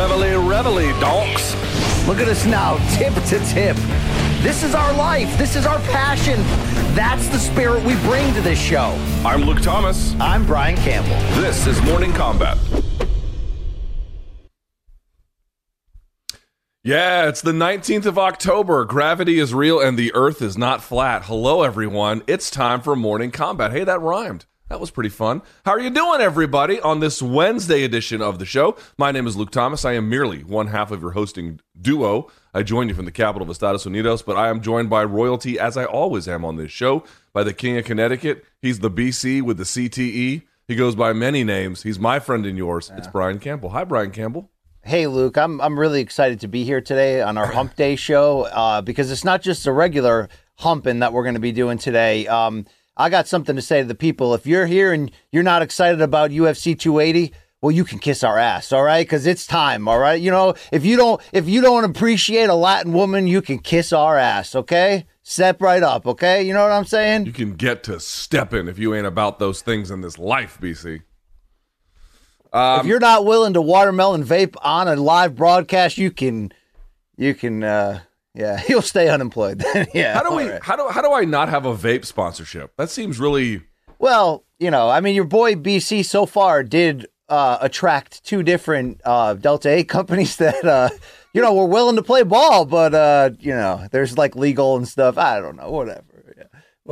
Reveille, reveille, donks. Look at us now, tip to tip. This is our life. This is our passion. That's the spirit we bring to this show. I'm Luke Thomas. I'm Brian Campbell. This is Morning Combat. Yeah, it's the 19th of October. Gravity is real and the earth is not flat. Hello, everyone. It's time for Morning Combat. Hey, that rhymed. That was pretty fun. How are you doing, everybody, on this Wednesday edition of the show? My name is Luke Thomas. I am merely one half of your hosting duo. I join you from the capital of Estados Unidos, but I am joined by royalty, as I always am on this show, by the King of Connecticut. He's the BC with the CTE. He goes by many names. He's my friend and yours. It's Brian Campbell. Hi, Brian Campbell. Hey, Luke. I'm I'm really excited to be here today on our Hump Day show uh, because it's not just a regular humping that we're going to be doing today. Um, I got something to say to the people. If you're here and you're not excited about UFC 280, well, you can kiss our ass, all right? Because it's time, all right. You know, if you don't if you don't appreciate a Latin woman, you can kiss our ass, okay? Step right up, okay? You know what I'm saying? You can get to stepping if you ain't about those things in this life, BC. if you're not willing to watermelon vape on a live broadcast, you can, you can, uh, yeah, he'll stay unemployed. then. yeah. How do we? right. How do? How do I not have a vape sponsorship? That seems really. Well, you know, I mean, your boy BC so far did uh, attract two different uh, Delta 8 companies that, uh, you know, were willing to play ball, but, uh, you know, there's like legal and stuff. I don't know, whatever. Yeah.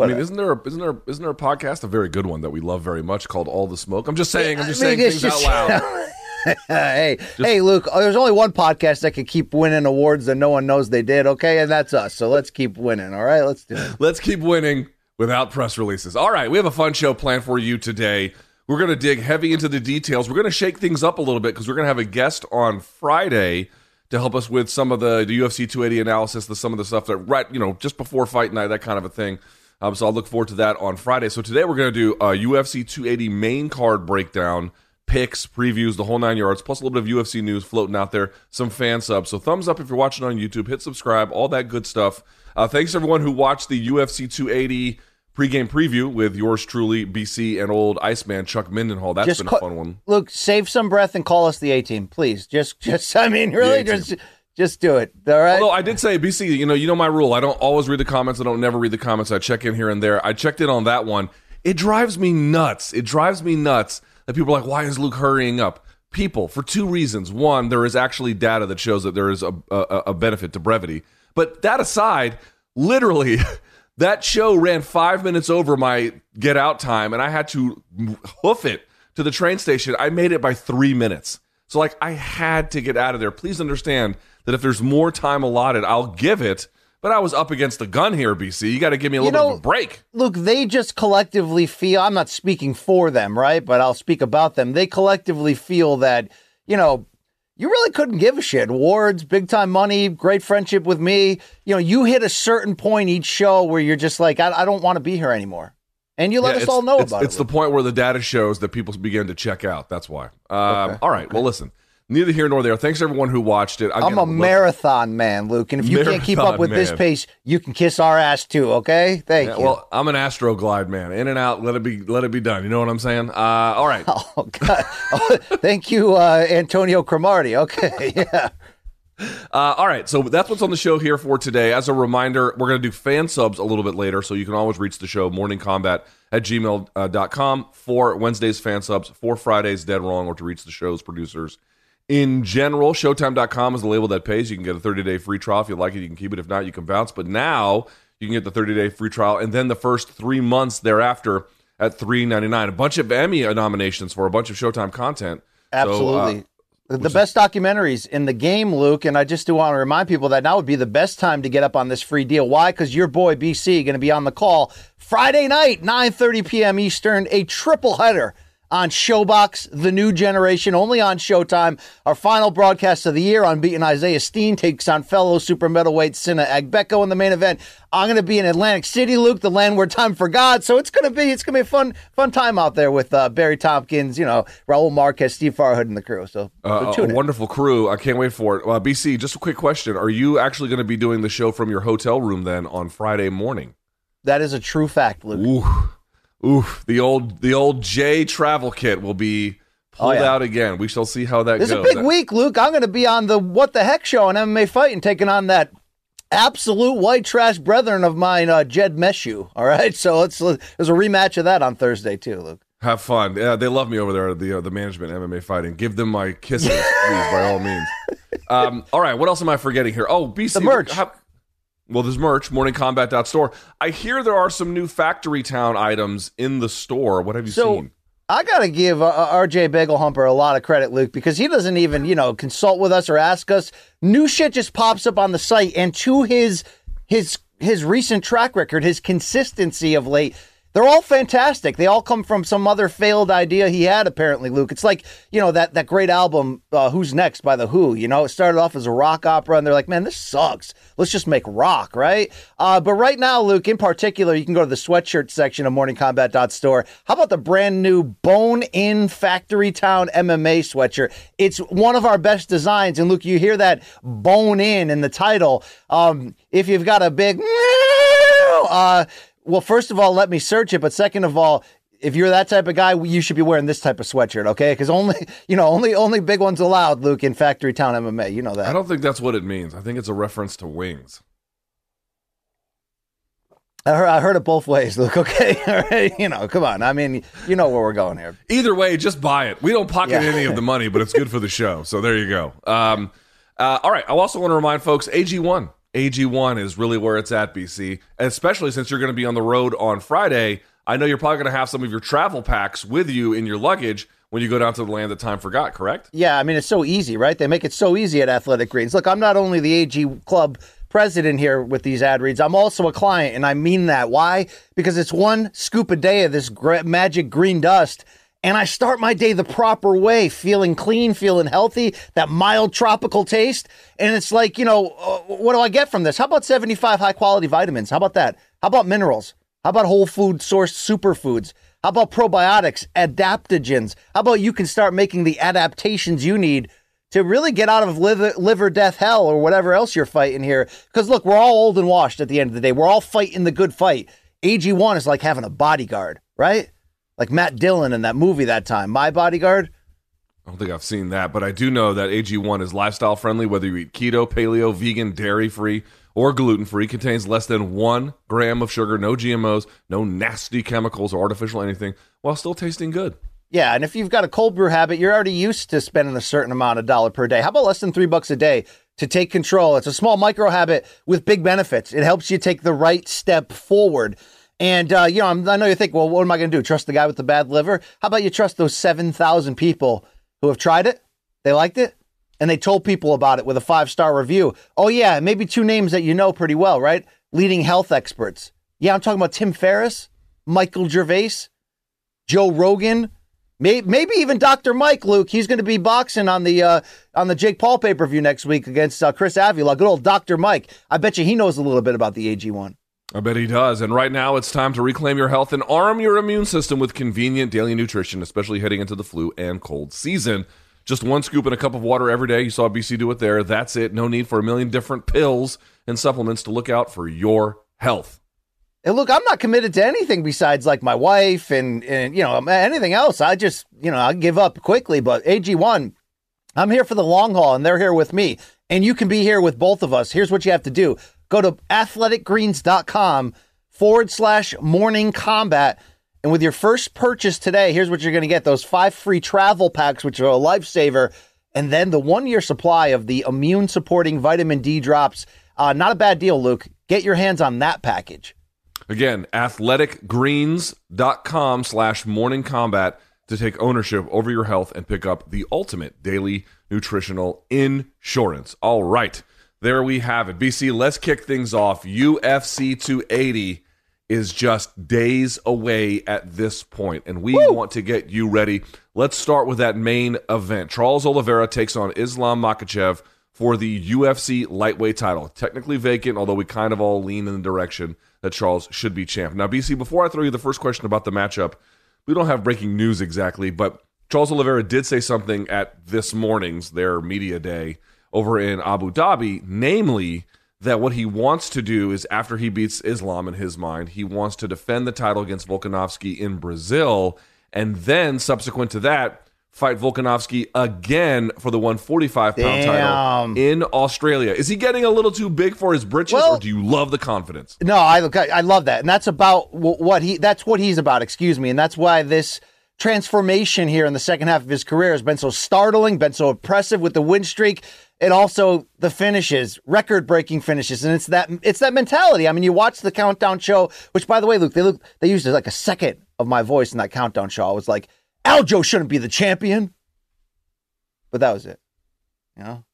I mean, isn't there? A, isn't there? Isn't there a podcast, a very good one that we love very much, called All the Smoke? I'm just saying. I'm just I mean, saying things just- out loud. Hey, hey, Luke, there's only one podcast that can keep winning awards that no one knows they did, okay? And that's us. So let's keep winning, all right? Let's do it. Let's keep winning without press releases. All right, we have a fun show planned for you today. We're going to dig heavy into the details. We're going to shake things up a little bit because we're going to have a guest on Friday to help us with some of the, the UFC 280 analysis, the some of the stuff that right, you know, just before fight night, that kind of a thing. Um, so I'll look forward to that on Friday. So today we're going to do a UFC 280 main card breakdown, picks, previews, the whole nine yards, plus a little bit of UFC news floating out there, some fan subs. So thumbs up if you're watching on YouTube, hit subscribe, all that good stuff. Uh, thanks everyone who watched the UFC 280 pregame preview with yours truly, BC and old Iceman Chuck Mindenhall. That's Just been a fun one. Look, save some breath and call us the A team, please. Just, just, I mean, really, just, just do it. All right. Although I did say, BC, you know, you know my rule. I don't always read the comments. I don't never read the comments. I check in here and there. I checked in on that one. It drives me nuts. It drives me nuts that people are like, why is Luke hurrying up? People, for two reasons. One, there is actually data that shows that there is a, a, a benefit to brevity. But that aside, literally, that show ran five minutes over my get out time, and I had to hoof it to the train station. I made it by three minutes. So, like, I had to get out of there. Please understand that if there's more time allotted, I'll give it. But I was up against the gun here, BC. You got to give me a You little bit of a break. Look, they just collectively feel, I'm not speaking for them, right? But I'll speak about them. They collectively feel that, you know, you really couldn't give a shit. Awards, big time money, great friendship with me. You know, you hit a certain point each show where you're just like, I, I don't want to be here anymore. And you let Yeah, us all know it's, about It's it. It's the point where the data shows that people begin to check out. That's why. Um, Okay. All right. Well, listen. Neither here nor there. Thanks everyone who watched it. Again, I'm a marathon man, Luke. And if you can't keep up with this pace, you can kiss our ass too, okay? Thank Yeah, you. well, I'm an Astroglide man. In and out. Let it be. Let it be done. You know what I'm saying? Uh, all right. Oh, God. Oh, thank you, uh, Antonio Cromartie. Okay, yeah. Uh, all right, so that's what's on the show here for today. As a reminder, we're going to do fan subs a little bit later, so you can always reach the show, Morning Combat at gmail.com for Wednesday's fan subs, for Friday's Dead Wrong, or to reach the show's producers in general. Showtime.com is the label that pays. You can get a 30 day free trial. If you like it, you can keep it. If not, you can bounce. But now you can get the 30 day free trial and then the first three months thereafter at $3.99. A bunch of Emmy nominations for a bunch of Showtime content. Absolutely. So, uh, the best documentaries in the game, Luke, and I just do want to remind people that now would be the best time to get up on this free deal. Why? Because your boy BC is going to be on the call Friday night, 9:30 p.m. Eastern, a triple header on ShoBox, the new generation, only on Showtime. Our final broadcast of the year on beating Isaiah Steen takes on fellow super middleweight Sena Agbeko in the main event. I'm going to be in Atlantic City, Luke, the land where time forgot. So it's going to be it's going to be a fun fun time out there with uh, Barry Tompkins, you know, Raul Marquez, Steve Farhood, and the crew. So, uh, so a wonderful crew. I can't wait for it. Uh, BC, just a quick question: Are you actually going to be doing the show from your hotel room then on Friday morning? That is a true fact, Luke. Ooh. Oof, the old the old J travel kit will be pulled oh, yeah. out again. We shall see how that this goes. It's a big week, Luke. I'm going to be on the What the Heck show on MMA Fighting, taking on that absolute white trash brethren of mine, uh, Jed Meshew. All right, so it's there's a rematch of that on Thursday too, Luke. Have fun. Yeah, they love me over there. The uh, the management MMA Fighting. Give them my kisses, please, by all means. Um, all right, what else am I forgetting here? Oh, BC the merch. How, well, there's merch, morningcombat.store. I hear there are some new Factory Town items in the store. What have you so, seen? I got to give uh, RJ Bagel Humper a lot of credit, Luke, because he doesn't even, you know, consult with us or ask us. New shit just pops up on the site, and to his his his recent track record, his consistency of late, they're all fantastic. They all come from some other failed idea he had, apparently, Luke. It's like, you know, that, that great album, uh, Who's Next by The Who. You know, it started off as a rock opera, and they're like, man, this sucks. Let's just make rock, right? Uh, but right now, Luke, in particular, you can go to the sweatshirt section of morningcombat.store. How about the brand new Bone In Factory Town MMA sweatshirt? It's one of our best designs. And Luke, you hear that bone in in the title. Um, if you've got a big. Uh, well, first of all, let me search it. But second of all, if you're that type of guy, you should be wearing this type of sweatshirt, okay? Because only, you know, only only big ones allowed, Luke, in Factory Town MMA. You know that. I don't think that's what it means. I think it's a reference to wings. I heard, I heard it both ways, Luke. Okay, all right. You know, come on. I mean, you know where we're going here. Either way, just buy it. We don't pocket yeah. any of the money, but it's good for the show. So there you go. Um, uh, all right. I also want to remind folks, AG1 AG1 is really where it's at, BC. especially since you're going to be on the road on Friday. I know you're probably going to have some of your travel packs with you in your luggage when you go down to the land that time forgot, correct? Yeah, I mean, it's so easy, right? They make it so easy at Athletic Greens. Look, I'm not only the AG Club president here with these ad reads, I'm also a client, and I mean that. Why? Because it's one scoop a day of this magic green dust and I start my day the proper way, feeling clean, feeling healthy, that mild tropical taste. And it's like, you know, uh, what do I get from this? How about 75 high quality vitamins? How about that? How about minerals? How about whole food sourced superfoods? How about probiotics, adaptogens? How about you can start making the adaptations you need to really get out of liver, liver death hell or whatever else you're fighting here? Because look, we're all old and washed at the end of the day. We're all fighting the good fight. AG1 is like having a bodyguard, right? Like Matt Dillon in that movie that time, My Bodyguard. I don't think I've seen that, but I do know that AG1 is lifestyle friendly, whether you eat keto, paleo, vegan, dairy free, or gluten free. Contains less than one gram of sugar, no GMOs, no nasty chemicals or artificial anything, while still tasting good. Yeah, and if you've got a cold brew habit, you're already used to spending a certain amount of dollar per day. How about less than three bucks a day to take control? It's a small micro habit with big benefits. It helps you take the right step forward. And, uh, you know, I'm, i know you think, well, what am I going to do? Trust the guy with the bad liver? How about you trust those 7,000 people who have tried it? They liked it? And they told people about it with a five star review. Oh, yeah, maybe two names that you know pretty well, right? Leading health experts. Yeah, I'm talking about Tim Ferriss, Michael Gervais, Joe Rogan, maybe even Dr. Mike Luke. He's going to be boxing on the uh, on the Jake Paul pay per view next week against uh, Chris Avila. Good old Dr. Mike. I bet you he knows a little bit about the AG1. I bet he does. And right now, it's time to reclaim your health and arm your immune system with convenient daily nutrition, especially heading into the flu and cold season. Just one scoop in a cup of water every day. You saw BC do it there. That's it. No need for a million different pills and supplements to look out for your health. And look, I'm not committed to anything besides like my wife and, and you know, anything else. I just, you know, I give up quickly. But AG1, I'm here for the long haul and they're here with me. And you can be here with both of us. Here's what you have to do Go to athleticgreens.com forward slash morning combat. And with your first purchase today, here's what you're going to get those five free travel packs, which are a lifesaver, and then the one year supply of the immune supporting vitamin D drops. Uh, not a bad deal, Luke. Get your hands on that package. Again, athleticgreens.com slash morning combat to take ownership over your health and pick up the ultimate daily nutritional insurance. All right, there we have it. BC, let's kick things off. UFC 280 is just days away at this point, and we Woo! want to get you ready. Let's start with that main event. Charles Oliveira takes on Islam Makhachev for the UFC lightweight title. Technically vacant, although we kind of all lean in the direction that Charles should be champ. Now, BC, before I throw you the first question about the matchup, we don't have breaking news exactly, but Charles Oliveira did say something at this morning's their media day over in Abu Dhabi, namely that what he wants to do is after he beats Islam in his mind, he wants to defend the title against Volkanovski in Brazil, and then subsequent to that, fight Volkanovski again for the 145 pound title in Australia. Is he getting a little too big for his britches, well, or do you love the confidence? No, I I love that, and that's about what he. That's what he's about. Excuse me, and that's why this transformation here in the second half of his career has been so startling, been so impressive with the win streak and also the finishes, record-breaking finishes, and it's that it's that mentality. I mean, you watch the countdown show, which by the way, Luke, they look they used like a second of my voice in that countdown show. I was like, Aljo shouldn't be the champion, but that was it. You know,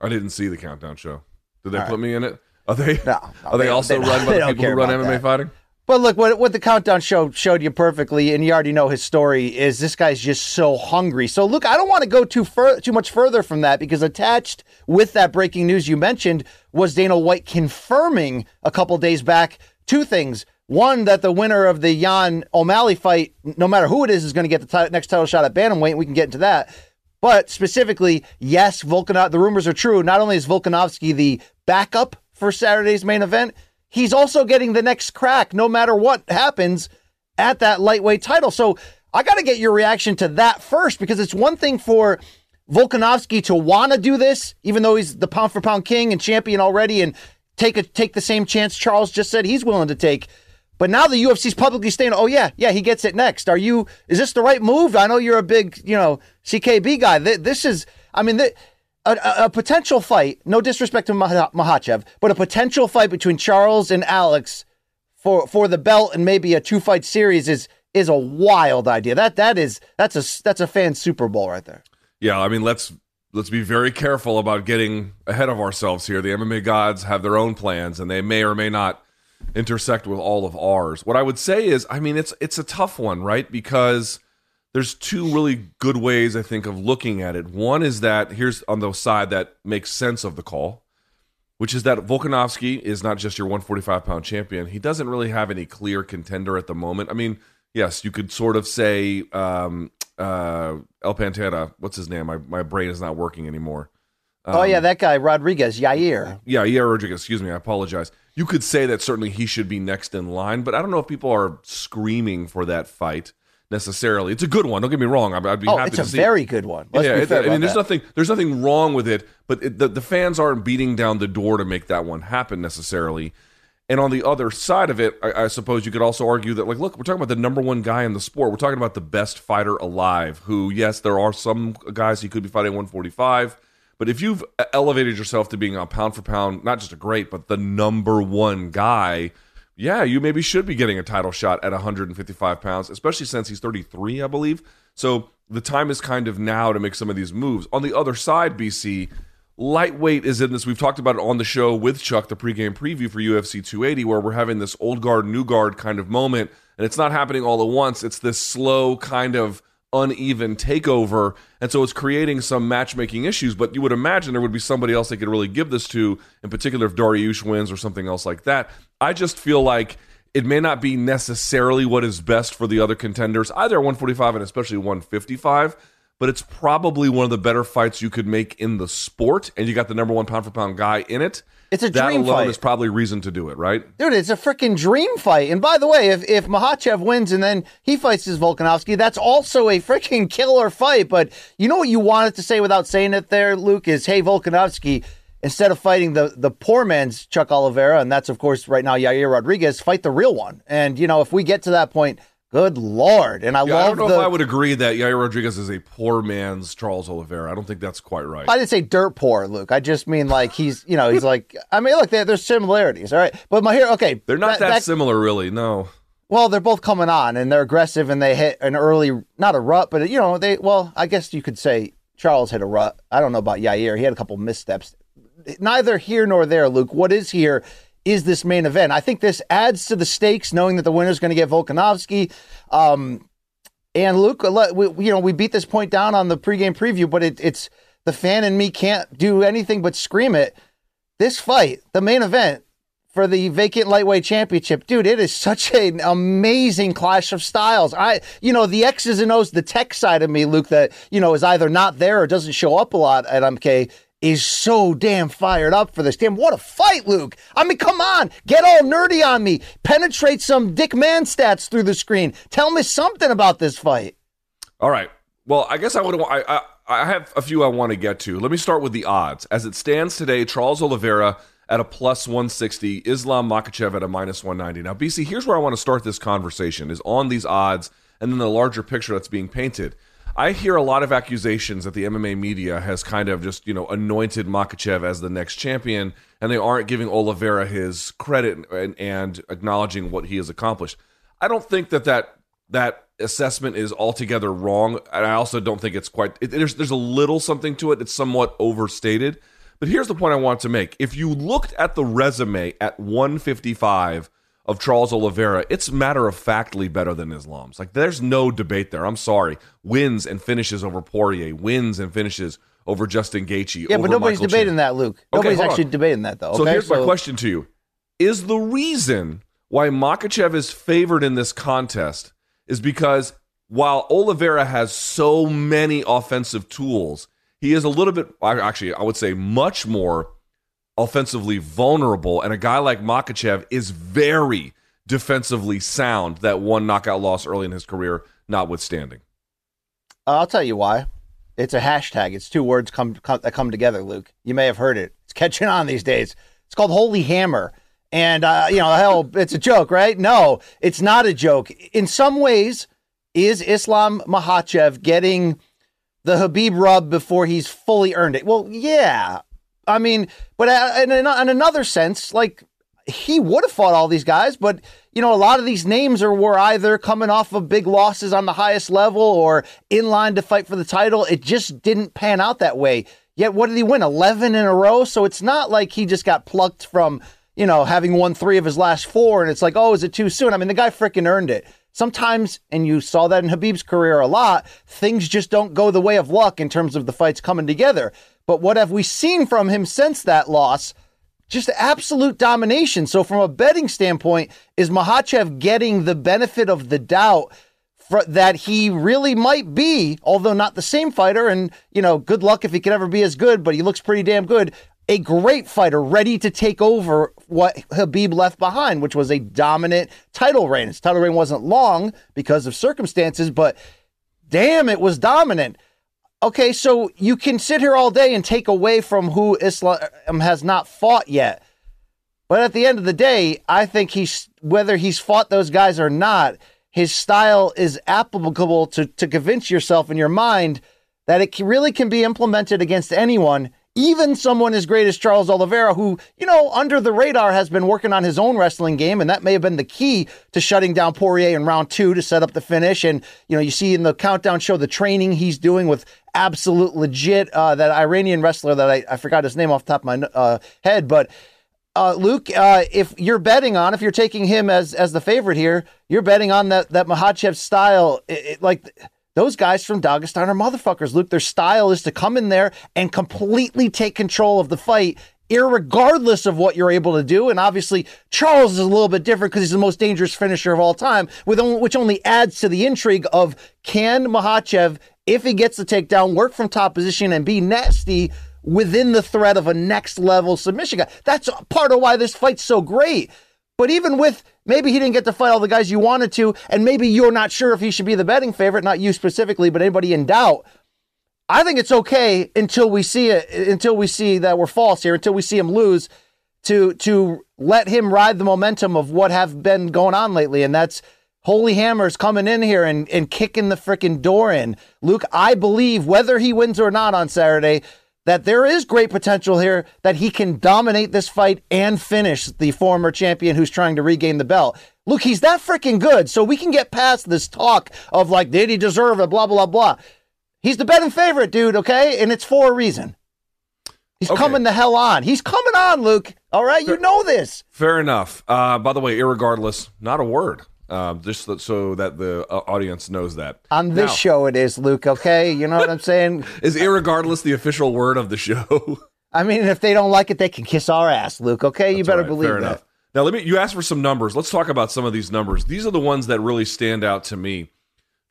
I didn't see the countdown show. Did they All put right. me in it? Are they? No, no are they, they also they, run by the people who run MMA that. fighting? But look, what, what the countdown show showed you perfectly, and you already know his story, is this guy's just so hungry. So look, I don't want to go too fur- too much further from that because attached with that breaking news you mentioned was Dana White confirming a couple days back two things. One, that the winner of the Yan O'Malley fight, no matter who it is, is going to get the t- next title shot at bantamweight. And we can get into that. But specifically, yes, Volkanov. The rumors are true. Not only is Volkanovski the backup for Saturday's main event, he's also getting the next crack no matter what happens at that lightweight title. So I got to get your reaction to that first because it's one thing for Volkanovski to want to do this, even though he's the pound for pound king and champion already, and take a take the same chance Charles just said he's willing to take. But now the UFC's publicly saying, "Oh yeah, yeah, he gets it next." Are you? Is this the right move? I know you're a big, you know, CKB guy. This is, I mean, a, a, potential fight, no disrespect to Makhachev, but a potential fight between Charles and Alex for for the belt and maybe a two fight series is is a wild idea. That that is that's a that's a fan Super Bowl right there. Yeah, I mean let's let's be very careful about getting ahead of ourselves here. The MMA gods have their own plans, and they may or may not intersect with all of ours. What I would say is, I mean, it's it's a tough one, right? Because there's two really good ways I think of looking at it. One is that here's on the side that makes sense of the call, which is that Volkanovski is not just your 145 pound champion. He doesn't really have any clear contender at the moment. I mean, yes, you could sort of say um, uh, El Pantera. What's his name? My my brain is not working anymore. Um, oh yeah, that guy Rodriguez, Yair. Yeah, Yair Rodriguez. Excuse me, I apologize. You could say that certainly he should be next in line, but I don't know if people are screaming for that fight necessarily. It's a good one. Don't get me wrong. I'd, I'd be oh, happy it's to a see. very it. good one. Let's yeah, it, I mean, there's that. nothing. There's nothing wrong with it, but it, the the fans aren't beating down the door to make that one happen necessarily. And on the other side of it, I, I, suppose you could also argue that, like, look, we're talking about the number one guy in the sport. We're talking about the best fighter alive. Who, yes, there are some guys he could be fighting 145, but if you've elevated yourself to being a pound for pound, not just a great, but the number one guy yeah, you maybe should be getting a title shot at 155 pounds, especially since he's 33, I believe. So the time is kind of now to make some of these moves. On the other side, BC, lightweight is in this. We've talked about it on the show with Chuck, the pregame preview for UFC 280, where we're having this old guard, new guard kind of moment. And it's not happening all at once. It's this slow kind of uneven takeover. And so it's creating some matchmaking issues. But you would imagine there would be somebody else they could really give this to, in particular if Dariush wins or something else like that. I just feel like it may not be necessarily what is best for the other contenders, either 145 and especially 155 but it's probably one of the better fights you could make in the sport, and you got the number one pound for pound guy in it. It's a that dream alone fight. is probably reason to do it, right? Dude, it's a freaking dream fight. And by the way, if if Makhachev wins and then he fights his Volkanovski, that's also a freaking killer fight. But you know what you wanted to say without saying it there, Luke, is hey, Volkanovski, instead of fighting the the poor man's Chuck Oliveira, and that's of course right now Yair Rodriguez, fight the real one. And you know, if we get to that point, Good lord! And I Yeah, I love don't know the. if I would agree that Yair Rodriguez is a poor man's Charles Oliveira. I don't think that's quite right. I didn't say dirt poor, Luke. I just mean like he's, you know, he's like. I mean, look, there, there's similarities, all right. But my here, okay, They're not ba- that back- similar, really. No. Well, they're both coming on, and they're aggressive, and they hit an early, not a rut, but you know, they. Well, I guess you could say Charles hit a rut. I don't know about Yair. He had a couple missteps. Neither here nor there, Luke. What is here is this main event. I think this adds to the stakes, knowing that the winner is going to get Volkanovski. Um, and Luke, we, you know, we beat this point down on the pregame preview, but it, it's the fan in me can't do anything but scream it. This fight, the main event for the vacant lightweight championship, dude, it is such an amazing clash of styles. I, you know, the X's and O's, the tech side of me, Luke, that you know is either not there or doesn't show up a lot at MK. Is so damn fired up for this. Damn, what a fight, Luke. I mean, come on, get all nerdy on me. Penetrate some Dick Man stats through the screen. Tell me something about this fight. All right. Well, I guess I would. I, I I have a few I want to get to. Let me start with the odds. As it stands today, Charles Oliveira at a plus 160, Islam Makhachev at a minus 190. Now, BC, here's where I want to start this conversation: is on these odds and then the larger picture that's being painted. I hear a lot of accusations that the MMA media has kind of just, you know, anointed Makhachev as the next champion, and they aren't giving Oliveira his credit and, and acknowledging what he has accomplished. I don't think that that that assessment is altogether wrong, and I also don't think it's quite. It, there's there's a little something to it. It's somewhat overstated, but here's the point I want to make. If you looked at the resume at 155 of Charles Oliveira, it's matter of factly better than Islam's. Like there's no debate there. I'm sorry. Wins and finishes over Poirier, wins and finishes over Justin Gaethje. Yeah, but nobody's Michael debating that, Luke. Okay, Nobody's hold on. actually debating that, though. So okay? here's my question to you: Is the reason why Makhachev is favored in this contest is because while Oliveira has so many offensive tools, he is a little bit actually I would say much more offensively vulnerable, and a guy like Makhachev is very defensively sound. That one knockout loss early in his career, notwithstanding. Uh, I'll tell you why. It's a hashtag. It's two words come, come that come together, Luke. You may have heard it. It's catching on these days. It's called Holy Hammer. And, uh, you know, hell, it's a joke, right? No, it's not a joke. In some ways, is Islam Makhachev getting the Khabib rub before he's fully earned it? Well, yeah. I mean, but uh, in, another sense, like he would have fought all these guys, but you know, a lot of these names are were either coming off of big losses on the highest level or in line to fight for the title. It just didn't pan out that way. Yet, what did he win? Eleven in a row. So it's not like he just got plucked from you know having won three of his last four, and it's like, oh, is it too soon? I mean, the guy freaking earned it. Sometimes, and you saw that in Khabib's career a lot, things just don't go the way of luck in terms of the fights coming together. But what have we seen from him since that loss? Just absolute domination. So, from a betting standpoint, is Makhachev getting the benefit of the doubt that he really might be, although not the same fighter? And, you know, good luck if he can ever be as good, but he looks pretty damn good. A great fighter ready to take over what Khabib left behind, which was a dominant title reign. His title reign wasn't long because of circumstances, but damn, it was dominant. Okay, so you can sit here all day and take away from who Islam has not fought yet. But at the end of the day, I think he's whether he's fought those guys or not, his style is applicable to to convince yourself in your mind that it really can be implemented against anyone, even someone as great as Charles Oliveira, who, you know, under the radar has been working on his own wrestling game, and that may have been the key to shutting down Poirier in round two to set up the finish. And, you know, you see in the countdown show the training he's doing with absolute legit, uh, that Iranian wrestler that I, I forgot his name off the top of my uh, head, but uh, Luke, uh, if you're betting on, if you're taking him as as the favorite here, you're betting on that that Makhachev style. It, it- like those guys from Dagestan are motherfuckers. Luke, their style is to come in there and completely take control of the fight, irregardless of what you're able to do. And obviously, Charles is a little bit different because he's the most dangerous finisher of all time, only, which only adds to the intrigue of can Makhachev, if he gets the takedown, work from top position and be nasty within the threat of a next level submission guy. That's part of why this fight's so great. But even with maybe he didn't get to fight all the guys you wanted to, and maybe you're not sure if he should be the betting favorite, not you specifically, but anybody in doubt. I think it's okay until we see it, until we see that we're false here, until we see him lose, to to let him ride the momentum of what have been going on lately, and that's Holy Hammer's coming in here and, and kicking the freaking door in. Luke, I believe whether he wins or not on Saturday, that there is great potential here that he can dominate this fight and finish the former champion who's trying to regain the belt. Look, he's that freaking good, so we can get past this talk of like, did he deserve it, blah, blah, blah. He's the betting favorite, dude, okay? And it's for a reason. He's Okay. coming the hell on. He's coming on, Luke. All right, you know this. Fair enough. Uh, by the way, irregardless, not a word. Um, just so- that the uh, audience knows that. On this Now, show, it is, Luke, okay? You know what I'm saying? is irregardless the official word of the show? I mean, if they don't like it, they can kiss our ass, Luke, okay? you better right. believe Fair that. enough. Now let me. You asked for some numbers. Let's talk about some of these numbers. These are the ones that really stand out to me.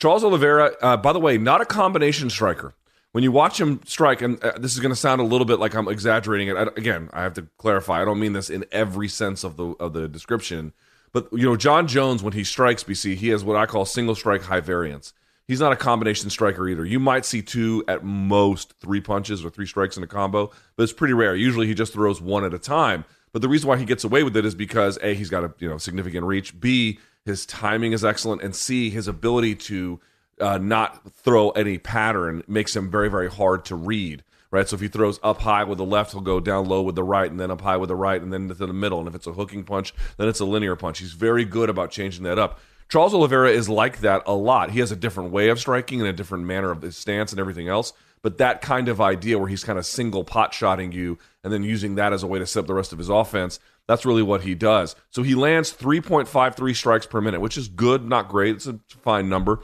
Charles Oliveira, uh, by the way, not a combination striker. When you watch him strike, and uh, this is going to sound a little bit like I'm exaggerating it. I, again, I have to clarify. I don't mean this in every sense of the of the description. But you know, Jon Jones, when he strikes BC, he has what I call single strike high variance. He's not a combination striker either. You might see two at most three punches or three strikes in a combo, but it's pretty rare. Usually he just throws one at a time. But the reason why he gets away with it is because A, he's got a you know significant reach. B, his timing is excellent, and C, his ability to uh, not throw any pattern makes him very very hard to read. Right, so if he throws up high with the left, he'll go down low with the right, and then up high with the right, and then to the middle. And if it's a hooking punch, then it's a linear punch. He's very good about changing that up. Charles Oliveira is like that a lot. He has a different way of striking and a different manner of his stance and everything else. But that kind of idea where he's kind of single pot shotting you and then using that as a way to set up the rest of his offense, that's really what he does. So he lands 3.53 strikes per minute, which is good, not great. It's a fine number.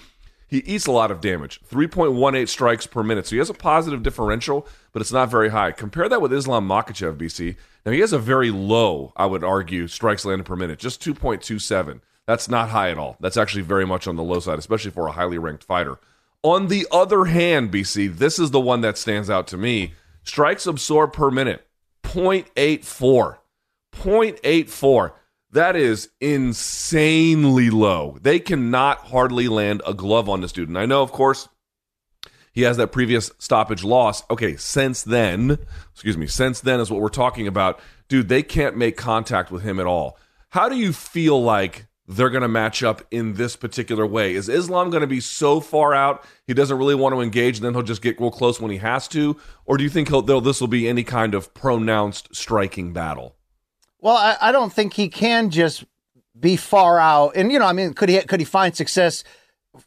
He eats a lot of damage, 3.18 strikes per minute. So he has a positive differential, but it's not very high. Compare that with Islam Makhachev, BC. Now he has a very low, I would argue, strikes landed per minute, just 2.27. That's not high at all. That's actually very much on the low side, especially for a highly ranked fighter. On the other hand, BC, this is the one that stands out to me. Strikes absorbed per minute, 0.84. 0.84. That is insanely low. They cannot hardly land a glove on this dude. And I know, of course, he has that previous stoppage loss. Okay, since then, excuse me, since then is what we're talking about. Dude, they can't make contact with him at all. How do you feel like they're going to match up in this particular way? Is Islam going to be so far out he doesn't really want to engage and then he'll just get real close when he has to? Or do you think this will be any kind of pronounced striking battle? Well, I, I don't think he can just be far out. And you know, I mean, could he could he find success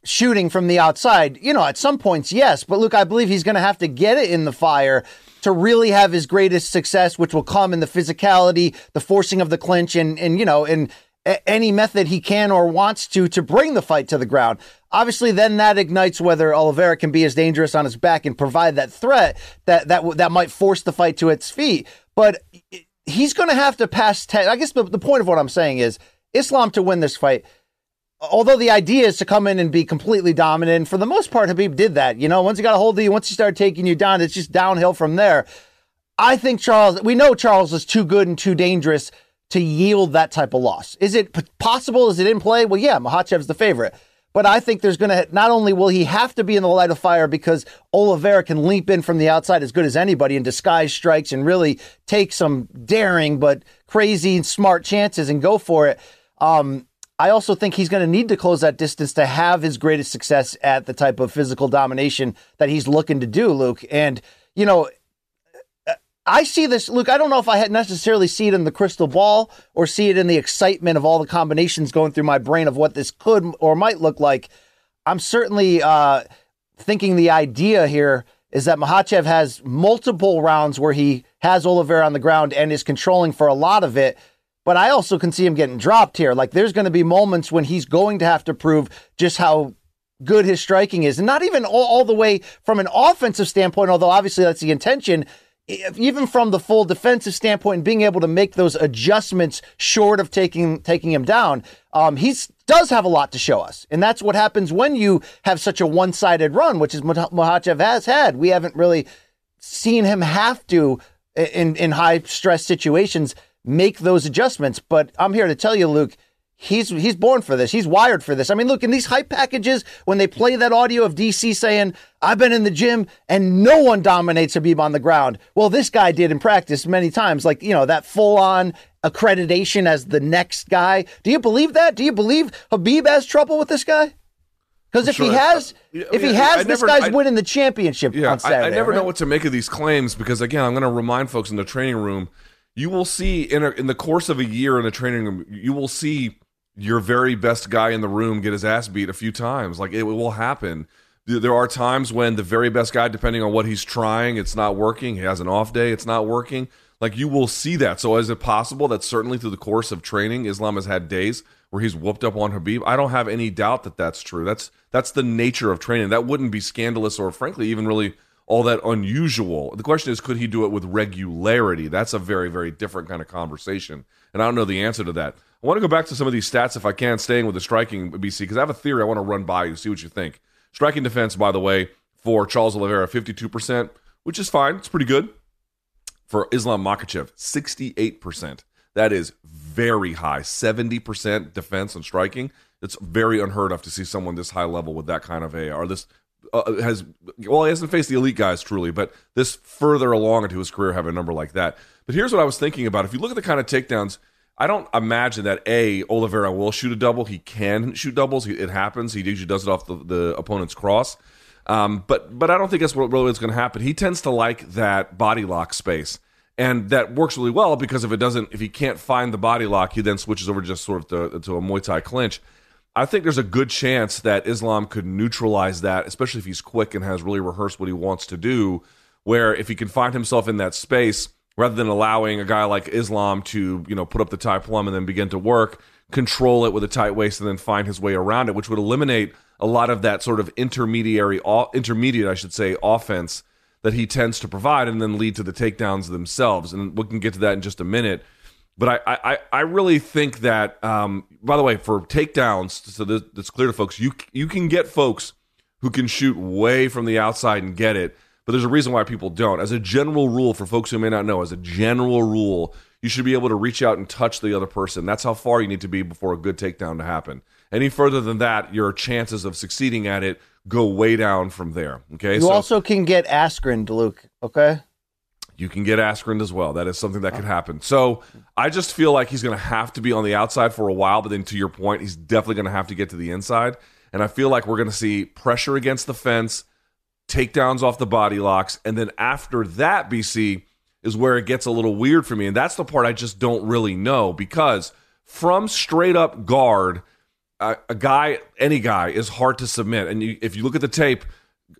shooting from the outside? You know, at some points, yes. But look, I believe he's going to have to get it in the fire to really have his greatest success, which will come in the physicality, the forcing of the clinch, and and you know, in a- any method he can or wants to to bring the fight to the ground. Obviously, then that ignites whether Oliveira can be as dangerous on his back and provide that threat that that that might force the fight to its feet. But he's going to have to pass 10. I guess the, the point of what I'm saying is Islam to win this fight, although the idea is to come in and be completely dominant, and for the most part, Khabib did that. You know, once he got a hold of you, once he started taking you down, it's just downhill from there. I think Charles, we know Charles is too good and too dangerous to yield that type of loss. Is it possible? Is it in play? Well, yeah, Makhachev's the favorite. But I think there's going to, not only will he have to be in the light of fire because Oliveira can leap in from the outside as good as anybody and disguise strikes and really take some daring but crazy and smart chances and go for it. Um, I also think he's going to need to close that distance to have his greatest success at the type of physical domination that he's looking to do, Luke. And, you know, I see this, Luke. I don't know if I had necessarily see it in the crystal ball or see it in the excitement of all the combinations going through my brain of what this could or might look like. I'm certainly uh, thinking the idea here is that Makhachev has multiple rounds where he has Oliveira on the ground and is controlling for a lot of it. But I also can see him getting dropped here. Like there's going to be moments when he's going to have to prove just how good his striking is. And not even all, all the way from an offensive standpoint, although obviously that's the intention. Even from the full defensive standpoint and being able to make those adjustments short of taking taking him down, um, he does have a lot to show us, and that's what happens when you have such a one sided run, which is Makhachev has had. We haven't really seen him have to in in high stress situations make those adjustments. But I'm here to tell you, Luke, he's he's born for this. He's wired for this. I mean, look in these hype packages when they play that audio of DC saying, "I've been in the gym and no one dominates Khabib on the ground." Well, this guy did in practice many times. Like you know that full on accreditation as the next guy. Do you believe that? Do you believe Khabib has trouble with this guy? Because if Sure. he has, Uh, if he has, I this never- guy's I- winning the championship Yeah, on Saturday. I, I never right? know what to make of these claims because again, I'm going to remind folks in the training room, you will see in a, in the course of a year in the training room, you will see your very best guy in the room get his ass beat a few times. Like it will happen. There- are times when the very best guy, depending on what he's trying, it's not working. He has an off day, it's not working. Like you will see that. So is it possible that certainly through the course of training, Islam has had days where he's whooped up on Khabib? I don't have any doubt that that's true. That's that's the nature of training. That wouldn't be scandalous or frankly even really all that unusual. The question is, could he do it with regularity? That's a very very different kind of conversation, and I don't know the answer to that. I want to go back to some of these stats if I can, staying with the striking BC because I have a theory I want to run by you, see what you think. Striking defense, by the way, for Charles Oliveira, fifty-two percent, which is fine. It's pretty good for Islam Makhachev, 68%. That is very high. 70% defense and striking. It's very unheard of to see someone this high level with that kind of AR. This uh, has, well, he hasn't faced the elite guys truly, but this further along into his career have a number like that. But here's what I was thinking about. If you look at the kind of takedowns, I don't imagine that A, Oliveira will shoot a double. He can shoot doubles. It happens. He usually does it off the, the opponent's cross. Um, but but I don't think that's what really is going to happen. He tends to like that body lock space, and that works really well because if it doesn't, if he can't find the body lock, he then switches over just sort of to, to a Muay Thai clinch. I think there's a good chance that Islam could neutralize that, especially if he's quick and has really rehearsed what he wants to do. Where if he can find himself in that space, rather than allowing a guy like Islam to you know put up the Thai plum and then begin to work, control it with a tight waist and then find his way around it, which would eliminate a lot of that sort of intermediary, intermediate, I should say, offense that he tends to provide, and then lead to the takedowns themselves. And we can get to that in just a minute. But I, I, I really think that. Um, by the way, for takedowns, so this, it's clear to folks, you you can get folks who can shoot way from the outside and get it. But there's a reason why people don't. As a general rule, for folks who may not know, as a general rule, you should be able to reach out and touch the other person. That's how far you need to be before a good takedown to happen. Any further than that, your chances of succeeding at it go way down from there. Okay, You also can get Askren, Luke. Okay. you can get Askren as well. That is something that could oh. happen. So I just feel like he's going to have to be on the outside for a while, but then to your point, he's definitely going to have to get to the inside. And I feel like we're going to see pressure against the fence, takedowns off the body locks, and then after that, BC is where it gets a little weird for me. And that's the part I just don't really know because from straight up guard, a, a guy, any guy, is hard to submit. And you, if you look at the tape,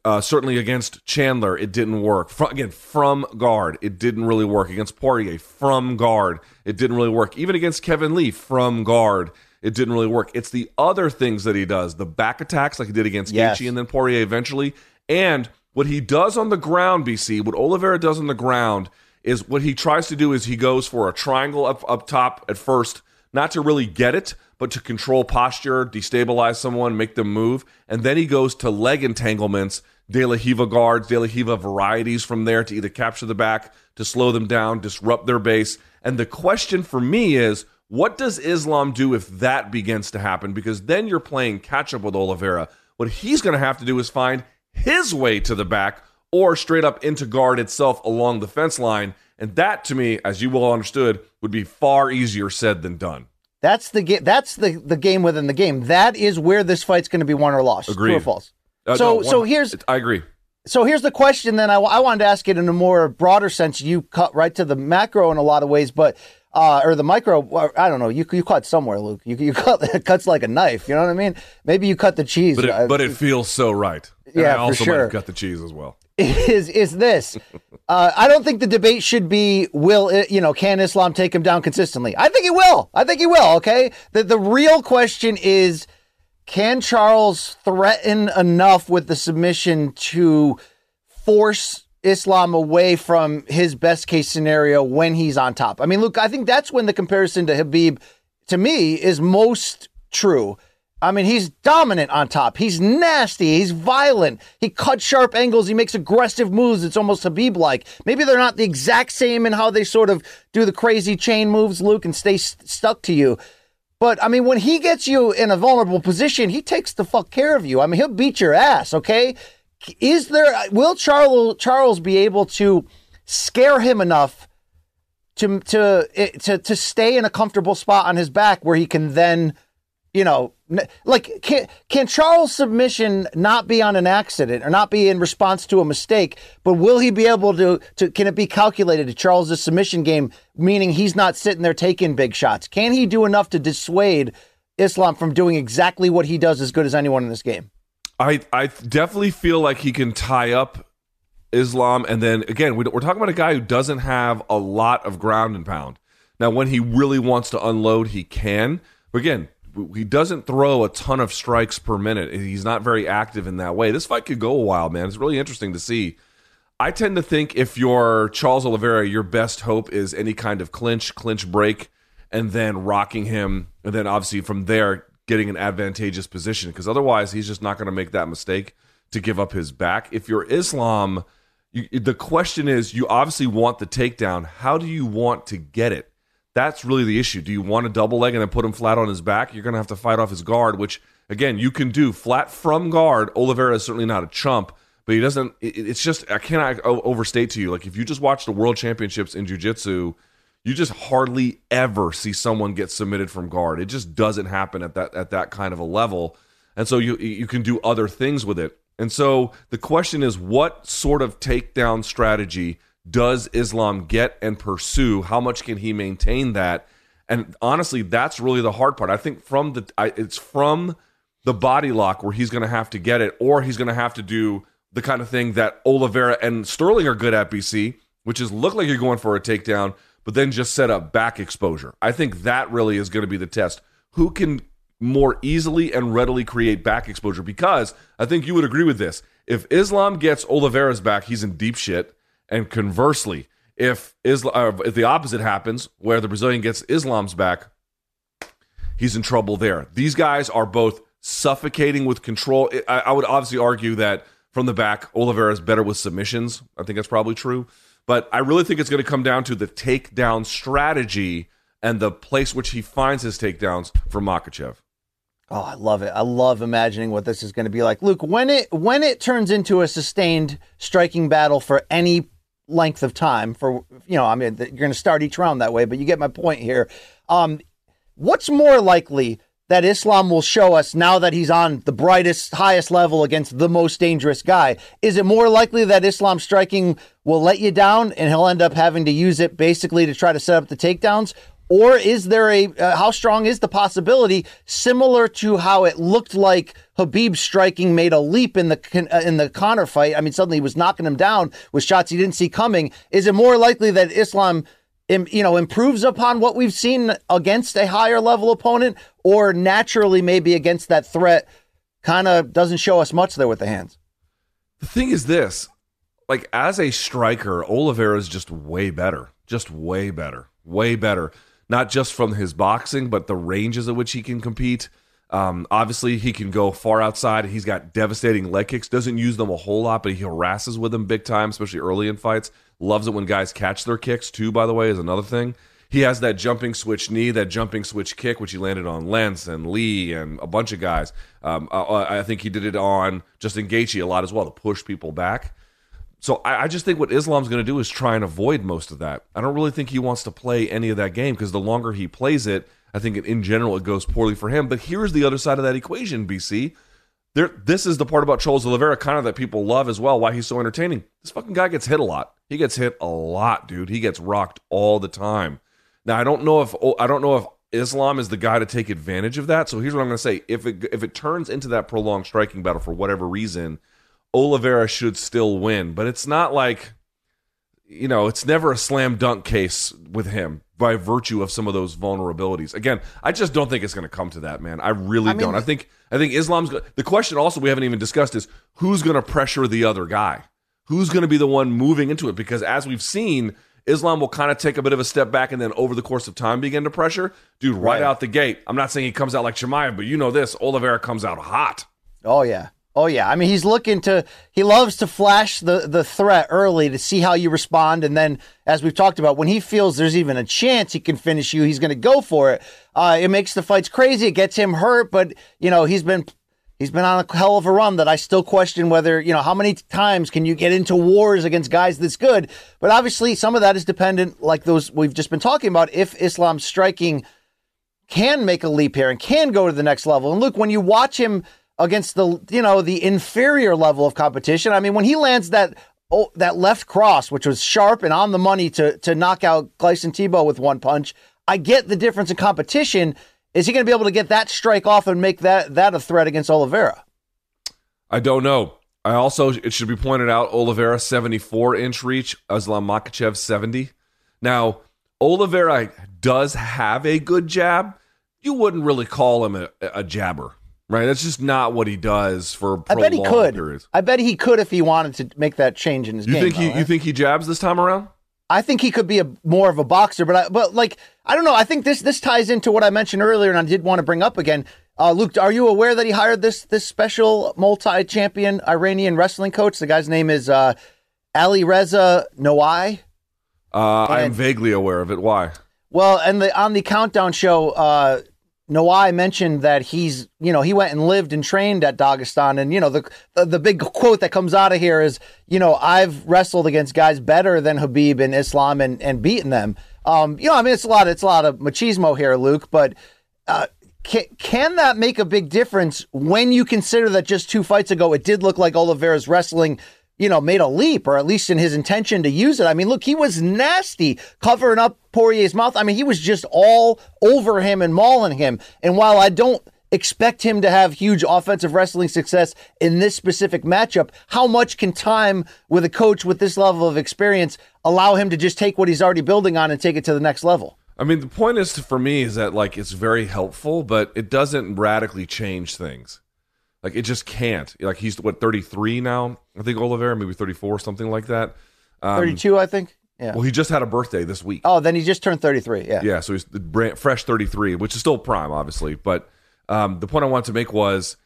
uh, certainly against Chandler, it didn't work. From, again, from guard, it didn't really work. Against Poirier, from guard, it didn't really work. Even against Kevin Lee, from guard, it didn't really work. It's the other things that he does, the back attacks like he did against Yes. Gaethje and then Poirier eventually, and what he does on the ground, BC, what Oliveira does on the ground is what he tries to do is he goes for a triangle up up top at first, not to really get it, but to control posture, destabilize someone, make them move, and then he goes to leg entanglements, De La Riva guards, De La Riva varieties from there to either capture the back, to slow them down, disrupt their base. And the question for me is, what does Islam do if that begins to happen? Because then you're playing catch up with Oliveira. What he's going to have to do is find his way to the back or straight up into guard itself along the fence line. And that, to me, as you well understood, would be far easier said than done. That's the game. That's the the game within the game. That is where this fight's going to be won or lost. True or false? Uh, so no, so one- here's I agree. so here's the question. Then I, I wanted to ask it in a more broader sense. You cut right to the macro in a lot of ways, but uh, or the micro. or I don't know. You you cut somewhere, Luke. You you cut it cuts like a knife. You know what I mean? Maybe you cut the cheese. But Uh, it, but it feels so right. And Yeah, I for also might sure. have got the cheese as well. is is this. Uh, I don't think the debate should be will it, you know can Islam take him down consistently. I think he will. I think he will. Okay. The the real question is can Charles threaten enough with the submission to force Islam away from his best case scenario when he's on top? I mean, look, I think that's when the comparison to Khabib to me is most true. I mean, he's dominant on top. He's nasty. He's violent. He cuts sharp angles. He makes aggressive moves. It's almost Khabib like. Maybe they're not the exact same in how they sort of do the crazy chain moves, Luke, and stay st- stuck to you. But I mean, when he gets you in a vulnerable position, he takes the fuck care of you. I mean, he'll beat your ass. Okay, is there? Will Charles Charles be able to scare him enough to to eh, to to stay in a comfortable spot on his back where he can then, you know, like can can Charles' submission not be on an accident or not be in response to a mistake, but will he be able to to can it be calculated to Charles' submission game, meaning he's not sitting there taking big shots? Can he do enough to dissuade Islam from doing exactly what he does as good as anyone in this game? I I definitely feel like he can tie up Islam, and then again, we're talking about a guy who doesn't have a lot of ground and pound. Now, when he really wants to unload, he can. But again, he doesn't throw a ton of strikes per minute. He's not very active in that way. This fight could go a while, man. It's really interesting to see. I tend to think if you're Charles Oliveira, your best hope is any kind of clinch, clinch break, and then rocking him, and then obviously from there getting an advantageous position because otherwise he's just not going to make that mistake to give up his back. If you're Islam, you, the question is you obviously want the takedown. How do you want to get it? That's really the issue. Do you want a double leg and then put him flat on his back? You're going to have to fight off his guard, which again you can do flat from guard. Oliveira is certainly not a chump, but he doesn't. It, it's just I cannot overstate to you. Like if you just watch the World Championships in Jiu-Jitsu, you just hardly ever see someone get submitted from guard. It just doesn't happen at that at that kind of a level. And so you you can do other things with it. And so the question is what sort of takedown strategy does Islam get and pursue? How much can he maintain that? And honestly, that's really the hard part. I think from the I, it's from the body lock where he's going to have to get it or he's going to have to do the kind of thing that Oliveira and Sterling are good at BC, which is look like you're going for a takedown but then just set up back exposure. I think that really is going to be the test. Who can more easily and readily create back exposure? Because I think you would agree with this. If Islam gets Oliveira's back, he's in deep shit. And conversely, if Islam, uh, if the opposite happens, where the Brazilian gets Islam's back, he's in trouble there. These guys are both suffocating with control. I, I would obviously argue that from the back, Oliveira is better with submissions. I think that's probably true. But I really think it's going to come down to the takedown strategy and the place which he finds his takedowns for Makhachev. Oh, I love it. I love imagining what this is going to be like. Luke, when it when it turns into a sustained striking battle for any length of time for you know, I mean you're going to start each round that way, but you get my point here. Um what's more likely that Islam will show us now that he's on the brightest, highest level against the most dangerous guy? Is it more likely that Islam striking will let you down and he'll end up having to use it basically to try to set up the takedowns? Or is there a, uh, how strong is the possibility, similar to how it looked like Khabib striking made a leap in the uh, in the Conor fight? I mean, suddenly he was knocking him down with shots he didn't see coming. Is it more likely that Islam you know, improves upon what we've seen against a higher level opponent, or naturally maybe against that threat, kind of doesn't show us much there with the hands. The thing is this, like as a striker, Oliveira is just way better, just way better, way better. Not just from his boxing, but the ranges at which he can compete. Um, obviously, he can go far outside. He's got devastating leg kicks. Doesn't use them a whole lot, but he harasses with them big time, especially early in fights. Loves it when guys catch their kicks too. By the way, is another thing. He has that jumping switch knee, that jumping switch kick, which he landed on Lance and Lee and a bunch of guys. Um, I, I, think he did it on Justin Gaethje a lot as well to push people back. So I, I just think what Islam's going to do is try and avoid most of that. I don't really think he wants to play any of that game because the longer he plays it, I think in general it goes poorly for him. But here's the other side of that equation, BC. There, this is the part about Charles Oliveira kind of that people love as well. Why he's so entertaining. This fucking guy gets hit a lot. He gets hit a lot, dude. He gets rocked all the time. Now I don't know if oh, I don't know if Islam is the guy to take advantage of that. So here's what I'm going to say: if it if it turns into that prolonged striking battle for whatever reason, Oliveira should still win. But it's not like, you know, it's never a slam dunk case with him by virtue of some of those vulnerabilities. Again, I just don't think it's going to come to that, man. I really I mean, don't. I think I think Islam's the question also we haven't even discussed is who's going to pressure the other guy who's going to be the one moving into it? Because as we've seen, Islam will kind of take a bit of a step back and then over the course of time begin to pressure. Dude, right, right. out the gate. I'm not saying he comes out like Chimaev, but you know this. Oliveira comes out hot. Oh, yeah. Oh yeah, I mean he's looking to he loves to flash the the threat early to see how you respond, and then as we've talked about, when he feels there's even a chance he can finish you, he's going to go for it. Uh, it makes the fights crazy. It gets him hurt, but you know he's been he's been on a hell of a run that I still question whether you know how many times can you get into wars against guys this good. But obviously, some of that is dependent, like those we've just been talking about. If Islam striking can make a leap here and can go to the next level, and look when you watch him against the you know the inferior level of competition. I mean, when he lands that oh, that left cross, which was sharp and on the money to to knock out Gleison Tibau with one punch, I get the difference in competition. Is he going to be able to get that strike off and make that that a threat against Oliveira? I don't know. I also it should be pointed out Oliveira 74 inch reach, Islam Makhachev 70. Now, Oliveira does have a good jab. You wouldn't really call him a, a jabber. Right, that's just not what he does for. I bet he could. Periods. I bet he could if he wanted to make that change in his you game. think he? though, You eh? think he jabs this time around? I think he could be a more of a boxer, but I, but like I don't know. I think this this ties into what I mentioned earlier, and I did want to bring up again. Uh, Luke, are you aware that he hired this this special multi champion Iranian wrestling coach? The guy's name is uh, Ali Reza Noai. Uh, I'm vaguely aware of it. Why? Well, and the on the countdown show, Noai mentioned that he's, you know, he went and lived and trained at Dagestan, and you know, the, the the big quote that comes out of here is, you know, I've wrestled against guys better than Khabib and Islam and and beaten them. Um, you know, I mean, it's a lot, it's a lot of machismo here, Luke, but. Uh, can, can that make a big difference when you consider that just two fights ago it did look like Oliveira's wrestling you know, made a leap, or at least in his intention to use it. I mean, look, he was nasty covering up Poirier's mouth. I mean, he was just all over him and mauling him. And while I don't expect him to have huge offensive wrestling success in this specific matchup, how much can time with a coach with this level of experience allow him to just take what he's already building on and take it to the next level? I mean, the point is for me is that like it's very helpful, but it doesn't radically change things. Like it just can't. Like he's what 33 now. I think Oliveira maybe 34, something like that. Um, 32, I think. Yeah. Well, he just had a birthday this week. Oh, then he just turned 33. Yeah. Yeah, so he's the brand, fresh 33, which is still prime, obviously. But um, the point I wanted to make was,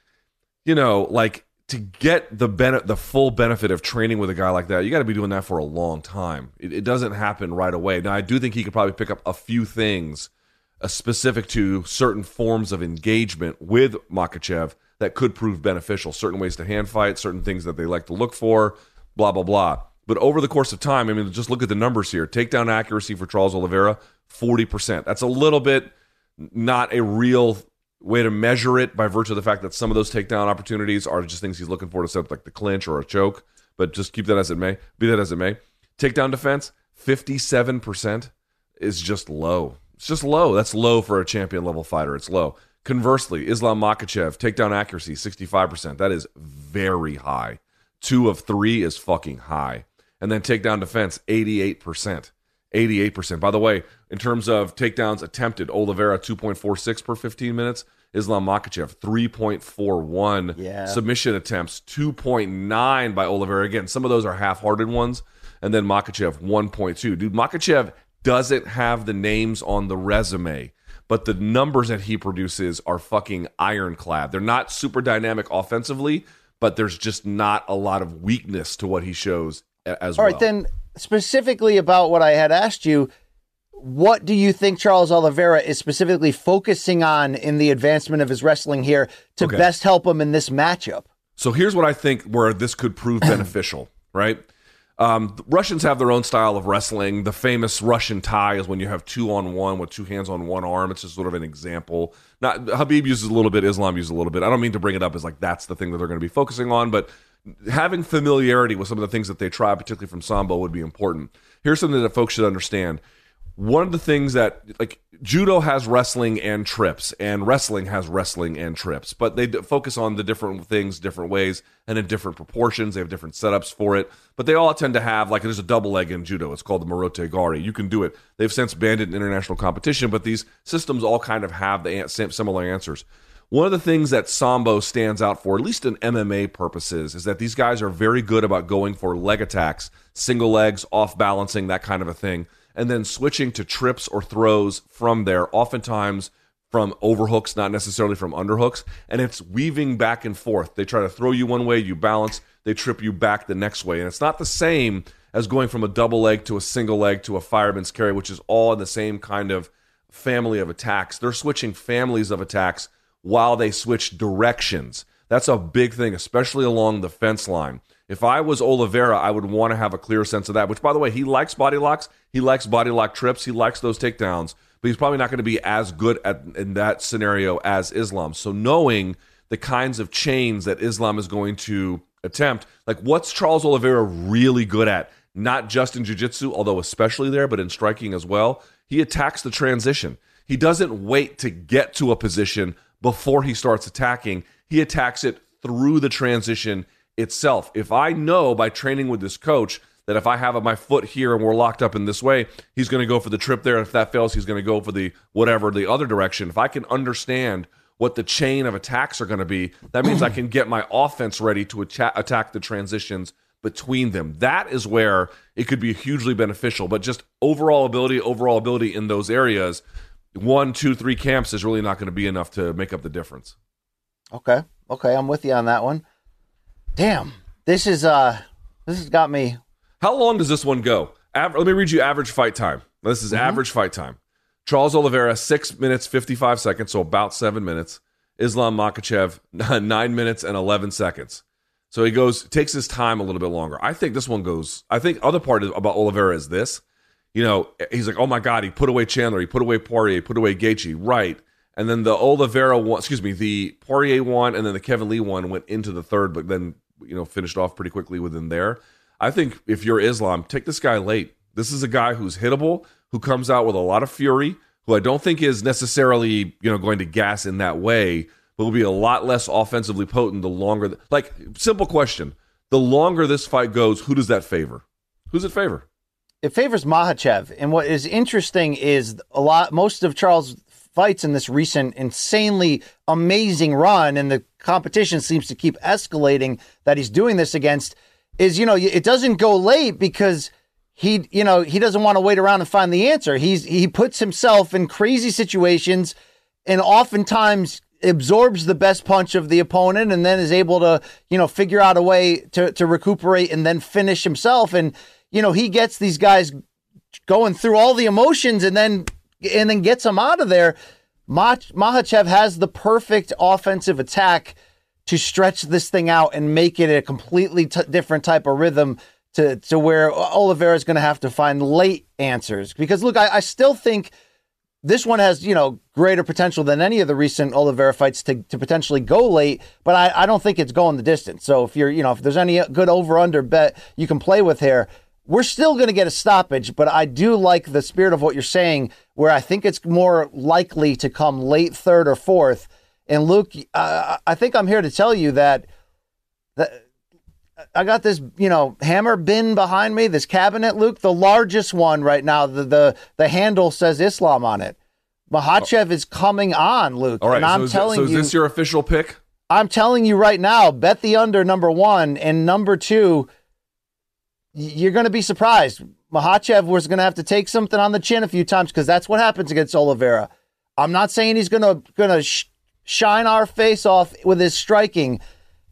you know, like to get the bene- the full benefit of training with a guy like that, you got to be doing that for a long time. It, it doesn't happen right away. Now, I do think he could probably pick up a few things uh, specific to certain forms of engagement with Makhachev that could prove beneficial. Certain ways to hand fight, certain things that they like to look for, blah blah blah. But over the course of time, I mean, just look at the numbers here. Takedown accuracy for Charles Oliveira, 40%. That's a little bit not a real way to measure it by virtue of the fact that some of those takedown opportunities are just things he's looking for to set up like the clinch or a choke. But just keep that as it may, be that as it may. Takedown defense, 57% is just low. It's just low. That's low for a champion level fighter. It's low. Conversely, Islam Makhachev, takedown accuracy, 65%. That is very high. Two of three is fucking high. And then takedown defense, 88%. 88%. By the way, in terms of takedowns attempted, Oliveira 2.46 per 15 minutes, Islam Makhachev 3.41. Yeah. Submission attempts 2.9 by Oliveira. Again, some of those are half-hearted ones. And then Makhachev 1.2. Dude, Makhachev doesn't have the names on the resume, but the numbers that he produces are fucking ironclad. They're not super dynamic offensively, but there's just not a lot of weakness to what he shows as All well. right, then specifically about what I had asked you, what do you think Charles Oliveira is specifically focusing on in the advancement of his wrestling here to Okay. best help him in this matchup? So here's what I think where this could prove beneficial, right? Um, Russians have their own style of wrestling. The famous Russian tie is when you have two on one with two hands on one arm. It's just sort of an example. Not Khabib uses a little bit, Islam uses a little bit. I don't mean to bring it up as like that's the thing that they're going to be focusing on, but having familiarity with some of the things that they try, particularly from Sambo, would be important. Here's something that folks should understand one of the things that like judo has wrestling and trips and wrestling has wrestling and trips but they d- focus on the different things different ways and in different proportions. They have different setups for it. But they all tend to have like there's a double leg in judo. It's called the morote gari. You can do it. They've since banned it in international competition but these systems all kind of have the similar answers. One of the things that Sambo stands out for, at least in MMA purposes, is that these guys are very good about going for leg attacks, single legs, off balancing, that kind of a thing, and then switching to trips or throws from there, oftentimes from overhooks, not necessarily from underhooks, and it's weaving back and forth. They try to throw you one way, you balance, they trip you back the next way, and it's not the same as going from a double leg to a single leg to a fireman's carry, which is all in the same kind of family of attacks. They're switching families of attacks while they switch directions. That's a big thing, especially along the fence line. If I was Oliveira, I would want to have a clear sense of that, which, by the way, he likes body locks. He likes body lock trips. He likes those takedowns, but he's probably not going to be as good at, in that scenario as Islam. So, knowing the kinds of chains that Islam is going to attempt, like what's Charles Oliveira really good at? Not just in jiu-jitsu, although especially there, but in striking as well. He attacks the transition. He doesn't wait to get to a position before he starts attacking. He attacks it through the transition itself. If I know by training with this coach that if I have my foot here and we're locked up in this way, he's going to go for the trip there. If that fails, he's going to go for the whatever, the other direction. If I can understand what the chain of attacks are going to be, that means I can get my offense ready to attack, attack the transitions between them. That is where it could be hugely beneficial. But just overall ability, overall ability in those areas, one, two, three camps is really not going to be enough to make up the difference. Okay. Okay. I'm with you on that one. Damn. This is uh this has got me. How long does this one go? Aver- let me read you average fight time. This is mm-hmm. average fight time. Charles Oliveira, six minutes, 55 seconds, so about seven minutes. Islam Makhachev nine minutes and 11 seconds. So he goes, takes his time a little bit longer. I think this one goes, I think other part about Oliveira is this. You know, he's like, oh my God, he put away Chandler, he put away Poirier, he put away Gaethje. Right. And then the Oliveira one, excuse me, the Poirier one and then the Kevin Lee one went into the third, but then you know finished off pretty quickly within there. I think if you're Islam, take this guy late. This is a guy who's hittable, who comes out with a lot of fury, who I don't think is necessarily you know going to gas in that way, but will be a lot less offensively potent the longer. The, like simple question: the longer this fight goes, who does that favor? Who's it favor? It favors Makhachev, and what is interesting is a lot. Most of Charles fights in this recent insanely amazing run, and the competition seems to keep escalating that he's doing this against, is, you know, it doesn't go late because he, you know, he doesn't want to wait around and find the answer. He's he puts himself in crazy situations and oftentimes absorbs the best punch of the opponent and then is able to, you know, figure out a way to, to recuperate and then finish himself. And, you know, he gets these guys going through all the emotions and then and then gets them out of there. Mach- Makhachev has the perfect offensive attack to stretch this thing out and make it a completely t- different type of rhythm to, to where Oliveira is going to have to find late answers. Because look, I, I, still think this one has, you know, greater potential than any of the recent Oliveira fights to, to potentially go late, but I, I don't think it's going the distance. So if you're, you know, if there's any good over under bet you can play with here, we're still going to get a stoppage, but I do like the spirit of what you're saying, where I think it's more likely to come late third or fourth. And Luke, uh, I think I'm here to tell you that that I got this, you know, hammer bin behind me, this cabinet, Luke, the largest one right now. The the the handle says Islam on it. Makhachev oh. is coming on, Luke. All right, and I'm so telling so you, is this your official pick? I'm telling you right now, bet the under number one and number two you're going to be surprised. Makhachev was going to have to take something on the chin a few times because that's what happens against Oliveira. I'm not saying he's going to going to sh- shine our face off with his striking,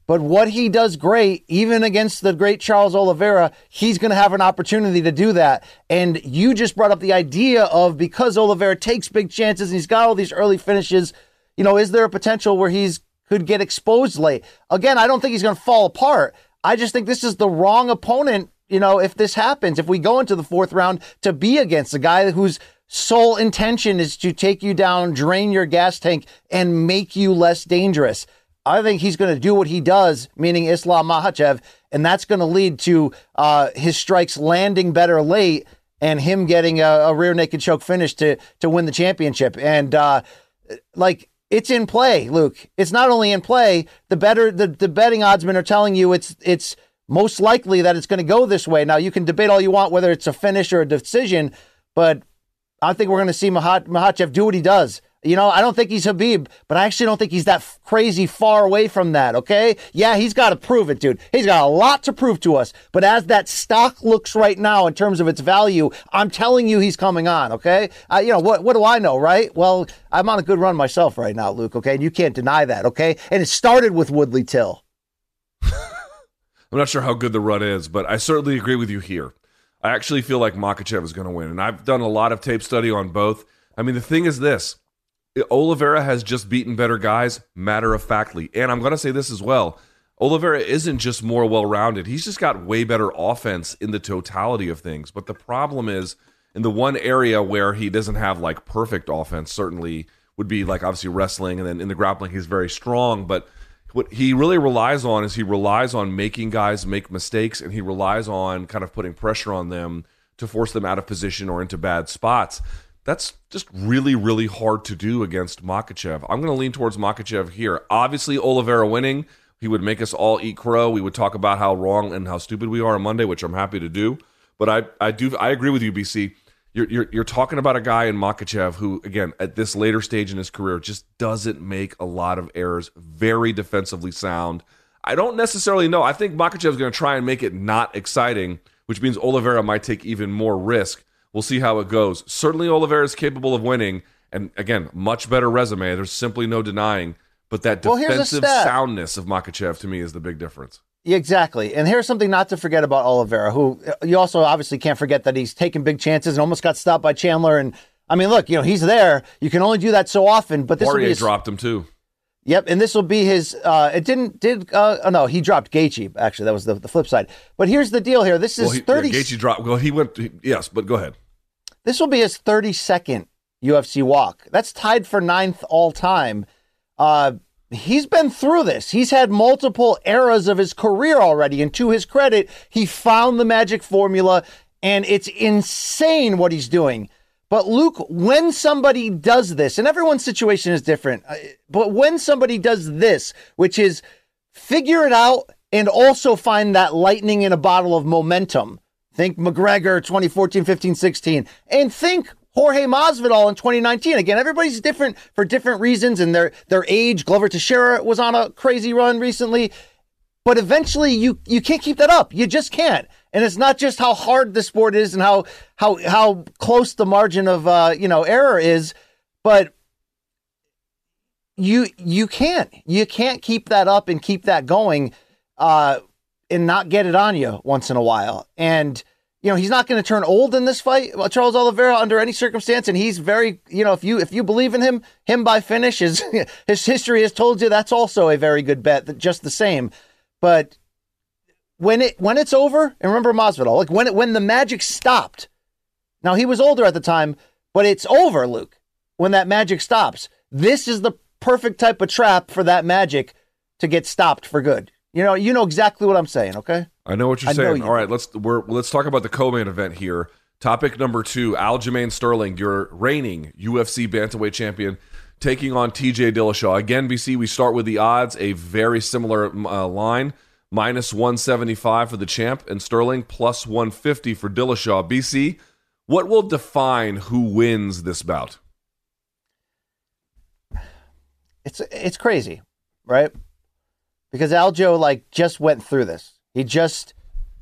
but what he does great, even against the great Charles Oliveira, he's going to have an opportunity to do that. And you just brought up the idea of because Oliveira takes big chances and he's got all these early finishes, you know, is there a potential where he's could get exposed late? Again, I don't think he's going to fall apart. I just think this is the wrong opponent you know, if this happens, if we go into the fourth round to be against a guy whose sole intention is to take you down, drain your gas tank, and make you less dangerous. I think he's going to do what he does, meaning Islam Makhachev, and that's going to lead to uh, his strikes landing better late and him getting a, a, rear naked choke finish to to win the championship. And uh, like it's in play, Luke. It's not only in play. The better the, the betting oddsmen are telling you it's it's most likely that it's going to go this way. Now, you can debate all you want whether it's a finish or a decision, but I think we're going to see Mahat, Makhachev do what he does. You know, I don't think he's Khabib, but I actually don't think he's that f- crazy far away from that, okay? Yeah, he's got to prove it, dude. He's got a lot to prove to us. But as that stock looks right now in terms of its value, I'm telling you he's coming on, okay? Uh, you know, what, what do I know, right? Well, I'm on a good run myself right now, Luke, okay? And you can't deny that, okay? And it started with Woodley Till. I'm not sure how good the run is, but I certainly agree with you here. I actually feel like Makhachev is going to win, and I've done a lot of tape study on both. I mean, the thing is this Oliveira has just beaten better guys, matter of factly. And I'm going to say this as well Oliveira isn't just more well rounded, he's just got way better offense in the totality of things. But the problem is, in the one area where he doesn't have like perfect offense, certainly would be like obviously wrestling, and then in the grappling, he's very strong. But what he really relies on is he relies on making guys make mistakes, and he relies on kind of putting pressure on them to force them out of position or into bad spots. That's just really, really hard to do against Makhachev. I'm going to lean towards Makhachev here. Obviously, Oliveira winning, he would make us all eat crow. We would talk about how wrong and how stupid we are on Monday, which I'm happy to do. But I, I do, I agree with you, BC. You're, you're, you're talking about a guy in Makhachev who, again, at this later stage in his career, just doesn't make a lot of errors. Very defensively sound. I don't necessarily know. I think Makhachev is going to try and make it not exciting, which means Oliveira might take even more risk. We'll see how it goes. Certainly, Oliveira is capable of winning, and again, much better resume. There's simply no denying. But that Well, defensive stat. soundness of Makhachev to me is the big difference. Exactly. And here's something not to forget about Oliveira, who you also obviously can't forget that he's taken big chances and almost got stopped by Chandler. And I mean, look, you know, he's there. You can only do that so often, but this will be his, dropped him too. Yep, and this will be his. Uh, it didn't did. Uh, oh no, he dropped Gaethje. Actually, that was the, the flip side. But here's the deal. Here, this is Well, he, thirty. yeah, Gaethje dropped. Well, he went. he- yes, but go ahead. This will be his thirty second UFC walk. That's tied for ninth all time. Uh, he's been through this. He's had multiple eras of his career already, and to his credit, he found the magic formula, and it's insane what he's doing. But Luke, when somebody does this, and everyone's situation is different, uh, but when somebody does this, which is figure it out and also find that lightning in a bottle of momentum. Think McGregor 2014, 15, 16, and think Jorge Masvidal in 2019. Again, everybody's different for different reasons and their their age. Glover Teixeira was on a crazy run recently, but eventually you you can't keep that up. You just can't. And it's not just how hard the sport is and how how how close the margin of uh, you know error is, but you you can't you can't keep that up and keep that going uh and not get it on you once in a while and you know he's not going to turn old in this fight uh, Charles Oliveira under any circumstance and he's very you know if you if you believe in him him by finish his his history has told you that's also a very good bet just the same but when it when it's over and remember Masvidal like when it when the magic stopped now he was older at the time but it's over Luke when that magic stops this is the perfect type of trap for that magic to get stopped for good. You know, you know exactly what I'm saying, okay? I know what you're I saying. you All right, let's we're let's talk about the co-main event here. Topic number two: Aljamain Sterling, your reigning UFC bantamweight champion, taking on TJ Dillashaw. Again, BC, we start with the odds. A very similar uh, line: minus 175 for the champ, and Sterling plus 150 for Dillashaw. BC, what will define who wins this bout? It's it's crazy, right? Because Aljo like just went through this. He just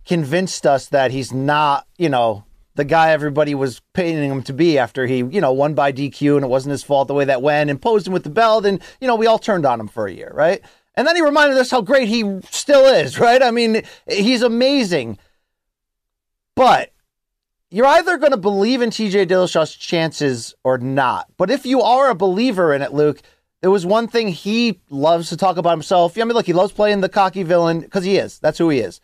convinced us that he's not, you know, the guy everybody was painting him to be after he, you know, won by DQ and it wasn't his fault the way that went and posed him with the belt and, you know, we all turned on him for a year, right? And then he reminded us how great he still is, right? I mean, he's amazing. But you're either going to believe in TJ Dillashaw's chances or not. But if you are a believer in it, Luke, there was one thing he loves to talk about himself. I mean, look, he loves playing the cocky villain because he is. That's who he is.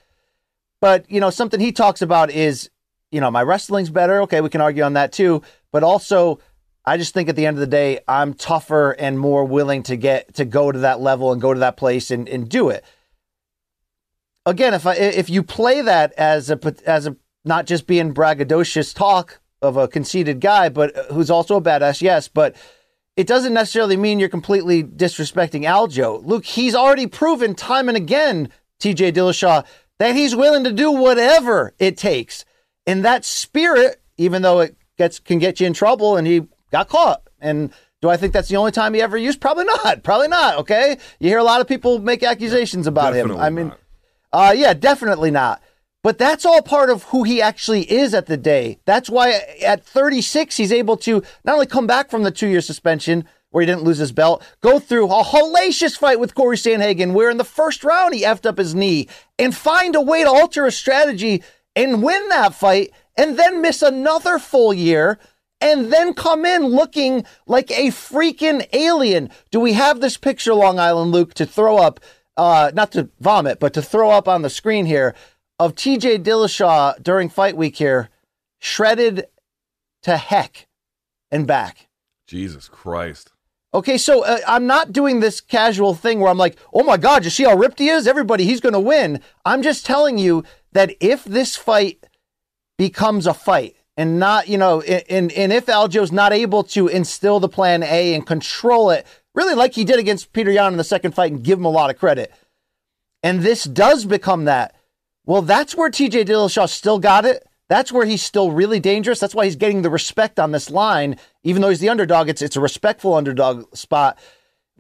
But, you know, something he talks about is, you know, my wrestling's better. Okay, we can argue on that too. But also, I just think at the end of the day, I'm tougher and more willing to get to go to that level and go to that place and, and do it. Again, if I if you play that as a as a not just being braggadocious talk of a conceited guy, but uh, who's also a badass, yes, but it doesn't necessarily mean you're completely disrespecting Aljo. Luke, he's already proven time and again, TJ Dillashaw, that he's willing to do whatever it takes. And that spirit, even though it gets can get you in trouble, and he got caught. And Do I think that's the only time he ever used? Probably not. Probably not. Okay. You hear a lot of people make accusations about him. I mean, uh, yeah, definitely not. But that's all part of who he actually is at the day. That's why at 36, he's able to not only come back from the two year suspension where he didn't lose his belt, go through a hellacious fight with Corey Sandhagen, where in the first round he effed up his knee, and find a way to alter a strategy and win that fight, and then miss another full year. And then come in looking like a freaking alien. Do we have this picture, Long Island Luke, to throw up? Uh, not to vomit, but to throw up on the screen here of TJ Dillashaw during fight week here, shredded to heck and back. Jesus Christ. Okay, so uh, I'm not doing this casual thing where I'm like, oh my God, you see how ripped he is? Everybody, he's going to win. I'm just telling you that if this fight becomes a fight and not, you know, and, and if Aljo's not able to instill the plan A and control it, really like he did against Petr Yan in the second fight and give him a lot of credit, and this does become that, well, that's where TJ Dillashaw still got it. That's where he's still really dangerous. That's why he's getting the respect on this line, even though he's the underdog. It's it's a respectful underdog spot.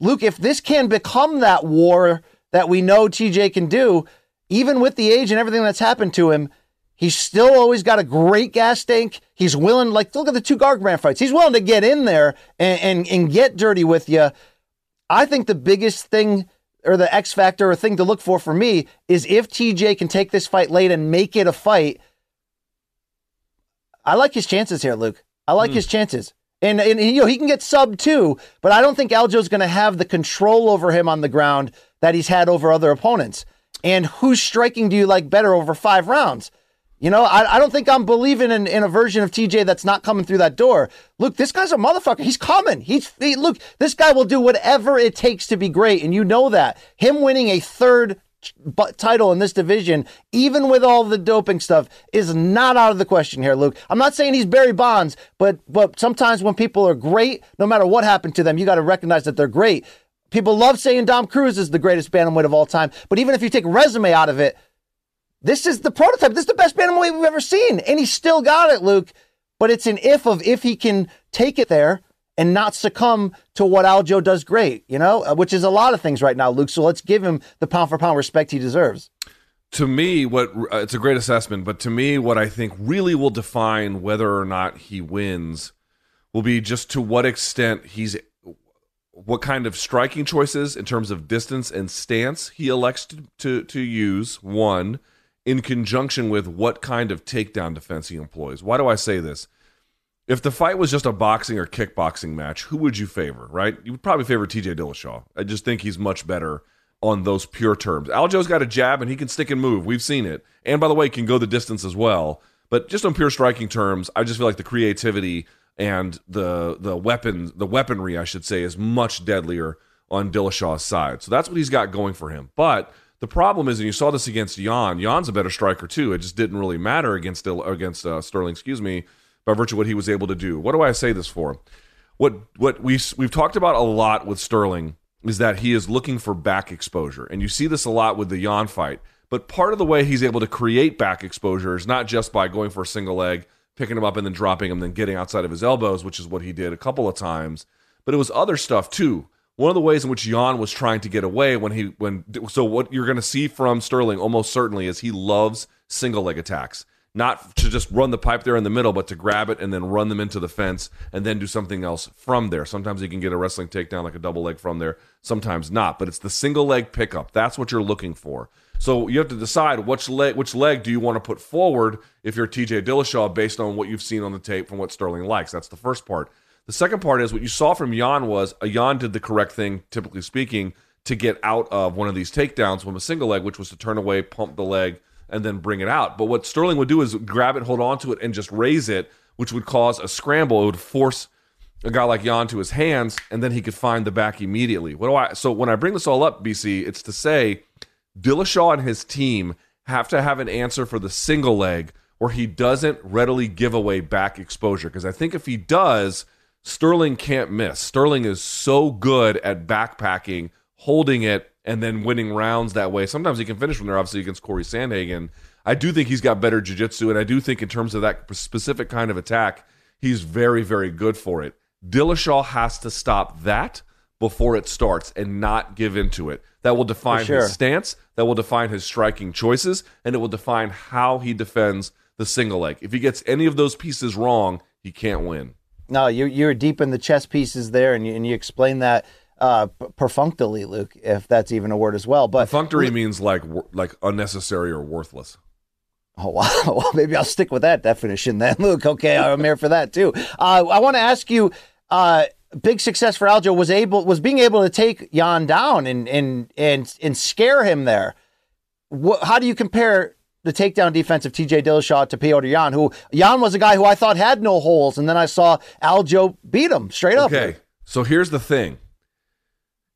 Luke, if this can become that war that we know TJ can do, even with the age and everything that's happened to him, he's still always got a great gas tank. He's willing, like look at the two Garbrandt fights. He's willing to get in there and, and, and get dirty with you. I think the biggest thing or the X factor or thing to look for for me is if TJ can take this fight late and make it a fight. I like his chances here, Luke. I like hmm. his chances. And, and you know he can get sub too, but I don't think Aljo's going to have the control over him on the ground that he's had over other opponents. And whose striking do you like better over five rounds? You know, I, I don't think I'm believing in, in a version of TJ that's not coming through that door. Look, this guy's a motherfucker. He's coming. He's he, look. This guy will do whatever it takes to be great, and you know that. Him winning a third title in this division, even with all the doping stuff, is not out of the question here, Luke. I'm not saying he's Barry Bonds, but but sometimes when people are great, no matter what happened to them, you got to recognize that they're great. People love saying Dom Cruz is the greatest bantamweight of all time, but even if you take resume out of it, this is the prototype. This is the best bantamweight we've ever seen, and he still got it, Luke. But it's an if of if he can take it there and not succumb to what Aljo does great, you know, uh, which is a lot of things right now, Luke. So let's give him the pound for pound respect he deserves. to me what uh, it's a great assessment but to me what i think really will define whether or not he wins will be just to what extent he's what kind of striking choices in terms of distance and stance he elects to to, to use one in conjunction with what kind of takedown defense he employs why do i say this if the fight was just a boxing or kickboxing match, who would you favor, right? You would probably favor TJ Dillashaw. I just think he's much better on those pure terms. Aljo's got a jab and he can stick and move. We've seen it. And by the way, he can go the distance as well. But just on pure striking terms, I just feel like the creativity and the the weapon the weaponry, I should say, is much deadlier on Dillashaw's side. So that's what he's got going for him. But the problem is, and you saw this against Yan. Yan's a better striker too. It just didn't really matter against against uh, Sterling. Excuse me, by virtue of what he was able to do. What do I say this for? What what we we've talked about a lot with Sterling is that he is looking for back exposure, and you see this a lot with the Yan fight. But part of the way he's able to create back exposure is not just by going for a single leg, picking him up, and then dropping him, then getting outside of his elbows, which is what he did a couple of times. But it was other stuff too. One of the ways in which Yan was trying to get away when he when so what you're going to see from Sterling almost certainly is he loves single leg attacks not to just run the pipe there in the middle, but to grab it and then run them into the fence and then do something else from there. Sometimes he can get a wrestling takedown like a double leg from there, sometimes not. But it's the single leg pickup. That's what you're looking for. So you have to decide which leg which leg do you want to put forward if you're TJ Dillashaw based on what you've seen on the tape from what Sterling likes. That's the first part. The second part is what you saw from Yan was a Yan did the correct thing, typically speaking, to get out of one of these takedowns from a single leg, which was to turn away, pump the leg, and then bring it out. But what Sterling would do is grab it, hold on to it, and just raise it, which would cause a scramble. It would force a guy like Yan to his hands, and then he could find the back immediately. What do I? So when I bring this all up, BC, it's to say Dillashaw and his team have to have an answer for the single leg where he doesn't readily give away back exposure. Because I think if he does, Sterling can't miss. Sterling is so good at backpacking, holding it, and then winning rounds that way. Sometimes he can finish from there, obviously, against Corey Sandhagen. I do think he's got better jiu-jitsu, and I do think in terms of that specific kind of attack, he's very, very good for it. Dillashaw has to stop that before it starts and not give into it. That will define sure. his stance, that will define his striking choices, and it will define how he defends the single leg. If he gets any of those pieces wrong, he can't win. No, you you're deep in the chess pieces there, and you, and you explain that uh, perfunctorily, Luke, if that's even a word as well. But perfunctory means like like unnecessary or worthless. Oh wow! Well, maybe I'll stick with that definition then, Luke. Okay, I'm here for that too. Uh, I want to ask you. Uh, big success for Aljo was able was being able to take Yan down and and and and scare him there. What, how do you compare the takedown defense of TJ Dillashaw to Petr Yan, who Yan was a guy who I thought had no holes, and then I saw Aljo beat him straight up. Okay, so here's the thing.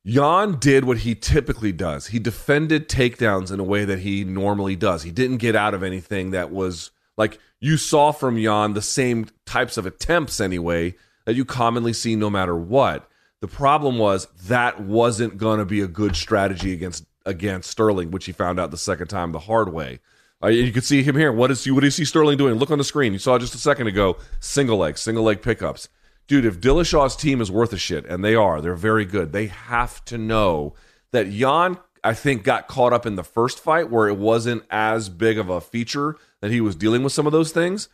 Yan did what he typically does. He defended takedowns in a way that he normally does. He didn't get out of anything that was like you saw from Yan the same types of attempts anyway that you commonly see no matter what. The problem was that wasn't going to be a good strategy against against Sterling, which he found out the second time the hard way. Uh, you can see him here. What is what do you see Sterling doing? Look on the screen. You saw just a second ago. Single leg, single leg pickups dude, if Dillashaw's team is worth a shit, and they are, they're very good. They have to know that Yan, I think, got caught up in the first fight where it wasn't as big of a feature that he was dealing with some of those things.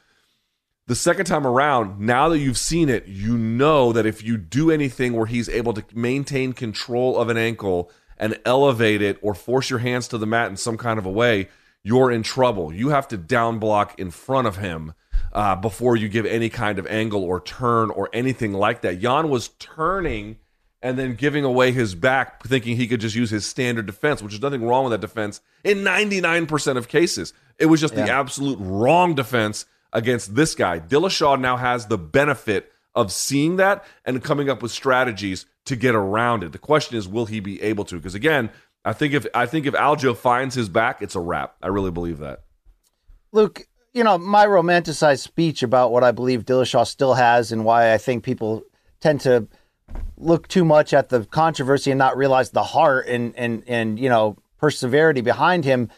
The second time around, now that you've seen it, you know that if you do anything where he's able to maintain control of an ankle and elevate it or force your hands to the mat in some kind of a way, you're in trouble. You have to down block in front of him uh, before you give any kind of angle or turn or anything like that. Yan was turning and then giving away his back, thinking he could just use his standard defense, which is nothing wrong with that defense in 99% of cases. It was just yeah. the absolute wrong defense against this guy. Dillashaw now has the benefit of seeing that and coming up with strategies to get around it. The question is, will he be able to? Because again, I think if I think if Aljo finds his back, it's a wrap. I really believe that. Luke, you know, my romanticized speech about what I believe Dillashaw still has and why I think people tend to look too much at the controversy and not realize the heart and and and you know perseverity behind him.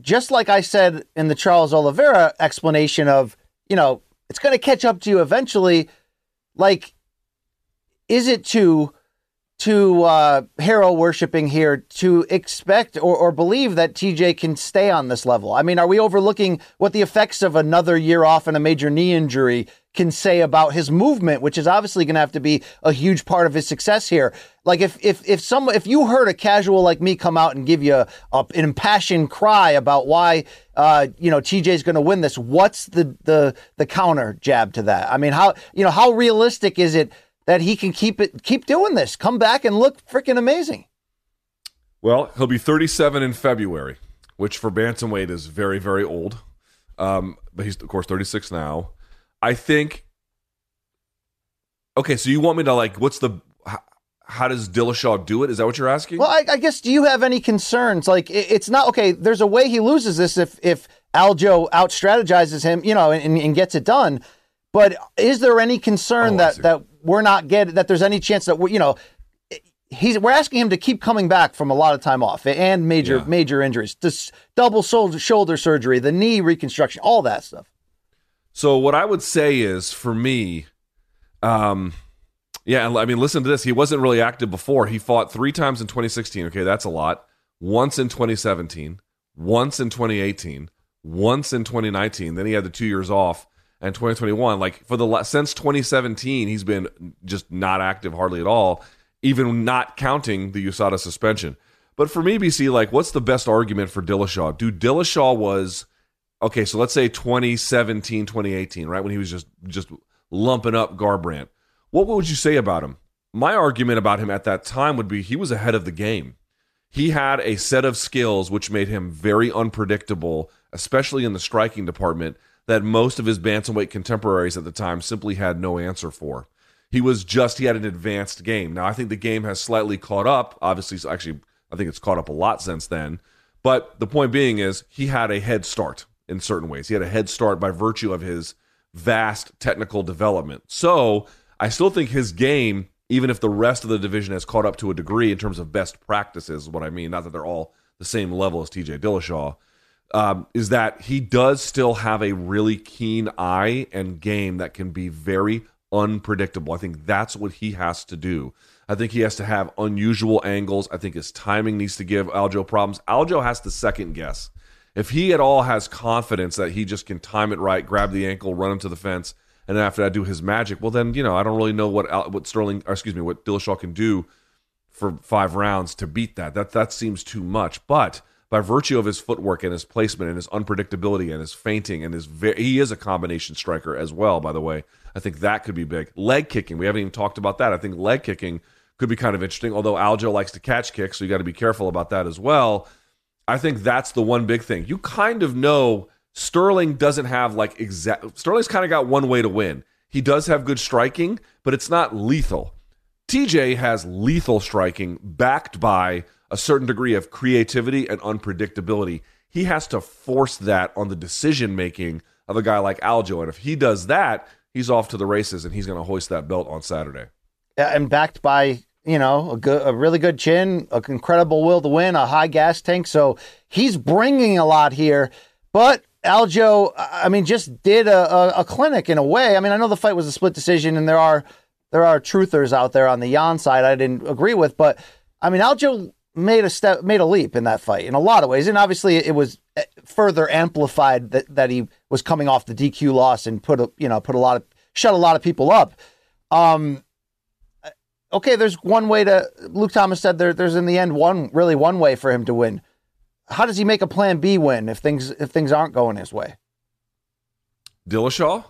Just like I said in the Charles Oliveira explanation of, you know, it's going to catch up to you eventually. Like, is it to uh, hero worshiping here to expect or, or believe that TJ can stay on this level? I mean, are we overlooking what the effects of another year off and a major knee injury can say about his movement, which is obviously going to have to be a huge part of his success here? Like if if if some if you heard a casual like me come out and give you a, a an impassioned cry about why uh, you know TJ is going to win this, what's the the the counter jab to that? I mean, how you know how realistic is it? That he can keep it keep doing this. Come back and look freaking amazing. Well, he'll be 37 in February, which for bantamweight is very very old. Um, but he's of course 36 now. I think. Okay, so you want me to like? What's the? How, how does Dillashaw do it? Is that what you're asking? Well, I, I guess. Do you have any concerns? Like, it, it's not okay. There's a way he loses this if if Aljo out strategizes him, you know, and, and gets it done. But is there any concern oh, that that we're not getting that there's any chance that we you know he's we're asking him to keep coming back from a lot of time off and major yeah. major injuries, this double shoulder shoulder surgery, the knee reconstruction, all that stuff. So what I would say is for me, um, yeah, I mean, listen to this. He wasn't really active before. He fought three times in 2016. Okay, that's a lot. Once in 2017, once in 2018, once in 2019. Then he had the two years off and 2021 like for the since 2017 he's been just not active hardly at all even not counting the USADA suspension. But for me BC like what's the best argument for Dillashaw? Dude Dillashaw was okay so let's say 2017 2018 right when he was just just lumping up Garbrandt. What would you say about him? My argument about him at that time would be he was ahead of the game. He had a set of skills which made him very unpredictable especially in the striking department that most of his bantamweight contemporaries at the time simply had no answer for. He was just, he had an advanced game. Now, I think the game has slightly caught up. Obviously, actually, I think it's caught up a lot since then. But the point being is, he had a head start in certain ways. He had a head start by virtue of his vast technical development. So I still think his game, even if the rest of the division has caught up to a degree in terms of best practices, is what I mean. Not that they're all the same level as TJ Dillashaw um, is that he does still have a really keen eye and game that can be very unpredictable. I think that's what he has to do. I think he has to have unusual angles. I think his timing needs to give Aljo problems. Aljo has to second guess. If he at all has confidence that he just can time it right, grab the ankle, run him to the fence, and then after that do his magic, well then you know I don't really know what what Sterling, excuse me, what Dillashaw can do for five rounds to beat that. That that seems too much. But by virtue of his footwork and his placement and his unpredictability and his feinting and his very, he is a combination striker as well. By the way, I think that could be big. Leg kicking, we haven't even talked about that. I think leg kicking could be kind of interesting. Although Aljo likes to catch kicks, so you got to be careful about that as well. I think that's the one big thing. You kind of know Sterling doesn't have like exact. Sterling's kind of got one way to win. He does have good striking, but it's not lethal. TJ has lethal striking backed by a certain degree of creativity and unpredictability. He has to force that on the decision making of a guy like Aljo. And if he does that, he's off to the races and he's going to hoist that belt on Saturday. And backed by, you know, a good, a really good chin, an incredible will to win, a high gas tank. So he's bringing a lot here. But Aljo, I mean, just did a, a, a clinic in a way. I mean, I know the fight was a split decision and there are there are truthers out there on the Yan side I didn't agree with, but I mean, Aljo made a step, made a leap in that fight in a lot of ways, and obviously it was eh, further amplified that that he was coming off the DQ loss and put a you know put a lot of shut a lot of people up. Um, okay, there's one way to. Luke Thomas said there, there's in the end one really one way for him to win. How does he make a Plan B win if things if things aren't going his way? Dillashaw?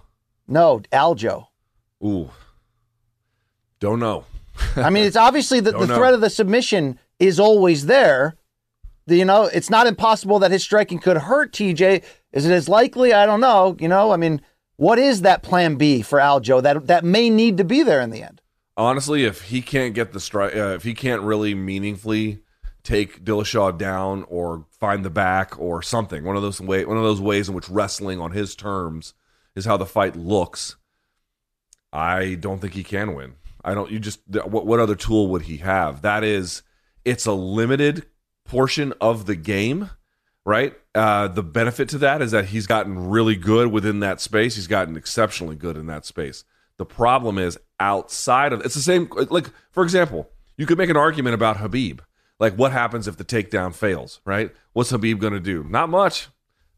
No, Aljo. Ooh, don't know. I mean, it's obviously the, the threat of the submission is always there. You know, it's not impossible that his striking could hurt TJ. Is it as likely? I don't know. You know, I mean, what is that plan B for Aljo that that may need to be there in the end? Honestly, if he can't get the strike, uh, if he can't really meaningfully take Dillashaw down or find the back or something, one of those way, one of those ways in which wrestling on his terms is how the fight looks. I don't think he can win. I don't. You just what what other tool would he have? That is, it's a limited portion of the game, right? Uh, the benefit to that is that he's gotten really good within that space. He's gotten exceptionally good in that space. The problem is outside of it's the same. Like for example, you could make an argument about Khabib. Like what happens if the takedown fails, right? What's Khabib going to do? Not much.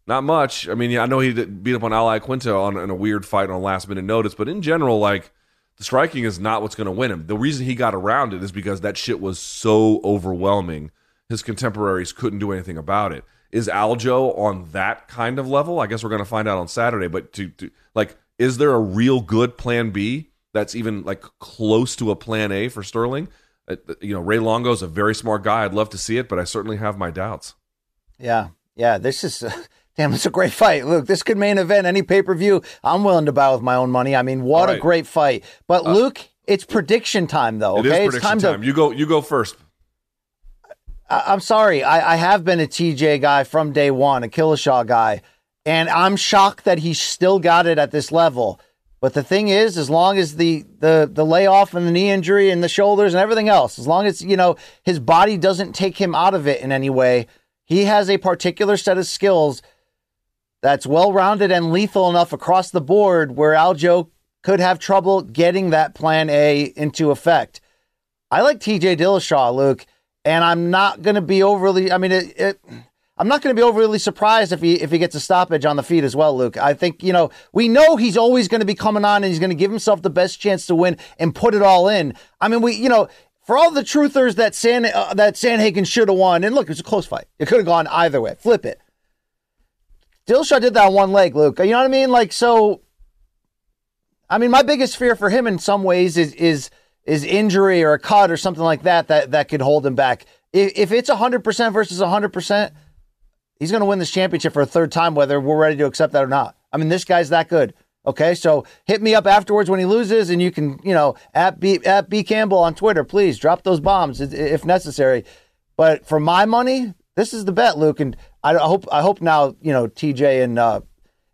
Not much. I mean, I know he beat up on Al Iaquinta on in a weird fight on last minute notice, but in general, like the striking is not what's going to win him. The reason he got around it is because that shit was so overwhelming. His contemporaries couldn't do anything about it. Is Aljo on that kind of level? I guess we're going to find out on Saturday. But to, to like, is there a real good Plan B that's even like close to a Plan A for Sterling? Uh, you know, Ray Longo is a very smart guy. I'd love to see it, but I certainly have my doubts. Yeah, yeah. This is. Damn, it's a great fight. Look, this could main event any pay per view. I'm willing to buy with my own money. I mean, what right. a great fight. But uh, Luke, it's prediction time, though. Okay, it's time, time, to. You go. You go first. I, am sorry. I, I, have been a TJ guy from day one, a Dillashaw guy, and I'm shocked that he still got it at this level. But the thing is, as long as the the the layoff and the knee injury and the shoulders and everything else, as long as you know his body doesn't take him out of it in any way, he has a particular set of skills that's well rounded and lethal enough across the board where Aljo could have trouble getting that plan A into effect. I like TJ Dillashaw, Luke, and I'm not going to be overly, I mean, it, it I'm not going to be overly surprised if he if he gets a stoppage on the feet as well, Luke. I think you know we know he's always going to be coming on and he's going to give himself the best chance to win and put it all in. I mean, we you know for all the truthers that San uh, that Sandhagen should have won, and look, it was a close fight. It could have gone either way. Flip it. Dillashaw did that on one leg, Luke. You know what I mean? Like so. I mean, my biggest fear for him in some ways is is is injury or a cut or something like that that that could hold him back. If, if it's hundred percent versus hundred percent, he's going to win this championship for a third time, whether we're ready to accept that or not. I mean, this guy's that good. Okay, so hit me up afterwards when he loses, and you can, you know, at B at B Campbell on Twitter, please drop those bombs if necessary. But for my money, this is the bet, Luke, and I hope I hope now you know TJ and uh,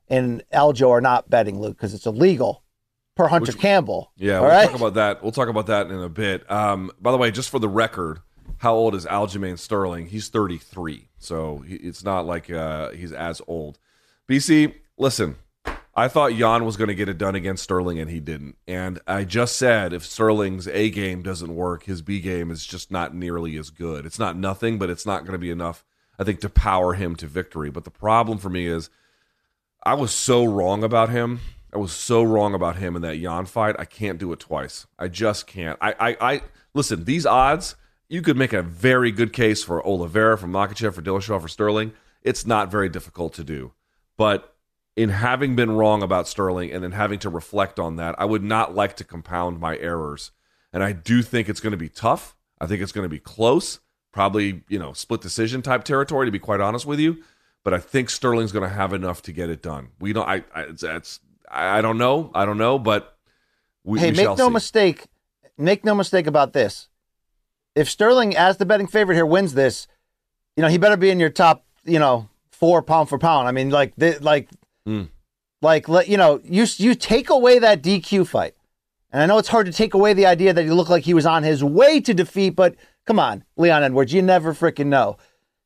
and Aljo are not betting Luke because it's illegal per Hunter Which, Campbell. Yeah, we'll right? talk about that. We'll talk about that in a bit. Um, by the way, just for the record, how old is Aljamain Sterling? He's 33, so he, it's not like uh, he's as old. BC, listen, I thought Yan was going to get it done against Sterling, and he didn't. And I just said if Sterling's A game doesn't work, his B game is just not nearly as good. It's not nothing, but it's not going to be enough, I think, to power him to victory. But the problem for me is I was so wrong about him. I was so wrong about him in that Yan fight. I can't do it twice. I just can't. I, I, I listen. These odds, you could make a very good case for Oliveira, for Makhachev, for Dillashaw, for Sterling. It's not very difficult to do, but in having been wrong about Sterling and then having to reflect on that, I would not like to compound my errors. And I do think it's going to be tough. I think it's going to be close, probably, you know, split decision type territory, to be quite honest with you. But I think Sterling's going to have enough to get it done. We don't, I, I, it's, I don't know. I don't know, but we, hey, we make no see. mistake. Make no mistake about this. If Sterling, as the betting favorite here, wins this, you know, he better be in your top, you know, four pound for pound. I mean, like, th- like Mm. Like let you know, you you take away that DQ fight, and I know it's hard to take away the idea that he looked like he was on his way to defeat, but come on, Leon Edwards, you never freaking know.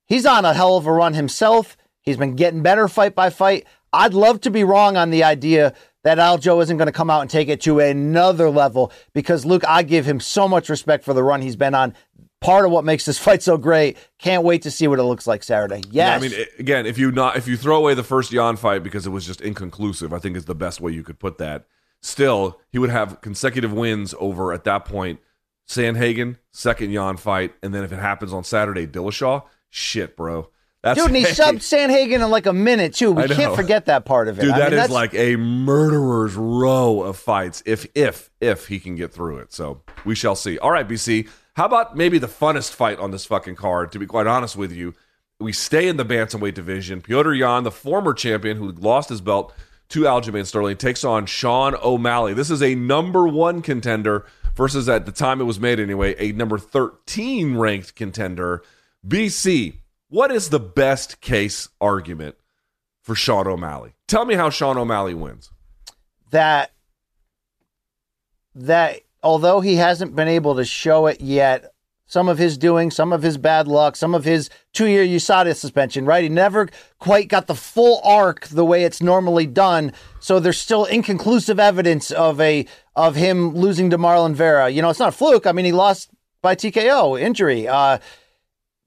He's on a hell of a run himself. He's been getting better fight by fight. I'd love to be wrong on the idea that Aljo isn't going to come out and take it to another level because Luke, I give him so much respect for the run he's been on part of what makes this fight so great. Can't wait to see what it looks like Saturday. Yes. Yeah, I mean, again, if you not if you throw away the first Yan fight because it was just inconclusive, I think is the best way you could put that. Still, he would have consecutive wins over at that point. Sandhagen, second Yan fight, and then if it happens on Saturday, Dillashaw. Shit, bro. That's Dude, and he subbed Sandhagen in like a minute too. We can't forget that part of it. Dude, I that mean, is like a murderer's row of fights. If if if he can get through it, so we shall see. All right, BC. How about maybe the funnest fight on this fucking card? To be quite honest with you, we stay in the bantamweight division. Petr Yan, the former champion who lost his belt to Aljamain Sterling, takes on Sean O'Malley. This is a number one contender versus at the time it was made anyway, a number thirteen ranked contender. BC. What is the best case argument for Sean O'Malley. Tell me how Sean O'Malley wins. that that although he hasn't been able to show it yet, some of his doing, some of his bad luck, some of his two-year USADA suspension, right? He never quite got the full arc the way it's normally done. So there's still inconclusive evidence of a of him losing to Marlon Vera. You know, it's not a fluke. I mean, he lost by TKO injury. Uh,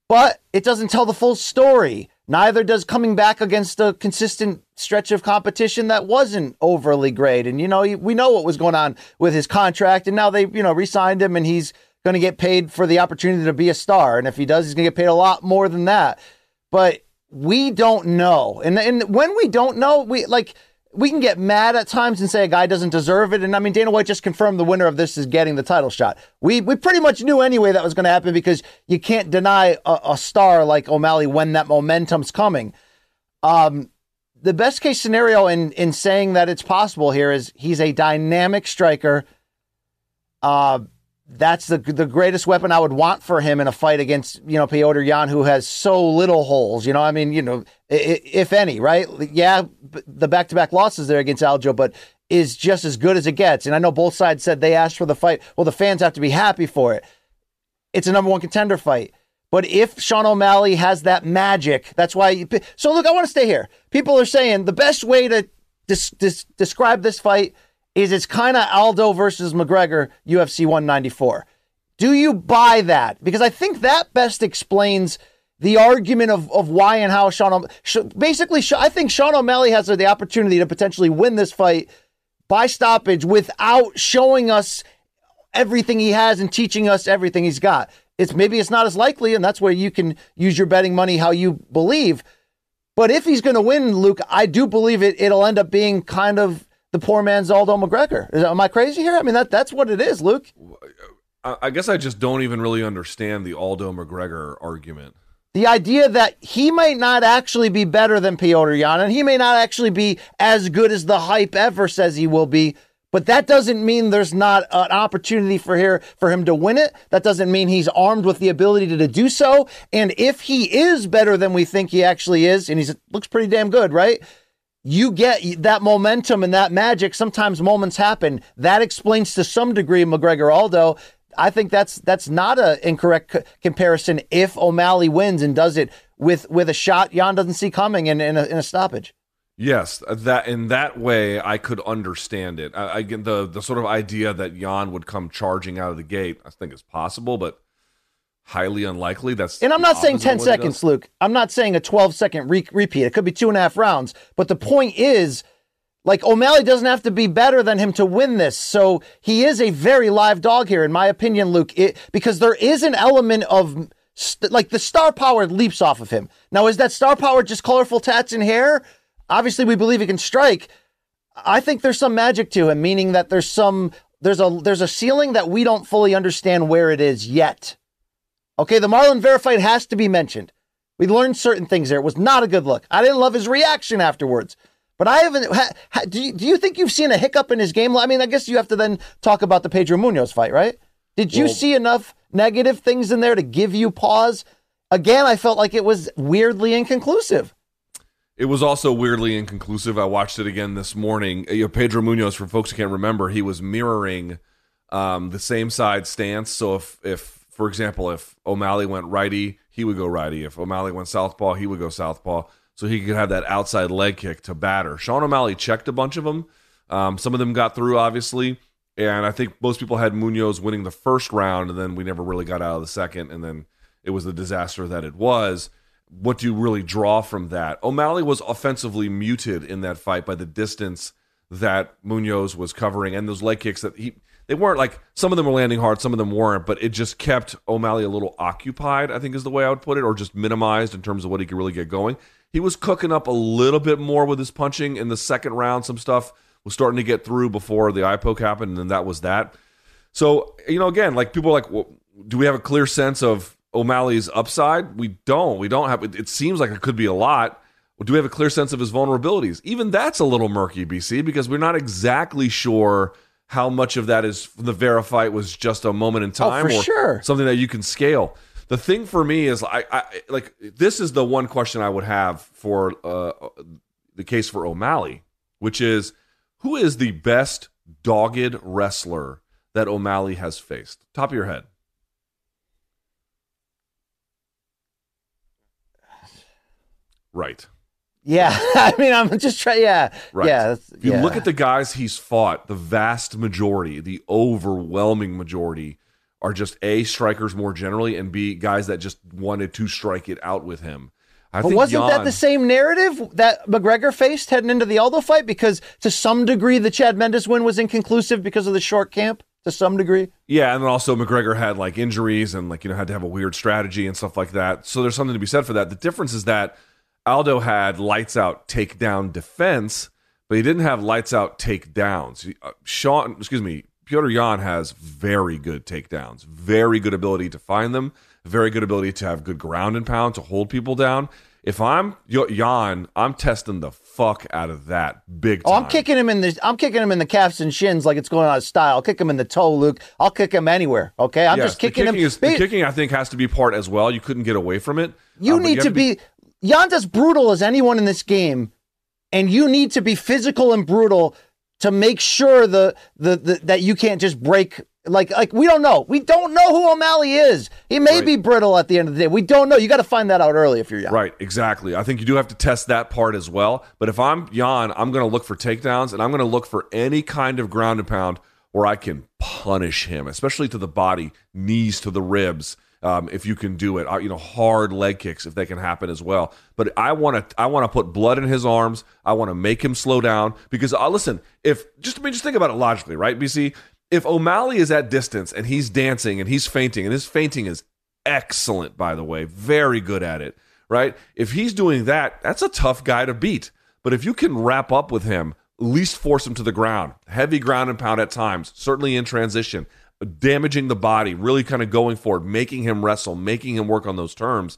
but it doesn't tell the full story. Neither does coming back against a consistent stretch of competition that wasn't overly great. And, you know, we know what was going on with his contract. And now they, you know, re signed him and he's going to get paid for the opportunity to be a star. And if he does, he's going to get paid a lot more than that. But we don't know. And, and when we don't know, we like, we can get mad at times and say a guy doesn't deserve it. And I mean, Dana White just confirmed the winner of this is getting the title shot. We we pretty much knew anyway that was going to happen because you can't deny a, a star like O'Malley when that momentum's coming. Um, the best case scenario in in saying that it's possible here is he's a dynamic striker. Uh, that's the the greatest weapon I would want for him in a fight against you know Petr Yan, who has so little holes. You know, I mean, you know, if any, right? Yeah, the back to back losses there against Aljo, but is just as good as it gets. And I know both sides said they asked for the fight. Well, the fans have to be happy for it. It's a number one contender fight. But if Sean O'Malley has that magic, that's why. You, so look, I want to stay here. People are saying the best way to dis, dis, describe this fight is it's kind of Aldo versus McGregor, UFC 194. Do you buy that? Because I think that best explains the argument of, of why and how Sean. Basically, I think Sean O'Malley has the opportunity to potentially win this fight by stoppage without showing us everything he has and teaching us everything he's got. It's maybe it's not as likely, and that's where you can use your betting money how you believe. But if he's going to win, Luke, I do believe it. It'll end up being kind of the poor man's Aldo McGregor. Is, am I crazy here? I mean, that that's what it is, Luke. I, guess I just don't even really understand the Aldo McGregor argument. The idea that he might not actually be better than Petr Yan, and he may not actually be as good as the hype ever says he will be. But that doesn't mean there's not an opportunity for here for him to win it. That doesn't mean he's armed with the ability to, to do so. And if he is better than we think he actually is, and he looks pretty damn good, right? You get that momentum and that magic. Sometimes moments happen. That explains to some degree McGregor Aldo. I think that's that's not an incorrect c- comparison. If O'Malley wins and does it with with a shot Yan doesn't see coming in in a, in a stoppage. Yes, that in that way I could understand it. I, I the the sort of idea that Yan would come charging out of the gate. I think is possible, but highly unlikely. That's and I'm not saying 10 seconds, Luke. I'm not saying a 12 second re- repeat. It could be two and a half rounds. But the point is, like O'Malley doesn't have to be better than him to win this. So he is a very live dog here, in my opinion, Luke, it, because there is an element of st- like the star power leaps off of him. Now, is that star power just colorful tats and hair? Obviously, we believe he can strike. I think there's some magic to him, meaning that there's some there's a there's a ceiling that we don't fully understand where it is yet. Okay, the Marlon Vera fight has to be mentioned. We learned certain things there. It was not a good look. I didn't love his reaction afterwards. But I haven't. Ha, ha, do, you, do you think you've seen a hiccup in his game? I mean, I guess you have to then talk about the Pedro Munhoz fight, right? Did you well, see enough negative things in there to give you pause? Again, I felt like it was weirdly inconclusive. It was also weirdly inconclusive. I watched it again this morning. You know, Pedro Munhoz, for folks who can't remember, he was mirroring um, the same side stance. So if, if for example, if O'Malley went righty, he would go righty. If O'Malley went southpaw, he would go southpaw. So he could have that outside leg kick to batter. Sean O'Malley checked a bunch of them. Um, some of them got through, obviously. And I think most people had Munhoz winning the first round, and then we never really got out of the second. And then it was the disaster that it was. What do you really draw from that? O'Malley was offensively muted in that fight by the distance that Munhoz was covering and those leg kicks that he they weren't like some of them were landing hard, some of them weren't, but it just kept O'Malley a little occupied, I think is the way I would put it, or just minimized in terms of what he could really get going. He was cooking up a little bit more with his punching in the second round. Some stuff was starting to get through before the eye poke happened, and then that was that. So, you know, again, like people are like, well, do we have a clear sense of O'Malley's upside? We don't. We don't have it seems like it could be a lot. Do we have a clear sense of his vulnerabilities? Even that's a little murky, BC, because we're not exactly sure how much of that is the Vera fight was just a moment in time oh, or sure. something that you can scale. The thing for me is I, I like this is the one question I would have for uh, the case for O'Malley, which is who is the best dogged wrestler that O'Malley has faced? Top of your head. Right. Yeah, I mean, I'm just trying. Yeah, right. Yeah, if you yeah. look at the guys he's fought, the vast majority, the overwhelming majority, are just a strikers more generally, and b guys that just wanted to strike it out with him. I but wasn't Jan, that the same narrative that McGregor faced heading into the Aldo fight? Because to some degree, the Chad Mendes win was inconclusive because of the short camp. To some degree, yeah, and then also McGregor had like injuries and like you know had to have a weird strategy and stuff like that. So there's something to be said for that. The difference is that Aldo had lights out takedown defense, but he didn't have lights out takedowns. Uh, Sean, excuse me, Petr Yan has very good takedowns, very good ability to find them, very good ability to have good ground and pound to hold people down. If I'm Yan, I'm testing the fuck out of that big time. Oh, I'm kicking him in the I'm kicking him in the calves and shins like it's going out of style. I'll kick him in the toe, Luke. I'll kick him anywhere. Okay, I'm yes, just kicking the kicking him. Is, the kicking, I think, has to be part as well. You couldn't get away from it. You um, need you to, to be, be as brutal as anyone in this game, and you need to be physical and brutal to make sure the, the, the that you can't just break like like we don't know. We don't know who O'Malley is. He may right. be brittle at the end of the day. We don't know. You got to find that out early if you're Yan. Right, exactly. I think you do have to test that part as well. But if I'm Yan, I'm going to look for takedowns and I'm going to look for any kind of ground and pound where I can punish him, especially to the body, knees to the ribs um, if you can do it. Uh, you know, hard leg kicks if they can happen as well. But I want to I want to put blood in his arms. I want to make him slow down because uh, listen, if just I mean just think about it logically, right? BC, if O'Malley is at distance and he's dancing and he's fainting and his fainting is excellent by the way, very good at it, right? If he's doing that, that's a tough guy to beat. But if you can wrap up with him, at least force him to the ground, heavy ground and pound at times, certainly in transition damaging the body, really kind of going for it, making him wrestle, making him work on those terms.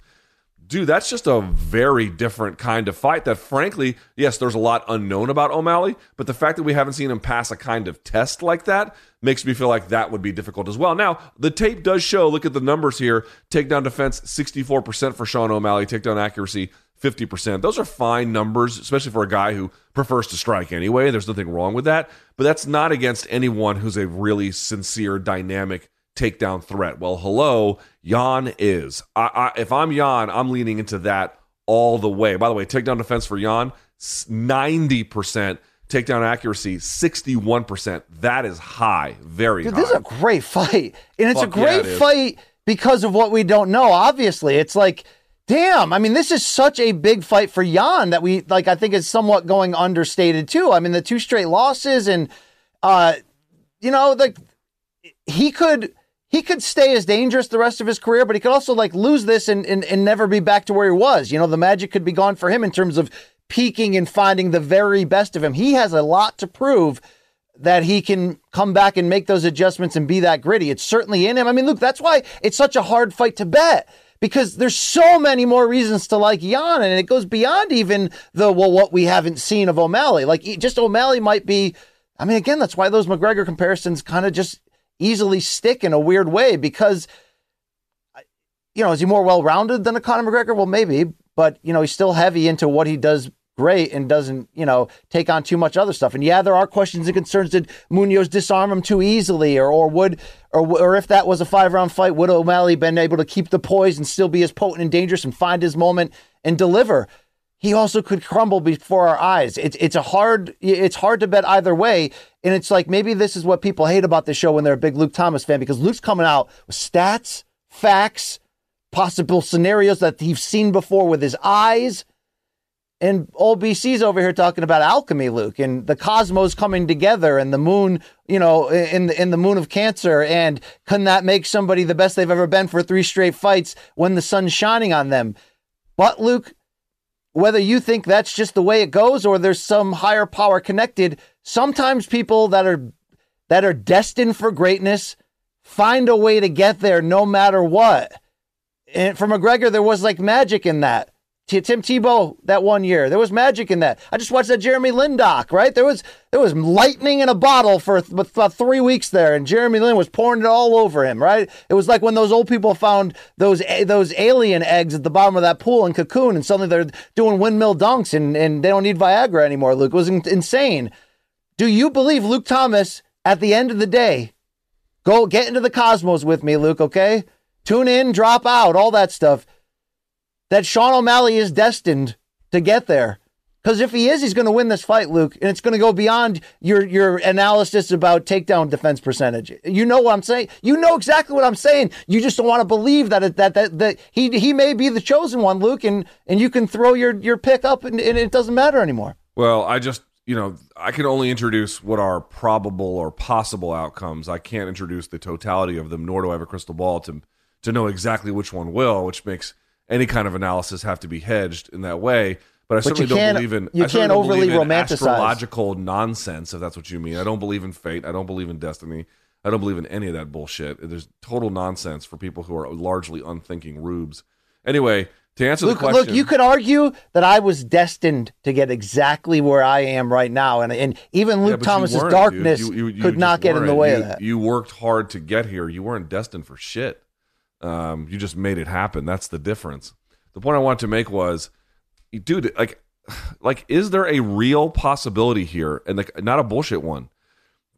Dude, that's just a very different kind of fight that, frankly, yes, there's a lot unknown about O'Malley, but the fact that we haven't seen him pass a kind of test like that makes me feel like that would be difficult as well. Now, the tape does show, look at the numbers here takedown defense 64% for Sean O'Malley, takedown accuracy 50%. Those are fine numbers, especially for a guy who prefers to strike anyway. There's nothing wrong with that. But that's not against anyone who's a really sincere, dynamic takedown threat. Well, hello, Yan is. I, I, if I'm Yan, I'm leaning into that all the way. By the way, takedown defense for Yan, ninety percent takedown accuracy, sixty-one percent. That is high, very Dude, high. this is a great fight. And it's Fuck a yeah, great it is. fight because of what we don't know. Obviously, it's like, damn. I mean, this is such a big fight for Yan that we like. I think is somewhat going understated too. I mean, the two straight losses, and uh, you know, like he could he could stay as dangerous the rest of his career, but he could also like lose this and, and and never be back to where he was. You know, the magic could be gone for him in terms of peaking and finding the very best of him. He has a lot to prove that he can come back and make those adjustments and be that gritty. It's certainly in him. I mean, look, that's why it's such a hard fight to bet because there's so many more reasons to like Yan, and it goes beyond even the well, what we haven't seen of O'Malley. Like, just O'Malley might be. I mean, again, that's why those McGregor comparisons kind of just easily stick in a weird way because, you know, is he more well rounded than a Conor McGregor? Well, maybe, but you know, he's still heavy into what he does great and doesn't, you know, take on too much other stuff. And yeah, there are questions and concerns. Did Munhoz disarm him too easily, or or would or or if that was a five round fight, would O'Malley been able to keep the poise and still be as potent and dangerous and find his moment and deliver? He also could crumble before our eyes. It's it's a hard it's hard to bet either way. And it's like maybe this is what people hate about the show when they're a big Luke Thomas fan because Luke's coming out with stats, facts, possible scenarios that he's seen before with his eyes. And old BC's over here talking about alchemy, Luke, and the cosmos coming together, and the moon, you know, in the in the moon of Cancer, and can that make somebody the best they've ever been for three straight fights when the sun's shining on them? But Luke, whether you think that's just the way it goes or there's some higher power connected, sometimes people that are that are destined for greatness find a way to get there no matter what. And for McGregor, there was like magic in that. Tim Tebow that one year, there was magic in that. I just watched that Jeremy Lin doc, right? There was there was lightning in a bottle for th- about three weeks there, and Jeremy Lin was pouring it all over him, right? It was like when those old people found those a- those alien eggs at the bottom of that pool in Cocoon, and suddenly they're doing windmill dunks, and and they don't need Viagra anymore. Luke it was in- insane. Do you believe Luke Thomas at the end of the day? Go get into the cosmos with me, Luke, okay? Tune in, drop out, all that stuff. That Sean O'Malley is destined to get there. Because if he is, he's going to win this fight, Luke, and it's going to go beyond your your analysis about takedown defense percentage. You know what I'm saying? You know exactly what I'm saying. You just don't want to believe that it, that that that he he may be the chosen one, Luke, and and you can throw your your pick up, and, and it doesn't matter anymore. Well, I just, you know, I can only introduce what are probable or possible outcomes. I can't introduce the totality of them, nor do I have a crystal ball to to know exactly which one will, which makes any kind of analysis have to be hedged in that way. But I But certainly don't believe in you I can't overly romanticize. astrological nonsense, if that's what you mean. I don't believe in fate. I don't believe in destiny. I don't believe in any of that bullshit. There's total nonsense for people who are largely unthinking rubes. Anyway, to answer Luke, the question, look, you could argue that I was destined to get exactly where I am right now, and and even Luke you Thomas's darkness. You- you- you could not get in the way of that. You worked hard to get here. You weren't destined for shit. Um, you just made it happen. That's the difference. The point I wanted to make was, dude, like, like, is there a real possibility here, and like, not a bullshit one,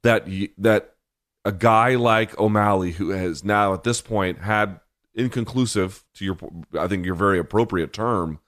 that you, that a guy like O'Malley, who has now at this point had inconclusive to your, I think your very appropriate term,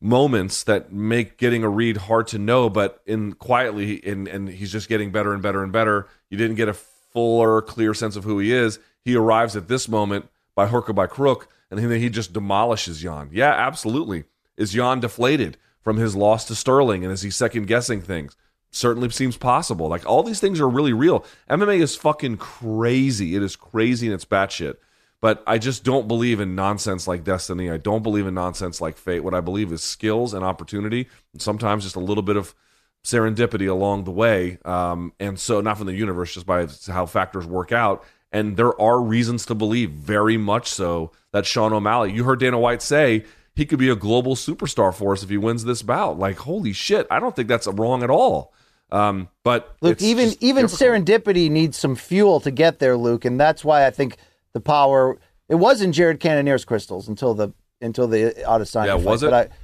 moments that make getting a read hard to know, but in quietly, and and he's just getting better and better and better. You didn't get a fuller, clear sense of who he is. He arrives at this moment by hook or by crook, and then he just demolishes Yan. Yeah, absolutely. Is Yan deflated from his loss to Sterling, and is he second guessing things? Certainly seems possible. Like all these things are really real. MMA is fucking crazy. It is crazy and it's batshit. But I just don't believe in nonsense like destiny. I don't believe in nonsense like fate. What I believe is skills and opportunity, and sometimes just a little bit of serendipity along the way. Um, and so, not from the universe, just by how factors work out. And there are reasons to believe, very much so, that Sean O'Malley, you heard Dana White say, he could be a global superstar for us if he wins this bout. Like, holy shit. I don't think that's wrong at all. Um, but Luke, even even difficult. serendipity needs some fuel to get there, Luke, and that's why I think the power it was in Jared Cannonier's crystals until the until the Adesanya Yeah, fight. was it? But I,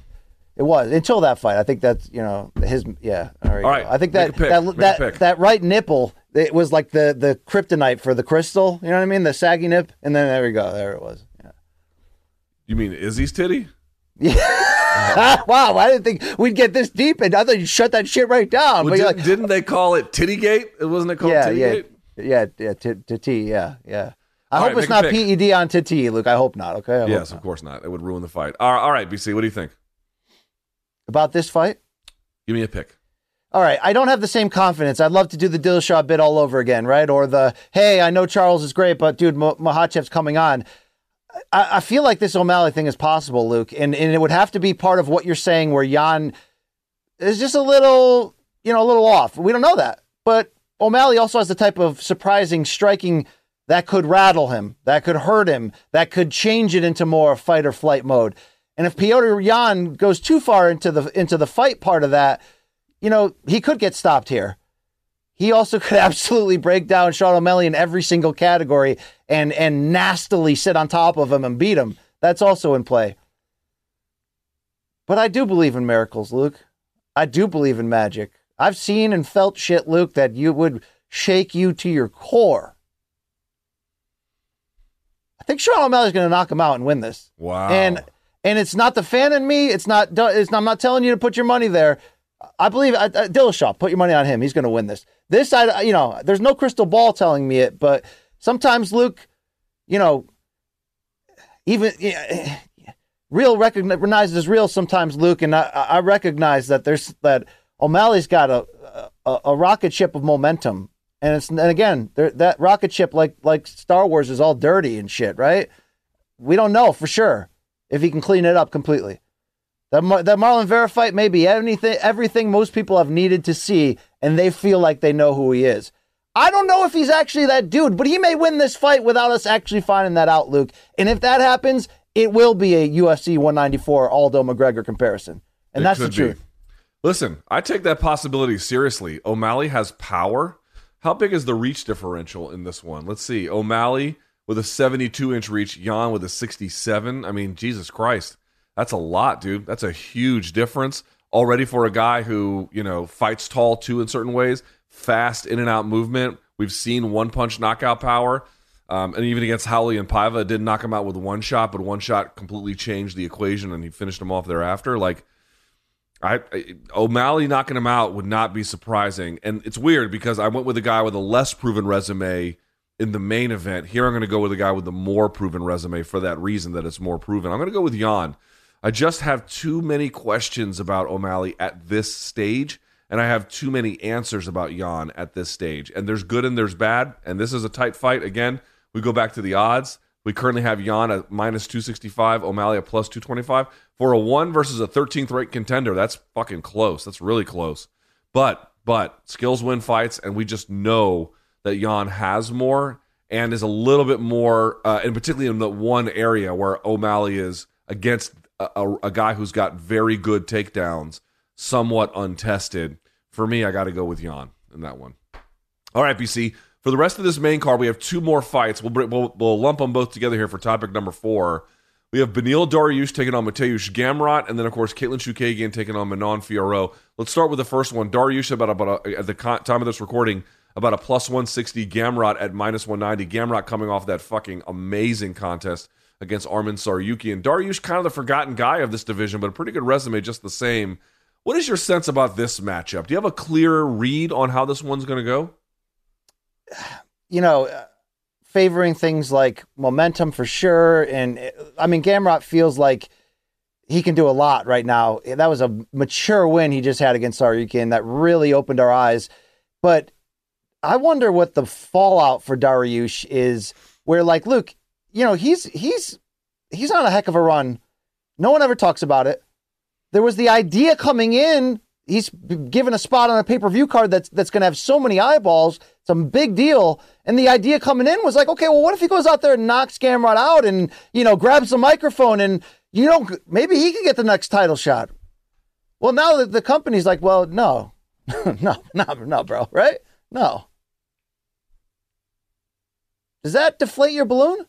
it was until that fight. I think that's you know his yeah. All right, All right, I think make that that that, that right nipple it was like the the kryptonite for the crystal. You know what I mean? The saggy nip, and then there we go. There it was. Yeah. You mean Izzy's titty? Yeah. wow, I didn't think we'd get this deep, and I thought you'd shut that shit right down. Well, but did, you're like, didn't they call it Tittygate? It wasn't it called yeah, yeah, Tittygate? yeah, yeah, to, to T, yeah, yeah. I All hope right, it's not. PED on to T, Luke. I hope not. Okay. I Yes, not. of course not. It would ruin the fight. All right, all right, BC, what do you think? About this fight. Give me a pick. All right, I don't have the same confidence. I'd love to do the Dillashaw bit all over again, right? Or the hey, I know Charles is great, but dude, Makhachev's coming on. I, I feel like this O'Malley thing is possible, Luke, and and it would have to be part of what you're saying, where Yan is just a little, you know, a little off. We don't know that, but O'Malley also has the type of surprising striking that could rattle him, that could hurt him, that could change it into more fight or flight mode. And if Petr Yan goes too far into the into the fight part of that, you know, he could get stopped here. He also could absolutely break down Sean O'Malley in every single category and and nastily sit on top of him and beat him. That's also in play. But I do believe in miracles, Luke. I do believe in magic. I've seen and felt shit, Luke, that you would shake you to your core. I think Sean O'Malley's going to knock him out and win this. Wow. And and it's not the fan in me. It's not. It's, I'm not telling you to put your money there. I believe uh, uh, Dillashaw. Put your money on him. He's going to win this. This, I, you know, there's no crystal ball telling me it, but sometimes Luke, you know, even yeah, real recognized as real. Sometimes Luke, and I, I recognize that there's that O'Malley's got a a, a rocket ship of momentum, and it's and again that rocket ship like like Star Wars is all dirty and shit, right? We don't know for sure if he can clean it up completely. That Mar- that Marlon Vera fight may be anything, everything most people have needed to see, and they feel like they know who he is. I don't know if he's actually that dude, but he may win this fight without us actually finding that out, Luke. And if that happens, it will be a UFC 194 Aldo McGregor comparison, and It that's the could be. truth. Listen, I take that possibility seriously. O'Malley has power. How big is the reach differential in this one? Let's see. O'Malley with a 72 inch reach, Yan with a 67. I mean, Jesus Christ. That's a lot, dude. That's a huge difference already for a guy who, you know, fights tall too in certain ways, fast in and out movement. We've seen one punch knockout power. Um, and even against Howley and Paiva, didn't knock him out with one shot, but one shot completely changed the equation and he finished him off thereafter. Like, I, I O'Malley knocking him out would not be surprising, and it's weird because I went with a guy with a less proven resume in the main event. Here, I'm going to go with a guy with the more proven resume for that reason that it's more proven. I'm going to go with Yan. I just have too many questions about O'Malley at this stage, and I have too many answers about Yan at this stage. And there's good and there's bad, and this is a tight fight. Again, we go back to the odds. We currently have Yan at minus 265, O'Malley at plus 225. For a 1 versus a 13th ranked contender, that's fucking close. That's really close. But, but, skills win fights, and we just know that Yan has more and is a little bit more, uh, and particularly in the one area where O'Malley is against a, a, guy who's got very good takedowns, somewhat untested. For me, I got to go with Yan in that one. All right, BC. For the rest of this main card, we have two more fights. We'll, we'll, we'll lump them both together here for topic number four. We have Beneil Dariush taking on Mateusz Gamrot, and then, of course, Katlyn Chookagian taking on Manon Fiorot. Let's start with the first one. Dariush, about, about a, at the time of this recording, about a plus 160. Gamrot at minus 190. Gamrot coming off that fucking amazing contest against Arman Tsarukyan. And Dariush, kind of the forgotten guy of this division, but a pretty good resume just the same. What is your sense about this matchup? Do you have a clear read on how this one's going to go? you know, uh, favoring things like momentum for sure. And uh, I mean, Gamrot feels like he can do a lot right now. That was a mature win he just had against Tsarukyan that really opened our eyes. But I wonder what the fallout for Dariush is. Where like, Luke, you know, he's he's he's on a heck of a run. No one ever talks about it. There was the idea coming in. He's given a spot on a pay per view card that's that's going to have so many eyeballs. Some big deal. And the idea coming in was like, okay, well, what if he goes out there and knocks Gamrot out and you know grabs the microphone and you know maybe he could get the next title shot. Well, now that the company's like, well, no, no, no, no, bro, right? No. Does that deflate your balloon?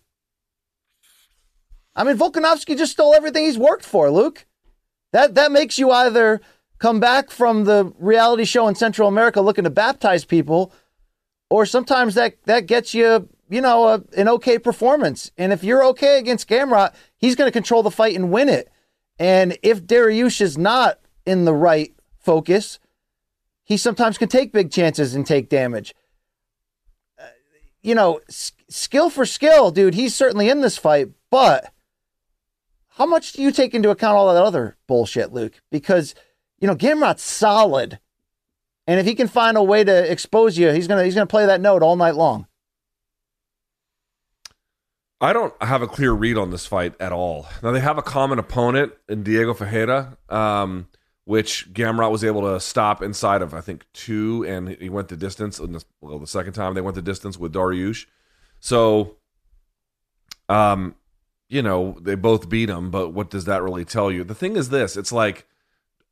I mean, Volkanovski just stole everything he's worked for, Luke. That that makes you either come back from the reality show in Central America looking to baptize people, or sometimes that that gets you, you know, a, an okay performance. And if you're okay against Gamrot, he's going to control the fight and win it. And if Dariush is not in the right focus, he sometimes can take big chances and take damage. Uh, you know, s- skill for skill, dude, he's certainly in this fight, but how much do you take into account all that other bullshit, Luke? Because, you know, Gamrot's solid. And if he can find a way to expose you, he's gonna he's gonna play that note all night long. I don't have a clear read on this fight at all. Now they have a common opponent in Diego Ferreira, um, which Gamrot was able to stop inside of I think two, and he went the distance. Well, the second time they went the distance with Dariush, so, um, you know they both beat him. But what does that really tell you? The thing is this: it's like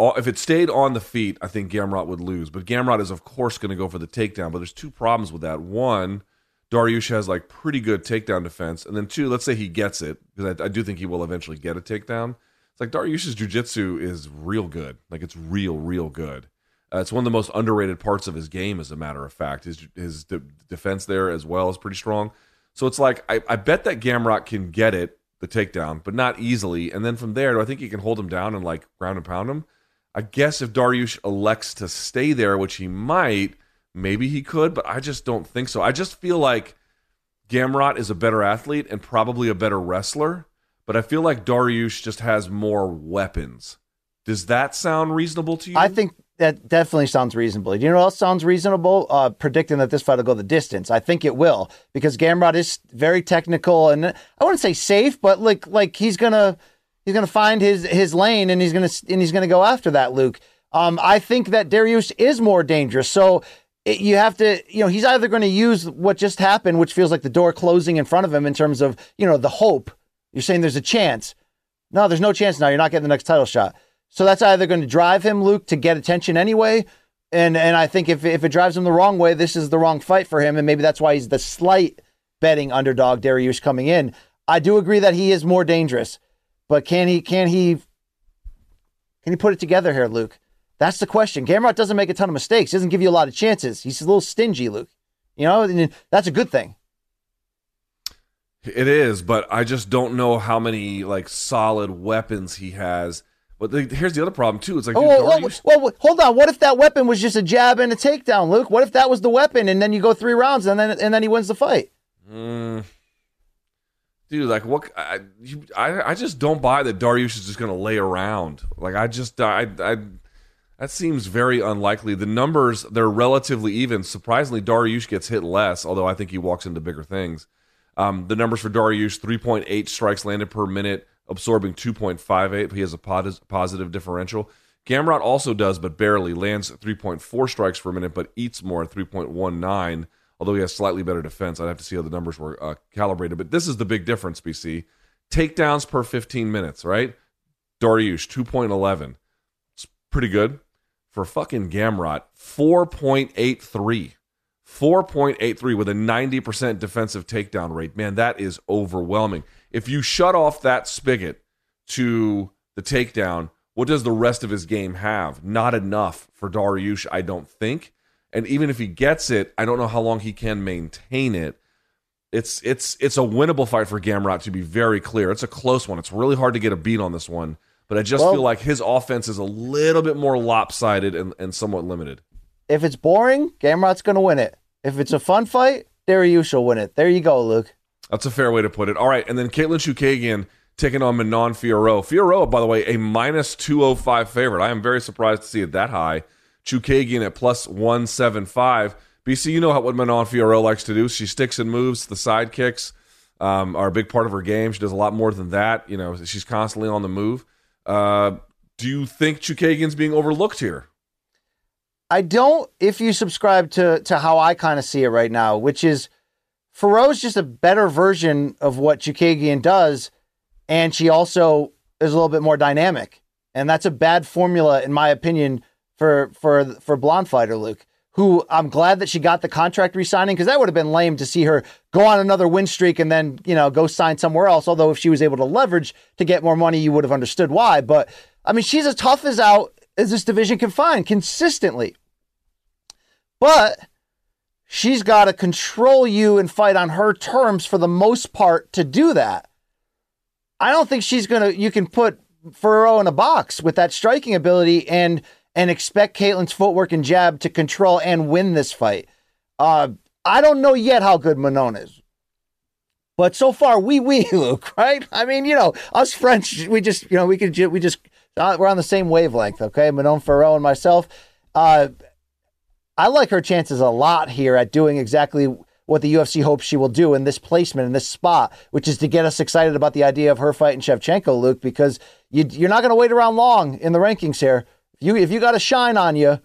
if it stayed on the feet, I think Gamrot would lose. But Gamrot is of course going to go for the takedown. But there's two problems with that. One Dariush has like pretty good takedown defense, and then two, let's say he gets it because I, I, do think he will eventually get a takedown. It's like Dariush's jujitsu is real good, like it's real, real good. Uh, it's one of the most underrated parts of his game, as a matter of fact. His his de- defense there as well is pretty strong. So it's like I, I bet that Gamrot can get it the takedown, but not easily. And then from there, do I think he can hold him down and like ground and pound him? I guess if Dariush elects to stay there, which he might, Maybe he could, but I just don't think so. I just feel like Gamrot is a better athlete and probably a better wrestler, but I feel like Dariush just has more weapons. Does that sound reasonable to you? I think that definitely sounds reasonable. Do you know what else sounds reasonable? Uh, predicting that this fight will go the distance. I think it will because Gamrot is very technical and I wouldn't say safe, but like like he's gonna he's gonna find his his lane and he's gonna and he's gonna go after that. Luke. Um, I think that Dariush is more dangerous. So it, you have to, you know, he's either going to use what just happened, which feels like the door closing in front of him in terms of, you know, the hope. You're saying there's a chance. No, there's no chance now. You're not getting the next title shot. So that's either going to drive him, Luke, to get attention anyway. And and I think if if it drives him the wrong way, this is the wrong fight for him. And maybe that's why he's the slight betting underdog, Dariush coming in. I do agree that he is more dangerous. But can he can he can he put it together here, Luke? That's the question. Gamrot doesn't make a ton of mistakes. He doesn't give you a lot of chances. He's a little stingy, Luke. You know, and that's a good thing. It is, but I just don't know how many like solid weapons he has. But the, here's the other problem too. It's like, oh, dude, well, well, hold on. What if that weapon was just a jab and a takedown, Luke? What if that was the weapon, and then you go three rounds, and then and then he wins the fight? Mm, dude, like what? I, I I just don't buy that Dariush is just gonna lay around. Like I just I I that seems very unlikely. The numbers, they're relatively even. Surprisingly, Dariush gets hit less, although I think he walks into bigger things. Um, the numbers for Dariush 3.8 strikes landed per minute, absorbing 2.58. He has a positive differential. Gamrot also does, but barely. Lands 3.4 strikes per minute, but eats more at 3.19. Although he has slightly better defense, I'd have to see how the numbers were uh, calibrated. But this is the big difference, BC. Takedowns per 15 minutes, right? Dariush 2.11. It's pretty good for fucking Gamrot, 4.83. 4.83 with a 90% defensive takedown rate. Man, that is overwhelming. If you shut off that spigot to the takedown, what does the rest of his game have? Not enough for Dariush, I don't think. And even if he gets it, I don't know how long he can maintain it. It's it's it's a winnable fight for Gamrot to be very clear. It's a close one. It's really hard to get a beat on this one. But I just well, feel like his offense is a little bit more lopsided and, and somewhat limited. If it's boring, Gamrot's going to win it. If it's a fun fight, Dariush will win it. There you go, Luke. That's a fair way to put it. All right, and then Katlyn Chookagian taking on Manon Fiorot. Fiorot, by the way, a minus 205 favorite. I am very surprised to see it that high. Chookagian at plus 175. BC, you know how, what Manon Fiorot likes to do. She sticks and moves. The side kicks um, are a big part of her game. She does a lot more than that. You know, she's constantly on the move. Uh, do you think Chookagian's being overlooked here? I don't. If you subscribe to to how I kind of see it right now, which is Fiorot's just a better version of what Chookagian does, and she also is a little bit more dynamic, and that's a bad formula in my opinion for for for blonde fighter Luke who I'm glad that she got the contract re-signing because that would have been lame to see her go on another win streak and then you know go sign somewhere else. Although if she was able to leverage to get more money, you would have understood why. But I mean, she's as tough as out as this division can find consistently. But she's got to control you and fight on her terms for the most part to do that. I don't think she's gonna. You can put Fiorot in a box with that striking ability and and expect Katlyn's footwork and jab to control and win this fight. Uh, I don't know yet how good Manon is. But so far, we we Luke, right? I mean, you know, us French, we just, you know, we could, we just, uh, we're on the same wavelength, okay? Manon Fiorot and myself. Uh, I like her chances a lot here at doing exactly what the UFC hopes she will do in this placement, in this spot, which is to get us excited about the idea of her fighting Shevchenko, Luke, because you, you're not going to wait around long in the rankings here. If you, if you got a shine on you,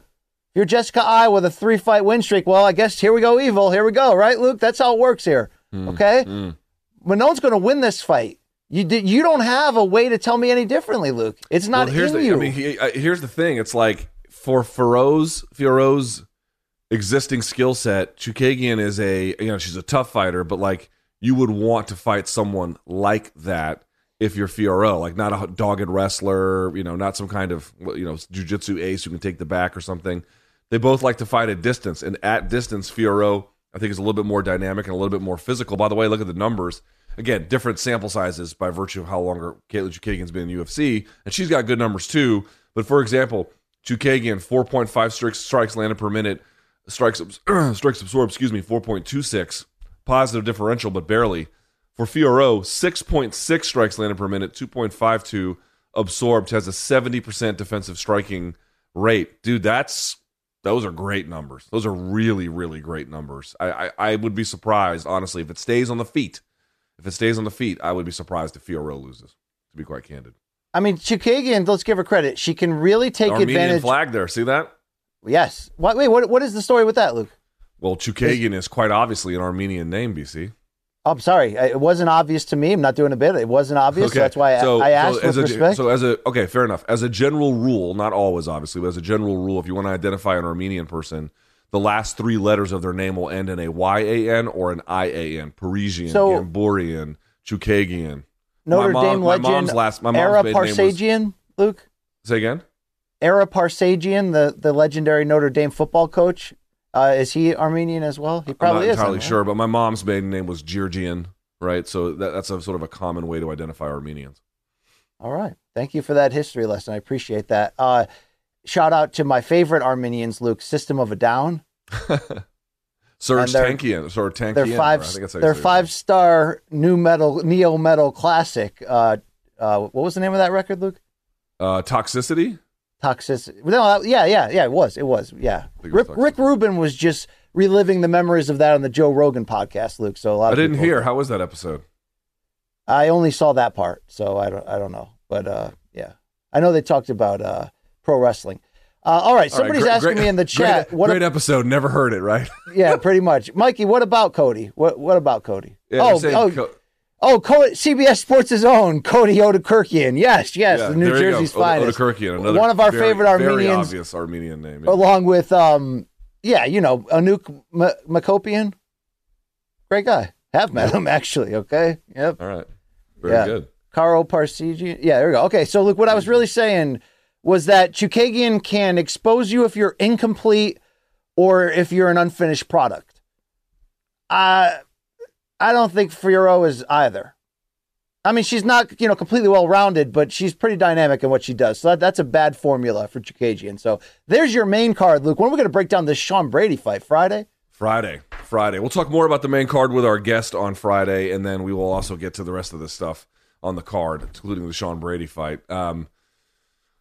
you're Jessica Eye with a three fight win streak. Well, I guess here we go, evil. Here we go, right, Luke? That's how it works here. Mm, okay? Mm. Manon's going to win this fight. You you don't have a way to tell me any differently, Luke. It's not well, here's in the, you. I mean, he, uh, here's the thing. It's like for Fiorot's, Fiorot's existing skill set, Chookagian is a you know she's a tough fighter, but like you would want to fight someone like that if you're Fiorot, like not a dogged wrestler, you know, not some kind of you know jujitsu ace who can take the back or something. They both like to fight at distance, and at distance, Fiorot I think is a little bit more dynamic and a little bit more physical. By the way, look at the numbers. Again, different sample sizes by virtue of how longer Katlyn Chookagian's been in UFC, and she's got good numbers too. But for example, Chookagian, 4.5 strikes, strikes landed per minute, strikes strikes absorbed, excuse me, 4.26. Positive differential, but barely. For Fiorot, 6.6 strikes landed per minute, 2.52 absorbed, has a 70% defensive striking rate. Dude, that's those are great numbers. Those are really, really great numbers. I, I, I, would be surprised, honestly, if it stays on the feet. If it stays on the feet, I would be surprised if Fiorot loses, to be quite candid. I mean, Chookagian, let's give her credit. She can really take Armenian advantage. flag there. See that? Yes. What, wait, what, what is the story with that, Luke? Well, Chookagian is quite obviously an Armenian name, BC. Oh, I'm sorry. Uh, it wasn't obvious to me. I'm not doing a bit. It wasn't obvious. Okay. So that's why so, I, I asked so with a, respect. So as a okay, fair enough. As a general rule, not always obviously, but as a general rule, if you want to identify an Armenian person, the last three letters of their name will end in a Y A N or an I A N. Parisian, so, Gamborian, Chookagian. Notre mom, Dame legend. My mom's last. My mom's Ara Parseghian, Luke. Say again. Ara Parseghian, the the legendary Notre Dame football coach. Uh, is he Armenian as well? He probably is. I'm not entirely sure, but my mom's maiden name was Georgian, right? So that, that's a sort of a common way to identify Armenians. All right. Thank you for that history lesson. I appreciate that. Uh, shout out to my favorite Armenians, Luke, System of a Down. Serj Tankian, or Tankian. They're five. They're five star new metal, neo metal classic. Uh, uh, what was the name of that record, Luke? Uh, Toxicity toxicity. No, yeah, yeah, yeah. It was. It was. Yeah. Rick, Rick Rubin was just reliving the memories of that on the Joe Rogan podcast, Luke. So a lot. I didn't hear. How was that episode? I only saw that part, so I don't. I don't know, but uh, yeah, I know they talked about uh, pro wrestling. Uh, all right, somebody's all right, great, asking great, me in the chat. Great, what great a, episode. Never heard it. Right? yeah, pretty much. Mikey, what about Cody? What What about Cody? Yeah, oh, oh, Co- Oh, CBS Sports' is own Cody Odekirkian. Yes, yes, yeah, New Jersey's finest. Odekirkian, another one of our very, favorite Armenians. Very obvious Armenian name. Yeah. Along with, um, yeah, you know, Anuk M- Makopian. Great guy. Have met him actually. Okay. Yep. All right. Very yeah. good. Karo Parseghian. Yeah, there we go. Okay, so look, what I was really saying was that Chookagian can expose you if you're incomplete or if you're an unfinished product. Uh I don't think Fiorot is either. I mean, she's not, you know, completely well rounded, but she's pretty dynamic in what she does. So that, that's a bad formula for Chookagian. So there's your main card, Luke. When are we going to break down this Sean Brady fight? Friday? Friday. Friday. We'll talk more about the main card with our guest on Friday, and then we will also get to the rest of the stuff on the card, including the Sean Brady fight. Um,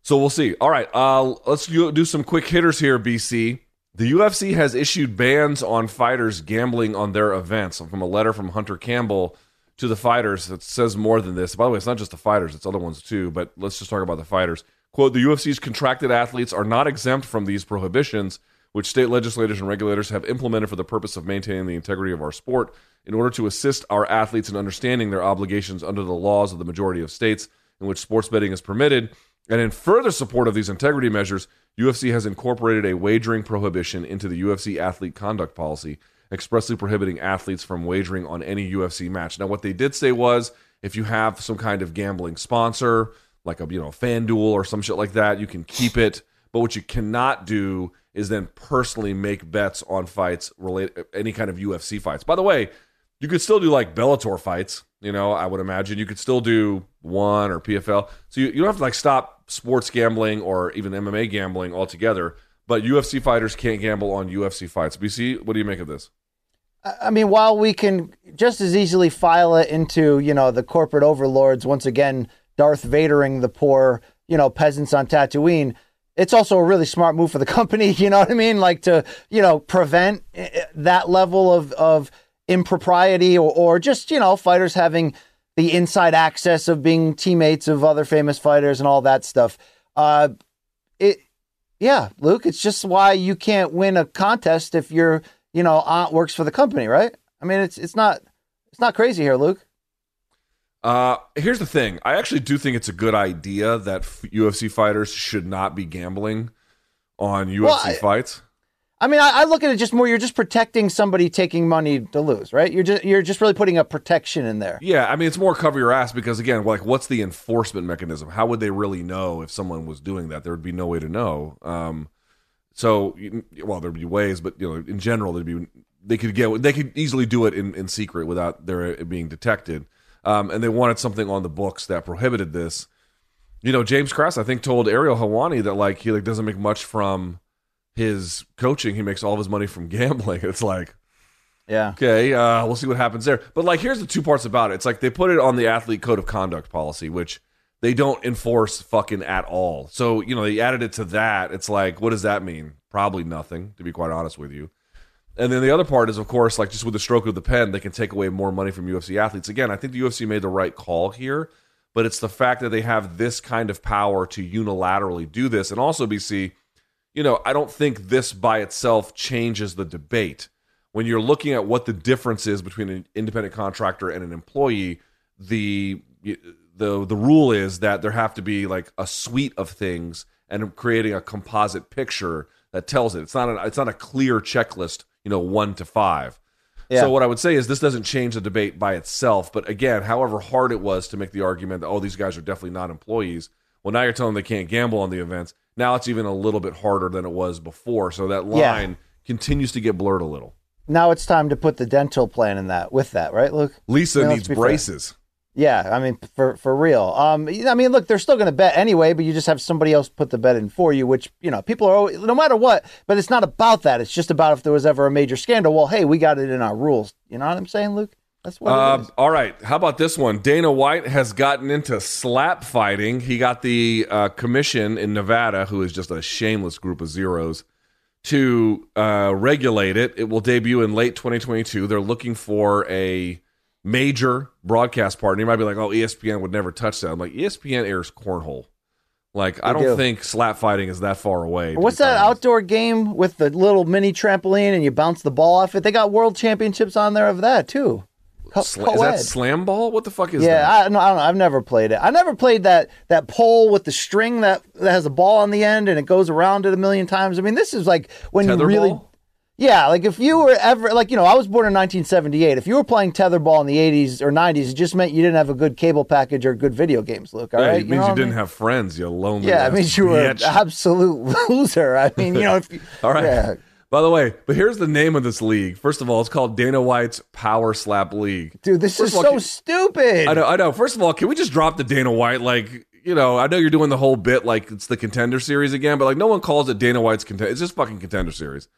so we'll see. All right, uh, let's do some quick hitters here, BC. The UFC has issued bans on fighters gambling on their events. From a letter from Hunter Campbell to the fighters that says more than this. By the way, it's not just the fighters, it's other ones too, but let's just talk about the fighters. Quote The UFC's contracted athletes are not exempt from these prohibitions, which state legislators and regulators have implemented for the purpose of maintaining the integrity of our sport in order to assist our athletes in understanding their obligations under the laws of the majority of states in which sports betting is permitted. And in further support of these integrity measures, UFC has incorporated a wagering prohibition into the UFC athlete conduct policy, expressly prohibiting athletes from wagering on any UFC match. Now, what they did say was if you have some kind of gambling sponsor, like a you know FanDuel or some shit like that, you can keep it. But what you cannot do is then personally make bets on fights related any kind of UFC fights. By the way, you could still do like Bellator fights. You know, I would imagine you could still do one or PFL. So you, you don't have to like stop sports gambling or even MMA gambling altogether. But UFC fighters can't gamble on UFC fights. BC, what do you make of this? I mean, while we can just as easily file it into, you know, the corporate overlords, once again, Darth Vadering the poor, you know, peasants on Tatooine, it's also a really smart move for the company, you know what I mean? Like to, you know, prevent eh, eh, that level of, of impropriety or, or just, you know, fighters having the inside access of being teammates of other famous fighters and all that stuff. Uh, it, yeah, Luke, it's just why you can't win a contest if your, you know, aunt works for the company, right? I mean, it's, it's not, it's not crazy here, Luke. Uh, here's the thing. I actually do think it's a good idea that f- UFC fighters should not be gambling on UFC Well, I- fights. I mean, I, I look at it just more. You're just protecting somebody taking money to lose, right? You're just you're just really putting a protection in there. Yeah, I mean it's more cover your ass because again, like what's the enforcement mechanism? How would they really know if someone was doing that? There would be no way to know. Um, so well, there'd be ways, but you know, in general, there'd be they could get they could easily do it in, in secret without their being detected. Um, and they wanted something on the books that prohibited this. You know, James Krause, I think, told Ariel Helwani that like he like doesn't make much from his coaching. He makes all of his money from gambling. It's like Yeah. Okay, uh, we'll see what happens there. But like, here's the two parts about it. It's like they put it on the athlete code of conduct policy, which they don't enforce fucking at all. So you know, they added it to that. It's like, what does that mean? Probably nothing, to be quite honest with you. And then the other part is, of course, like just with the stroke of the pen, they can take away more money from UFC athletes. Again, I think the UFC made the right call here, but it's the fact that they have this kind of power to unilaterally do this, and also BC you know, I don't think this by itself changes the debate. When you're looking at what the difference is between an independent contractor and an employee, the the the rule is that there have to be like a suite of things and creating a composite picture that tells it. It's not a, it's not a clear checklist, you know, 1 to 5. Yeah. So what I would say is this doesn't change the debate by itself, but again, however hard it was to make the argument that oh these guys are definitely not employees, well now you're telling them they can't gamble on the events. Now it's even a little bit harder than it was before. So that Yeah. line continues to get blurred a little. Now it's time to put the dental plan in that with that, right, Luke? Lisa Yeah, needs be fair. braces. Yeah, I mean for for real. Um, I mean, look, they're still going to bet anyway, but you just have somebody else put the bet in for you, which you know people are always, no matter what. But it's not about that. It's just about if there was ever a major scandal. Well, hey, we got it in our rules. You know what I'm saying, Luke? That's what Uh, all right. How about this one? Dana White has gotten into slap fighting. He got the uh, commission in Nevada, who is just a shameless group of zeros, to uh, regulate it. It will debut in late 2022. They're looking for a major broadcast partner. You might be like, oh, ESPN would never touch that. I'm like, ESPN airs cornhole. Like, I don't do. think slap fighting is that far away. What's that honest. outdoor game with the little mini trampoline and you bounce the ball off it? They got world championships on there of that too. Co- Sla- is that slam ball? What the fuck is yeah, that? I, no, I don't know. I've never played it. I never played that that pole with the string that, that has a ball on the end and it goes around it a million times. I mean, this is like when you really, Tetherball? yeah, like if you were ever like you know, I was born in 1978. If you were playing tetherball in the 80s or 90s, it just meant you didn't have a good cable package or good video games. Luke, all Yeah, right, it means know you didn't mean? have friends, you lonely. Yeah, it means you were an absolute loser. I mean, you know, if you, All right. yeah. By the way, but here's the name of this league. First of all, it's called Dana White's Power Slap League. dude, this First is all, so can- stupid. I know, I know. First of all, can we just drop the Dana White? Like, you know, I know you're doing the whole bit like it's the contender series again, but like no one calls it Dana White's contender. It's just fucking contender series.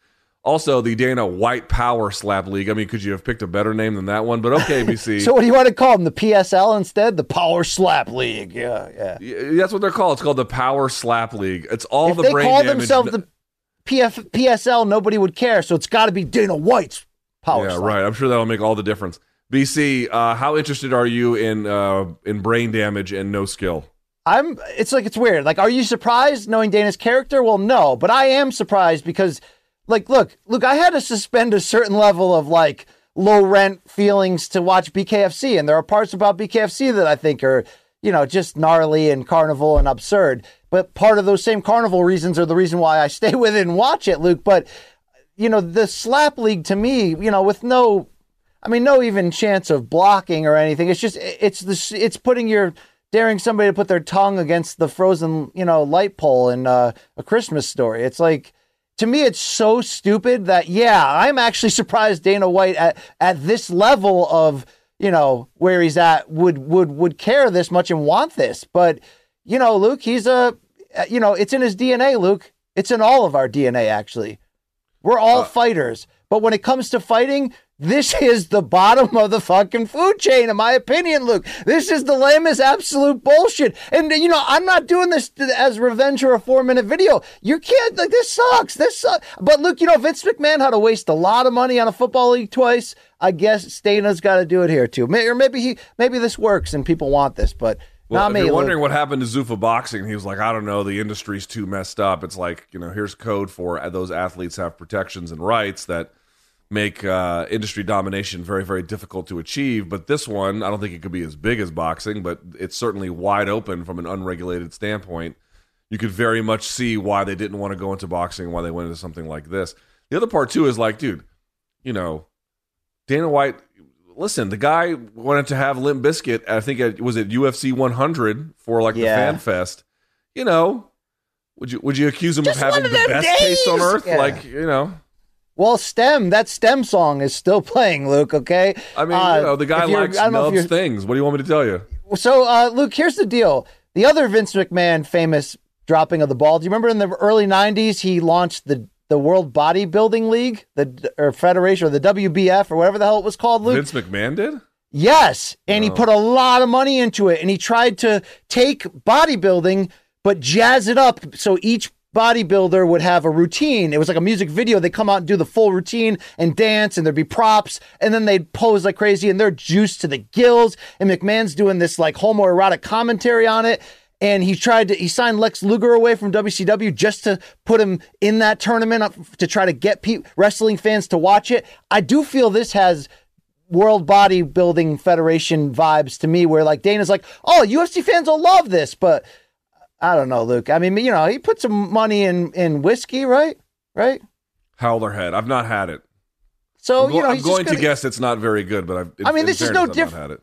Also, the Dana White Power Slap League. I mean, could you have picked a better name than that one? But okay, BC. So what do you want to call them? The PSL instead? The Power Slap League. Yeah, yeah. Yeah, that's what they're called. It's called the Power Slap League. It's all if the they brain call damage. themselves the PF, PSL, nobody would care. So it's got to be Dana White's Power yeah, right. I'm sure that'll make all the difference. BC, uh, how interested are you in uh, in brain damage and no skill? I'm. It's like it's weird. Like, are you surprised knowing Dana's character? Well, no, but I am surprised because, like, look, look, I had to suspend a certain level of like low rent feelings to watch BKFC, and there are parts about BKFC that I think are, you know, just gnarly and carnival and absurd. But part of those same carnival reasons are the reason why I stay with it and watch it, Luke. But you know, the slap league to me, you know, with no I mean, no even chance of blocking or anything. It's just it's the it's putting your daring somebody to put their tongue against the frozen you know light pole in uh, a Christmas story. It's like to me, it's so stupid that yeah, I'm actually surprised Dana White at at this level of you know, where he's at would would would care this much and want this. But you know, Luke, he's a you know, it's in his DNA, Luke. It's in all of our DNA actually. We're all Uh, fighters. But when it comes to fighting, this is the bottom of the fucking food chain, in my opinion, Luke. This is the lamest absolute bullshit. And, you know, I'm not doing this as revenge or a four minute video. You can't, like, this sucks. This sucks. But Luke, you know, Vince McMahon had to waste a lot of money on a football league twice. I guess Stana's got to do it here, too. Or maybe he, maybe this works and people want this, but Well, not if me. you're wondering what happened to Zuffa boxing, he was like, I don't know, the industry's too messed up. It's like, you know, here's code for uh, those athletes have protections and rights that make uh, industry domination very, very difficult to achieve. But this one, I don't think it could be as big as boxing, but it's certainly wide open from an unregulated standpoint. You could very much see why they didn't want to go into boxing and why they went into something like this. The other part, too, is like, dude, you know, Dana White. Listen, the guy wanted to have Limp Bizkit. I think it was at UFC 100 for like Yeah. the Fan Fest. You know, would you would you accuse him Just of having one the of them best taste on earth? Yeah. Like you know, Well, STEM, that STEM song is still playing, Luke, okay? I mean, Uh, you know, the guy likes I don't know if nubs things. What do you want me to tell you? So, uh, Luke, here's the deal. The other Vince McMahon famous dropping of the ball. Do you remember in the early '90s he launched the the World Bodybuilding League, the or Federation, or the WBF, or whatever the hell it was called, Luke? Vince McMahon did. Yes, and Oh. he put a lot of money into it, and he tried to take bodybuilding but jazz it up so each bodybuilder would have a routine. It was like a music video. They come out and do the full routine and dance, and there'd be props, and then they'd pose like crazy, and they're juiced to the gills. And McMahon's doing this like homoerotic commentary on it. And he tried to he signed Lex Luger away from WCW just to put him in that tournament to try to get pe- wrestling fans to watch it. I do feel this has World Bodybuilding Federation vibes to me, where like Dana's like, oh, UFC fans will love this, but I don't know, Luke. I mean, you know, he put some money in in whiskey, right? Right. Howler head. I've not had it. So I'm, you know, I'm going to gonna- guess it's not very good, but I've. I mean, this is no I've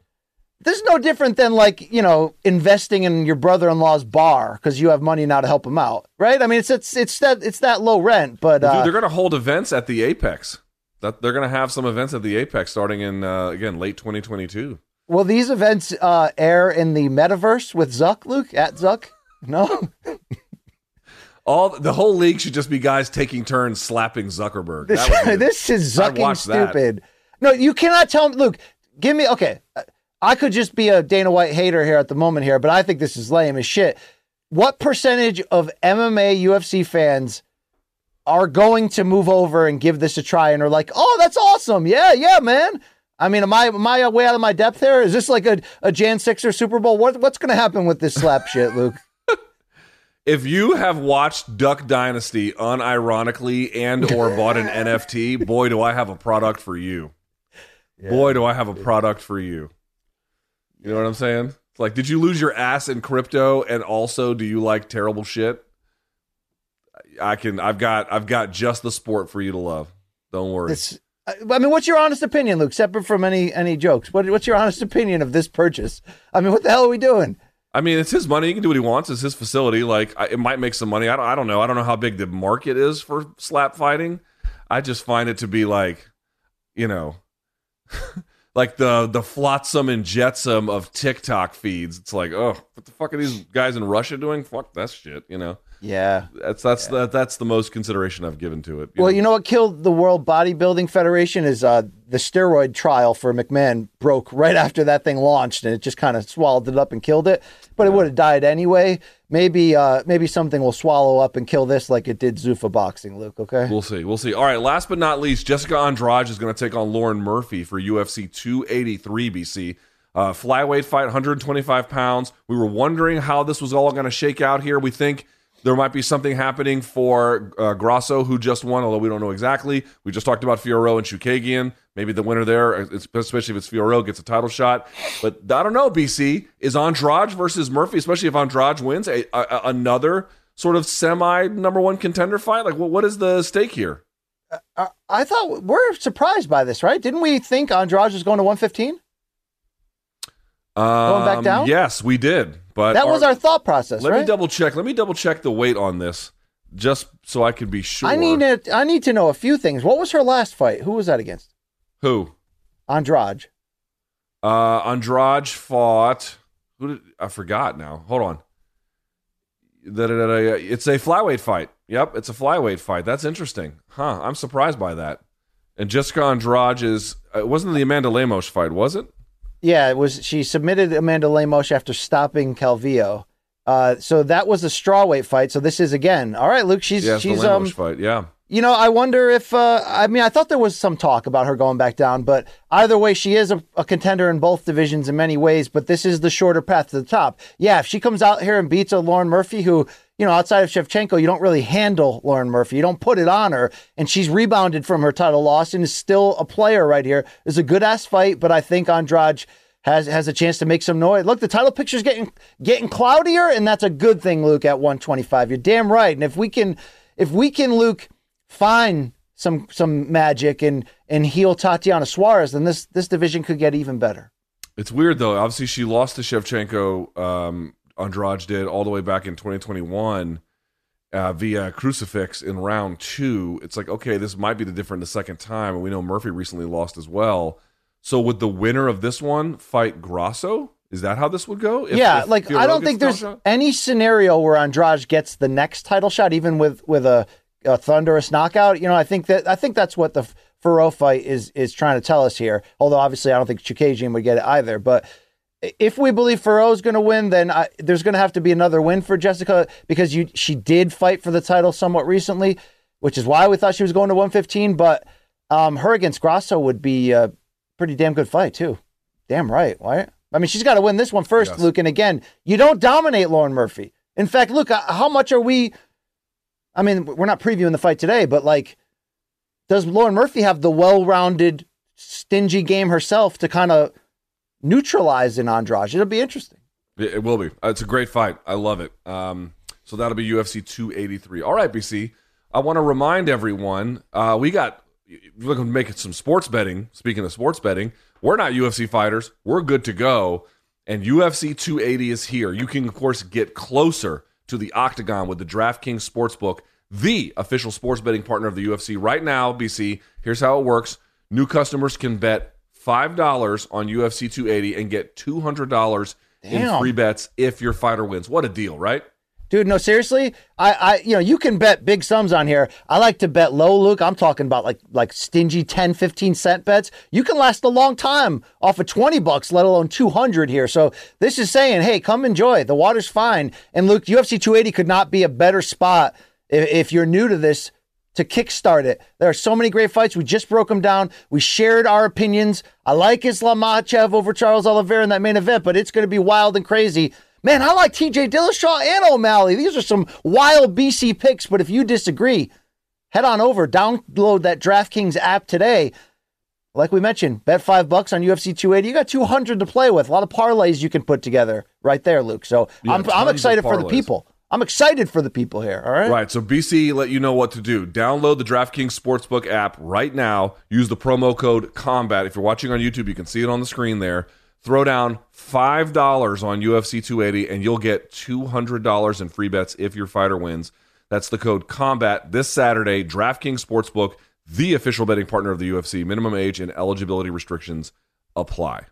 This is no different than like you know investing in your brother-in-law's bar because you have money now to help him out, right? I mean, it's it's it's that it's that low rent, but Dude, uh, they're going to hold events at the Apex. That they're going to have some events at the Apex starting in uh, again late 2022. will these events uh, air in the metaverse with Zuck, Luke at Zuck? No. All the whole league should just be guys taking turns slapping Zuckerberg. This, this is zucking watch that. stupid. No, you cannot tell me. Look, give me. Okay, I could just be a Dana White hater here at the moment here, but I think this is lame as shit. What percentage of MMA UFC fans are going to move over and give this a try and are like, "Oh, that's awesome! Yeah, yeah, man." I mean, am I am I way out of my depth here? Is this like a, a Jan Sixer Super Bowl? What what's going to happen with this slap shit, Luke? If you have watched Duck Dynasty unironically and or bought an NFT, boy, do I have a product for you. Boy, do I have a product for you. You know what I'm saying? It's like, did you lose your ass in crypto, and also do you like terrible shit? I can. I've got. I've got just the sport for you to love. Don't worry. This, I I mean, what's your honest opinion, Luke? Separate from any any jokes, what, what's your honest opinion of this purchase? I mean, what the hell are we doing? I mean, it's his money. He can do what he wants. It's his facility. Like, I, it might make some money. I don't, I don't know. I don't know how big the market is for slap fighting. I just find it to be like, you know, like the the flotsam and jetsam of TikTok feeds. It's like, oh, what the fuck are these guys in Russia doing? Fuck that shit. You know, Yeah. that's that's the, that's the most consideration I've given to it. Well, you know what killed the World Bodybuilding Federation is uh, the steroid trial for McMahon broke right after that thing launched, and it just kind of swallowed it up and killed it. But it would have died anyway. Maybe uh, maybe something will swallow up and kill this like it did Zuffa boxing, Luke. Okay. We'll see. We'll see. All right. Last but not least, Jessica Andrade is going to take on Lauren Murphy for UFC 283 BC. Uh, flyweight fight, 125 pounds. We were wondering how this was all going to shake out here. We think there might be something happening for uh, Grasso, who just won, although we don't know exactly. We just talked about Fiorot and Chookagian. Maybe the winner there, especially if it's Fiorot, gets a title shot. But I don't know, BC. Is Andrade versus Murphy, especially if Andrade wins, a, a, another sort of semi number one contender fight? Like, what, what is the stake here? I, I thought we're surprised by this, right? Didn't we think Andrade was going to 115? Um, back down? Yes, we did. But That was our thought process, Let right? me double check. Let me double check the weight on this, just so I can be sure. I need it. I need to know a few things. What was her last fight? Who was that against? who. Andrade. Uh, Andrade fought. Who did I forgot now? Hold on. It's a flyweight fight. Yep, it's a flyweight fight. That's interesting, huh? I'm surprised by that. And Jessica Andrade is. It wasn't the Amanda Lemos fight, was it? Yeah, it was. She submitted Amanda Lemos after stopping Calvillo. Uh, so that was a strawweight fight. So this is again. All right, Luke. She's Yeah, she's um. Fight. Yeah. You know, I wonder if. Uh, I mean, I thought there was some talk about her going back down, but either way, she is a, a contender in both divisions in many ways. But this is the shorter path to the top. Yeah, if she comes out here and beats a Lauren Murphy, who you know, outside of Shevchenko, you don't really handle Lauren Murphy. You don't put it on her, and she's rebounded from her title loss and is still a player right here. It's a good ass fight, but I think Andrade has has a chance to make some noise. Look, the title picture's getting getting cloudier, and that's a good thing, Luke. At 125, you're damn right. And if we can, if we can, Luke, find some some magic and and heal Tatiana Suarez, then this this division could get even better. It's weird though. Obviously, she lost to Shevchenko. Um, Andrade did all the way back in 2021 uh, via crucifix in round two. It's like okay, this might be the different the second time, and we know Murphy recently lost as well. So would the winner of this one fight Grasso? Is that how this would go? If- yeah, if like Figueroa I don't think there's shot? any scenario where Andrade gets the next title shot, even with with a, a thunderous knockout. You know, I think that I think that's what the Fiorot fight is is trying to tell us here. Although obviously I don't think Chookagian would get it either. But if we believe Fiorot's going to win, then I, there's going to have to be another win for Jessica because you she did fight for the title somewhat recently, which is why we thought she was going to 115. But um, her against Grasso would be a pretty damn good fight too. Damn right. Why? I mean, she's got to win this one first, Yes. Luke. And again, you don't dominate Lauren Murphy. In fact, Luke, uh, how much are we? I mean, we're not previewing the fight today, but like, does Lauren Murphy have the well-rounded, stingy game herself to kind of neutralize in Andrade? It'll be interesting. It, will be. Uh, It's a great fight. I love it. Um, so that'll be UFC 283. All right, BC. I want to remind everyone uh, we got looking to make some sports betting. Speaking of sports betting, we're not UFC fighters. We're good to go. And UFC 280 is here. You can, of course, get closer to the octagon with the DraftKings Sportsbook, the official sports betting partner of the UFC. Right now, BC, here's how it works new customers can bet $5 on UFC 280 and get $200 in free bets if your fighter wins. What a deal, right? Dude, no, seriously. I, I, you know, you can bet big sums on here. I like to bet low, Luke. I'm talking about like, like stingy 10, 15 cent bets. You can last a long time off of 20 bucks, let alone 200 here. So this is saying, hey, come enjoy. The water's fine. And Luke, UFC 280 could not be a better spot if, if you're new to this to kickstart it. There are so many great fights. We just broke them down. We shared our opinions. I like Islam over Charles Oliveira in that main event, but it's going to be wild and crazy. Man, I like TJ Dillashaw and O'Malley. These are some wild BC picks, but if you disagree, head on over, download that DraftKings app today. Like we mentioned, bet five bucks on UFC 280. You got 200 to play with. A lot of parlays you can put together right there, Luke. So Yeah, I'm, I'm excited for the people. I'm excited for the people here. All right. Right. So BC let you know what to do. Download the DraftKings Sportsbook app right now. Use the promo code COMBAT. If you're watching on YouTube, you can see it on the screen there. Throw down $5 on UFC 280 and you'll get $200 in free bets if your fighter wins. That's the code COMBAT this Saturday. DraftKings Sportsbook, the official betting partner of the UFC. Minimum age and eligibility restrictions apply.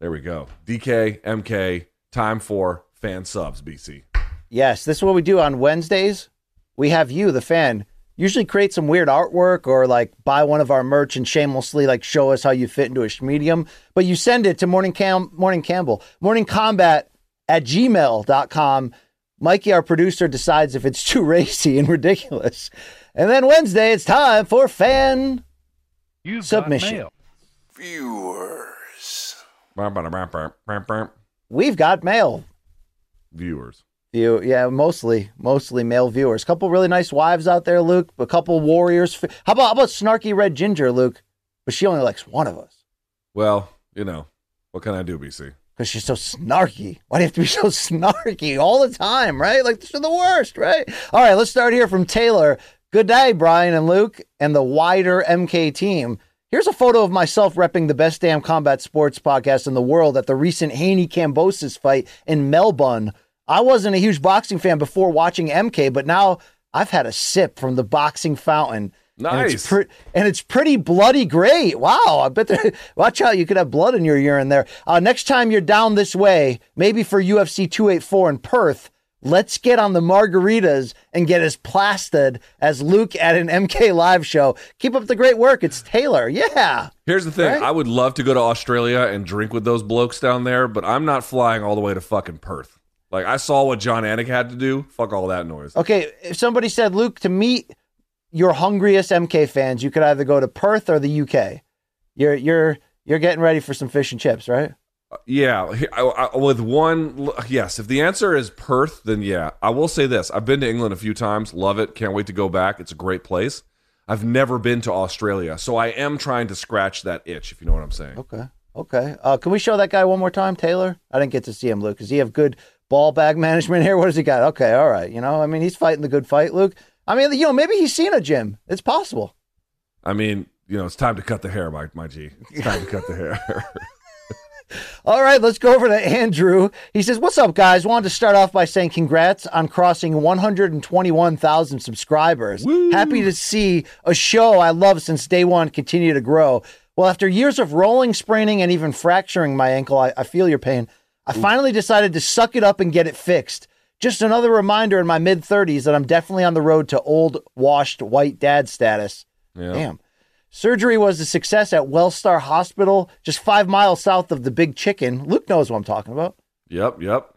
There we go. DK, MK, time for fan subs, BC. Yes, this is what we do on Wednesdays. We have you, the fan, usually create some weird artwork or like buy one of our merch and shamelessly like show us how you fit into a medium. But you send it to Morning Cam Morning Campbell, Morning Combat at gmail.com. Mikey, our producer, decides if it's too racy and ridiculous. And then Wednesday, it's time for fan You've Submission. Got mail. We've Got Mail. Viewers. View, yeah, mostly, mostly male viewers. couple really nice wives out there, Luke. A couple warriors. How about how about snarky red ginger, Luke? But she only likes one of us Well, you know, what can I do, BC? because she's so snarky. Why do you have to be so snarky all the time, right? Like this is the worst, right? All right, let's start here from Taylor. Good day, Brian and Luke and the wider MK team. Here's a photo of myself repping the best damn combat sports podcast in the world at the recent Haney Kambosos fight in Melbourne. I wasn't a huge boxing fan before watching MK, but now I've had a sip from the boxing fountain. Nice. And it's, pre- and it's pretty bloody great. Wow. I bet there, watch out. You could have blood in your urine there. Uh, next time you're down this way, maybe for UFC 284 in Perth, let's get on the margaritas and get as plastered as Luke at an MK live show. Keep up the great work. It's Taylor. Yeah. Here's the thing. Right? I would love to go to Australia and drink with those blokes down there, but I'm not flying all the way to fucking Perth. Like I saw what Jon Anik had to do. Fuck all that noise. Okay. If somebody said, Luke, to meet your hungriest MK fans, you could either go to Perth or the UK. You're, you're, you're getting ready for some fish and chips, right? Yeah, I- I- with one, yes. If the answer is Perth, then yeah. I will say this: I've been to England a few times, love it, can't wait to go back. It's a great place. I've never been to Australia, so I am trying to scratch that itch. If you know what I'm saying. Okay. Okay. Uh, can we show that guy one more time, Taylor? I didn't get to see him, Luke. Does he have good ball bag management here? What does he got? Okay. All right. You know, I mean, he's fighting the good fight, Luke. I mean, you know, maybe he's seen a gym. It's possible. I mean, you know, it's time to cut the hair, my my G. It's time to cut the hair. All right, let's go over to Andrew. He says, What's up, guys? Wanted to start off by saying congrats on crossing 121,000 subscribers. Happy to see a show I love since day one continue to grow. Well, after years of rolling, spraining, and even fracturing my ankle, I, I feel your pain. I finally decided to suck it up and get it fixed. Just another reminder in my mid 30s that I'm definitely on the road to old, washed, white dad status. Yeah. Damn. Surgery was a success at Wellstar Hospital, just five miles south of the Big Chicken. Luke knows what I'm talking about. yep, yep.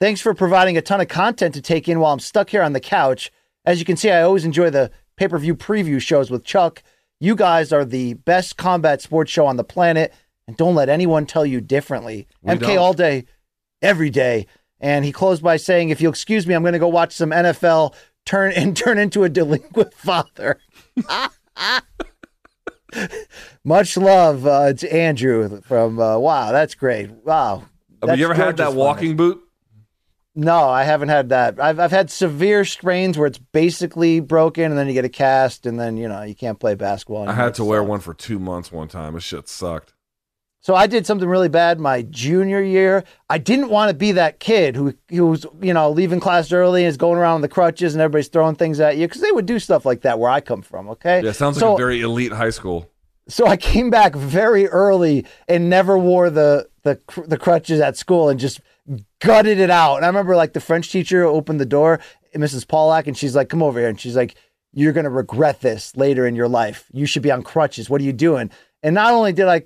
Thanks for providing a ton of content to take in while I'm stuck here on the couch. As you can see, I always enjoy the pay per view preview shows with Chuck. You guys are the best combat sports show on the planet, and don't let anyone tell you differently. We MK don't. all day, every day. And he closed by saying, "If you'll excuse me, I'm going to go watch some NFL. Turn and turn into a delinquent father." Much love uh, to Andrew from. Uh, wow, that's great. Wow. Have That's you ever had that walking boot? no, I haven't had that. I've I've had severe strains where it's basically broken, and then you get a cast, and then you know you can't play basketball. I had to It wear one for two months one time. This shit sucked. So I did something really bad my junior year. I didn't want to be that kid who who was you know leaving class early and is going around on the crutches, and everybody's throwing things at you because they would do stuff like that where I come from. Okay, Yeah, sounds like a very elite high school. So I came back very early and never wore the the the crutches at school and just gutted it out. And I remember like the French teacher opened the door, Mrs. Pollack, and she's like, "Come over here," and she's like, "You're gonna regret this later in your life. You should be on crutches. What are you doing?" And not only did I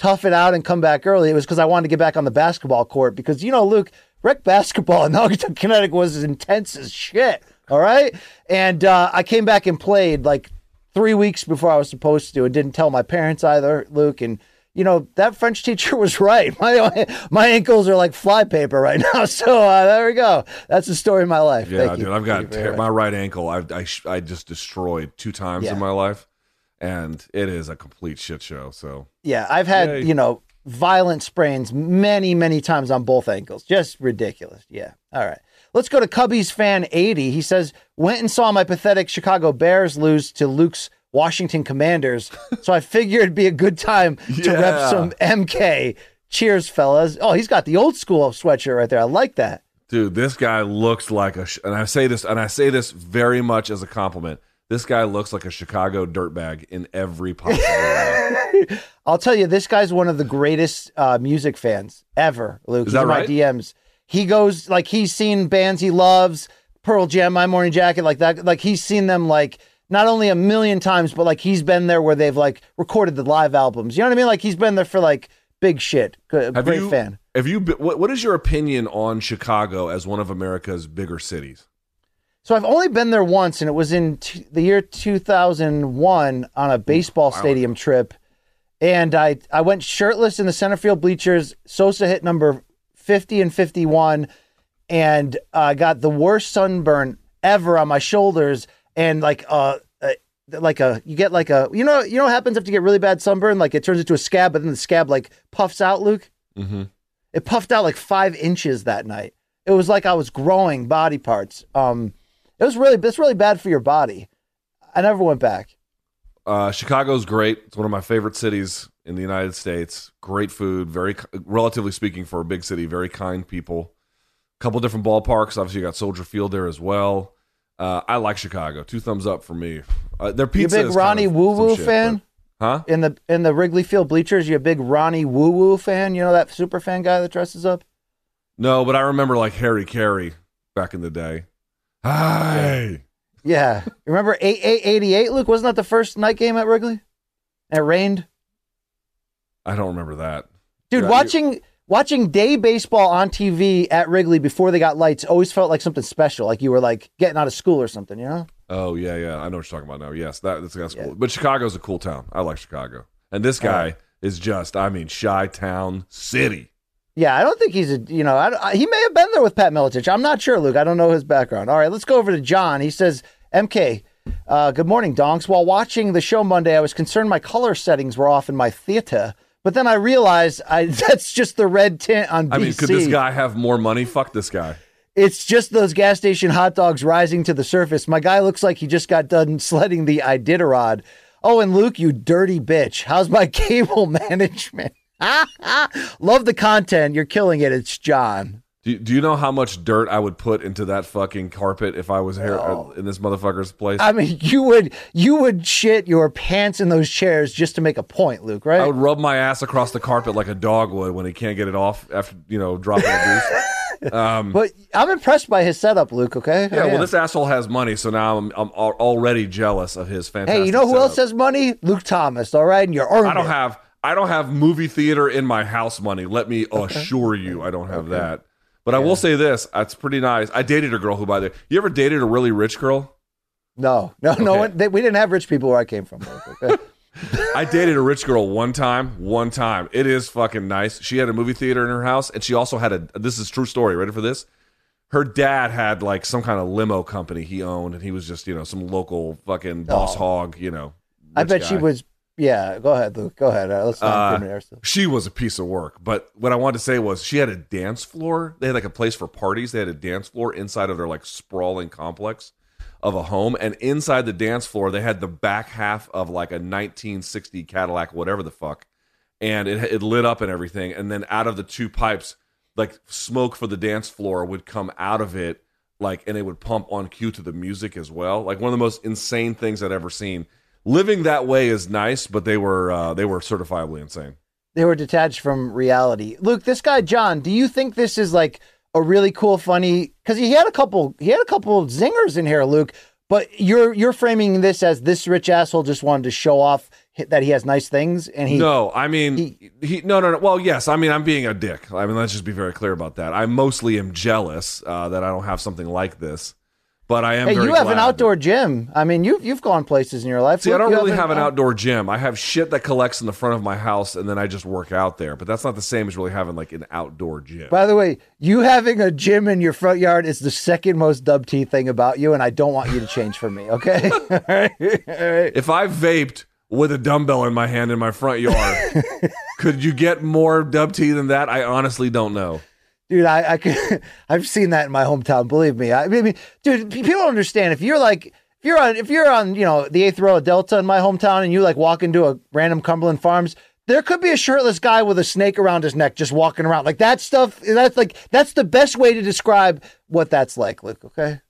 tough it out and come back early, it was because I wanted to get back on the basketball court because you know, Luke, rec basketball in Naugatuck, Connecticut was as intense as shit. All right, and uh, I came back and played like three weeks before I was supposed to, and didn't tell my parents either, Luke. And you know that French teacher was right. My my ankles are like flypaper right now. So uh, there we go. That's the story of my life. Yeah, Thank you. dude, I've got ter- my right ankle. I I, I just destroyed two times Yeah. in my life, and it is a complete shit show. So Yeah, I've had Yay. you know violent sprains many many times on both ankles. Just ridiculous. Yeah. All right. Let's go to Cubbies fan 80. He says, "Went and saw my pathetic Chicago Bears lose to Luke's Washington Commanders, so I figured it'd be a good time to rep some MK. Cheers, fellas. Oh, he's got the old school sweatshirt right there. I like that. Dude, this guy looks like a, sh- and I say this, and I say this very much as a compliment. This guy looks like a Chicago dirtbag in every possible way. I'll tell you, this guy's one of the greatest uh, music fans ever, Luke. Is He's that right? my DMs. He goes like he's seen bands he loves, Pearl Jam, My Morning Jacket, like that. Like he's seen them like not only a million times, but like he's been there where they've like recorded the live albums. You know what I mean? Like he's been there for like big shit. Good, Have great you, fan. Have you? Been, what What is your opinion on Chicago as one of America's bigger cities? So I've only been there once, and it was in t- the year 2001 on a baseball stadium trip. And I, I went shirtless in the center field bleachers. Sosa hit number 50 and 51, and I got the worst sunburn ever on my shoulders. And like uh, uh, like a you get like a you know you know what happens if you get really bad sunburn? Like it turns into a scab, but then the scab like puffs out. Luke, Mm-hmm. it puffed out like five inches that night. It was like I was growing body parts. Um, it was really it's really bad for your body. I never went back. Uh, Chicago's great. It's one of my favorite cities in the United States. Great food, very relatively speaking for a big city, very kind people. couple different ballparks. Obviously, you got Soldier Field there as well. Uh, I like Chicago. Two thumbs up for me. Uh, their You pizza. a big is kind Ronnie of Woo Woo fan? but- huh? In the in the Wrigley Field bleachers, you a big Ronnie Woo Woo fan? You know that super fan guy that dresses up? No, but I remember like Harry Caray back in the day. Hi. Yeah. Remember 8888, Luke? Wasn't that the first night game at Wrigley? And it rained? I don't remember that. Dude, Yeah, you- watching watching day baseball on TV at Wrigley before they got lights always felt like something special, like you were like getting out of school or something, you know? Oh yeah, yeah. I know what you're talking about now. Yes, that, that's that's Yeah. cool. But Chicago's a cool town. I like Chicago. And this guy is just, I mean, Chi Town City. Yeah, I don't think he's a, you know, I, I- he may have been there with Pat Miletich. I'm not sure, Luke. I don't know his background. All right, let's go over to John. He says, MK, uh, good morning, donks. While watching the show Monday, I was concerned my color settings were off in my theater. But then I realized I, that's just the red tint on BC. I mean, could this guy have more money? Fuck this guy. It's just those gas station hot dogs rising to the surface. My guy looks like he just got done sledding the Iditarod. Oh, and Luke, you dirty bitch. How's my cable management? Love the content. You're killing it. It's John. Do you, do you know how much dirt I would put into that fucking carpet if I was here uh, in this motherfucker's place? I mean, you would you would shit your pants in those chairs just to make a point, Luke, right? I would rub my ass across the carpet like a dog would when he can't get it off after you know dropping a goose. Um, but I'm impressed by his setup, Luke. Okay. yeah, I well, this asshole has money, so now I'm I'm already jealous of his fantastic. Hey, you know who else has money? Luke Thomas. All right, and you're I don't it. have I don't have movie theater in my house money. Let me assure you, I don't have that. But I will say this: it's pretty nice. I dated a girl who, by the way, you ever dated a really rich girl? No, no, no Okay. one. They, we didn't have rich people where I came from. I dated a rich girl one time. One time, it is fucking nice. She had a movie theater in her house, and she also had a. This is true story. Ready for this? Her dad had like some kind of limo company he owned, and he was just you know some local fucking boss Oh. hog. You know, I bet she was. Yeah, go ahead, Luke. Go ahead. Uh, let's not Uh, incriminate ourselves. She was a piece of work. But what I wanted to say was she had a dance floor. They had like a place for parties. They had a dance floor inside of their like sprawling complex of a home. And inside the dance floor, they had the back half of like a 1960 Cadillac, whatever the fuck. And it, it lit up and everything. And then out of the two pipes, like smoke for the dance floor would come out of it. Like, and it would pump on cue to the music as well. Like one of the most insane things I'd ever seen. Living that way is nice, but they were uh, they were certifiably insane. They were detached from reality. Luke, this guy John, do you think this is like a really cool, funny? Because he had a couple, he had a couple zingers in here, Luke. But you're you're framing this as this rich asshole just wanted to show off that he has nice things, and he no, I mean he- he, no no no. Well, yes, I mean I'm being a dick. I mean let's just be very clear about that. I mostly am jealous uh, that I don't have something like this, but I am. Hey, you have an outdoor gym. I mean, you've you've gone places in your life. See, I don't really have an out- outdoor gym. I have shit that collects in the front of my house, and then I just work out there. But that's not the same as really having like an outdoor gym. By the way, you having a gym in your front yard is the second most dub T thing about you, and I don't want you to change for me. Okay. All right? All right. if I vaped with a dumbbell in my hand in my front yard, could you get more dub tea than that? I honestly don't know. Dude, I, I could, I've seen that in my hometown. Believe me. I mean, dude, people don't understand. If you're like, if you're on, if you're on, you know, the eighth row of Delta in my hometown, and you like walk into a random Cumberland Farms, there could be a shirtless guy with a snake around his neck just walking around. Like that stuff. That's like that's the best way to describe what that's like. Luke. Okay.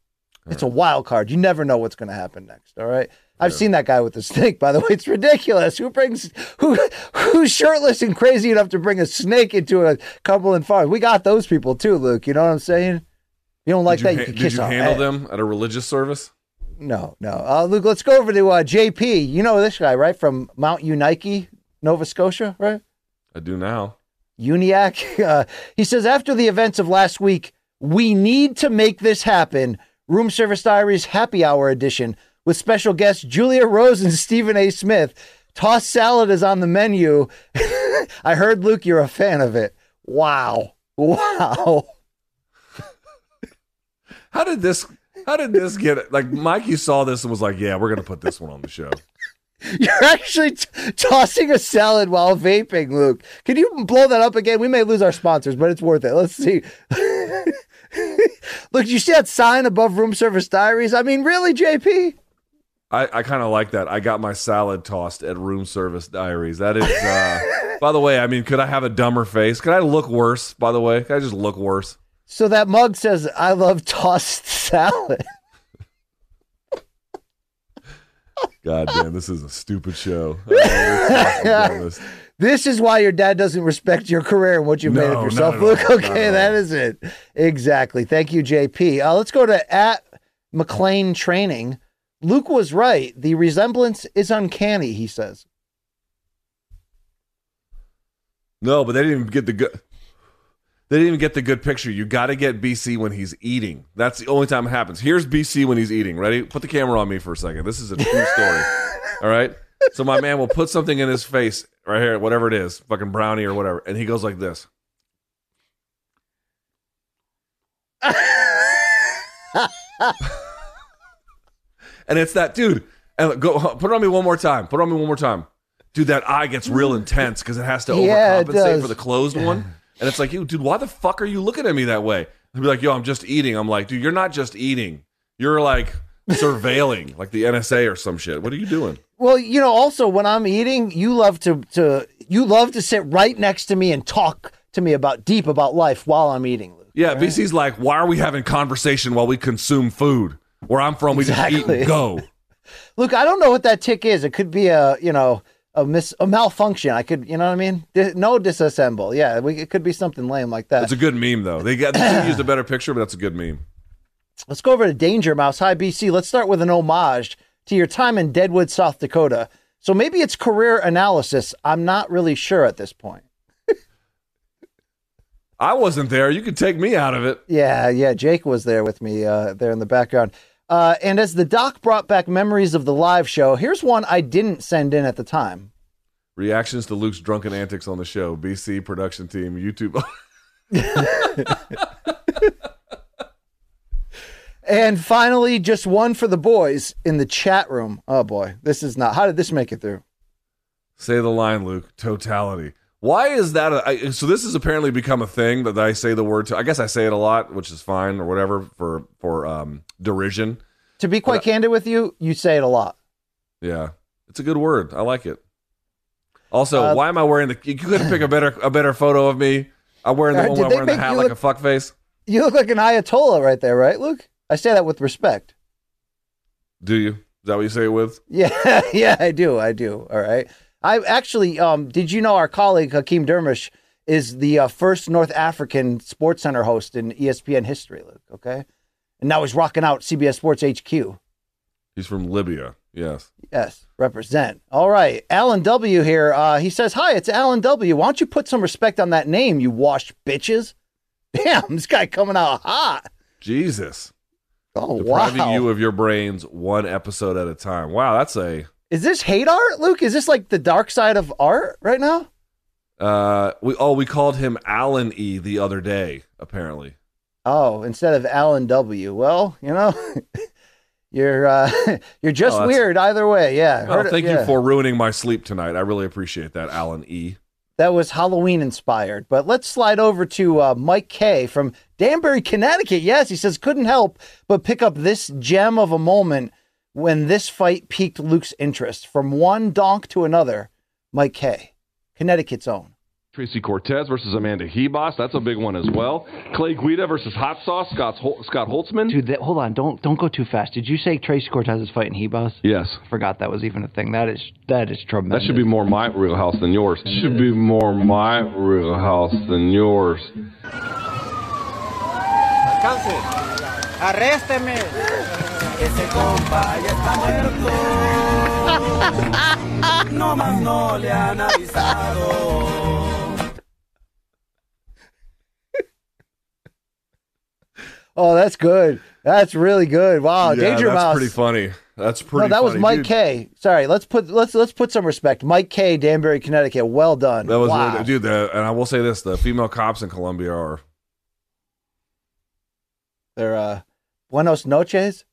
It's a wild card. You never know what's going to happen next. All right. I've seen that guy with the snake. By the way, it's ridiculous. Who brings who who's shirtless and crazy enough to bring a snake into a Cumberland farm? We got those people too, Luke. You know what I'm saying? You don't like did you, that? ha- you can did kiss you handle it. them at a religious service? No, no. Uh, Luke, let's go over to uh, JP. You know this guy, right? From Mount Uniacke, Nova Scotia, right? I do now. Uniacke. Uh, he says after the events of last week, we need to make this happen. Room Service Diaries Happy Hour edition with special guests Julia Rose and Stephen A. Smith. Tossed salad is on the menu. I heard Luke, you're a fan of it. Wow, wow. How did this? How did this get? Like Mikey saw this and was like, "Yeah, we're gonna put this one on the show." You're actually t- tossing a salad while vaping, Luke. Can you blow that up again? We may lose our sponsors, but it's worth it. Let's see. Look, you see that sign above room service diaries? I mean, really, JP? I, I kind of like that. I got my salad tossed at room service diaries. That is, uh, by the way, I mean, could I have a dumber face? Could I look worse? By the way, could I just look worse? So that mug says, I love tossed salad. God damn, this is a stupid show. I this is why your dad doesn't respect your career and what you've made of yourself, not at all. Luke. Okay, at that is it. Exactly. Thank you, JP. Uh, let's go to at McLean Training. Luke was right. The resemblance is uncanny, he says. No, but they didn't even get the good. They didn't even get the good picture. You got to get BC when he's eating. That's the only time it happens. Here's BC when he's eating. Ready? Put the camera on me for a second. This is a true story. All right. So my man will put something in his face right here, whatever it is, fucking brownie or whatever, and he goes like this. and it's that dude. And go put it on me one more time. Put it on me one more time. Dude, that eye gets real intense because it has to Yeah, overcompensate for the closed one. And it's like, you, dude, why the fuck are you looking at me that way? He'll be like, yo, I'm just eating. I'm like, dude, you're not just eating. You're like surveilling, like the NSA or some shit. What are you doing? Well, you know, also when I'm eating, you love to to you love to sit right next to me and talk to me about deep about life while I'm eating, Luke. Yeah, BC's like, why are we having conversation while we consume food? Where I'm from, we just eat Exactly. and go. Look, I don't know what that tick is. It could be a, you know, a mis a malfunction. I could, you know what I mean? Di- no disassemble. Yeah, we, it could be something lame like that. It's a good meme though. They got they used a better picture, but that's a good meme. Let's go over to Danger Mouse. Hi, BC. Let's start with an homage to your time in Deadwood, South Dakota. So maybe it's career analysis. I'm not really sure at this point. I wasn't there. You could take me out of it. Yeah, yeah. Jake was there with me uh, there in the background. Uh, and as the doc brought back memories of the live show, here's one I didn't send in at the time. Reactions to Luke's drunken antics on the show. BC production team, YouTube. And finally, just one for the boys in the chat room. Oh boy, this is not. How did this make it through? say the line, Luke. Totality. Why is that? A, I, so this has apparently become a thing that I say the word to. I guess I say it a lot, which is fine or whatever for for um, derision. To be quite candid with you, you say it a lot. Yeah, it's a good word. I like it. Also, Uh, why am I wearing the? You couldn't pick a better a better photo of me. I'm wearing the Uh, one where I'm wearing the hat you like look- a fuck face. You look like an Ayatollah right there, right, Luke? I say that with respect. Do you? Is that what you say it with? Yeah, yeah, I do. I do. All right. I actually, um, did you know our colleague Hakeem Dermish is the uh, first North African Sports Center host in ESPN history, Luke? Okay. And now he's rocking out CBS Sports HQ. He's from Libya. Yes. Yes, represent. All right. Alan W here. Uh, he says, Hi, it's Alan W. Why don't you put some respect on that name, you washed bitches? Damn, this guy coming out hot. Jesus. Oh, Depriving wow. you of your brains one episode at a time. Wow, that's a. Is this hate art, Luke? Is this like the dark side of art right now? Uh, we oh we called him Alan E the other day. Apparently, Oh, instead of Alan W. Well, you know, you're uh, you're just Oh, weird either way. Yeah. well, Heard it- thank yeah. you for ruining my sleep tonight. I really appreciate that, Alan E. That was Halloween inspired. But let's slide over to uh, Mike K from Danbury, Connecticut. Yes, he says couldn't help but pick up this gem of a moment when this fight piqued Luke's interest. From one donk to another, Mike K, Connecticut's own. Tracy Cortez versus Amanda Ribas. That's a big one as well. Clay Guida versus Hot Sauce. Scott, Hol- Scott Holtzman. Dude, that, hold on, don't don't go too fast. Did you say Tracy Cortez is fighting Ribas? Yes. I Forgot that was even a thing. That is that is tremendous. That should be more my real house than yours. Should be more my real house than yours. Arrésteme. Ese compa ya está muerto. No más no le han avisado. Oh, that's good. That's really good. Wow, yeah, Danger that's Mouse. pretty funny. That's pretty. no, that was Mike dude. K. Sorry, let's put let's let's put some respect. Mike K. Danbury, Connecticut. Well done. That was wow. really, dude. The, and I will say this: the female cops in Colombia are. They're uh, Buenos noches.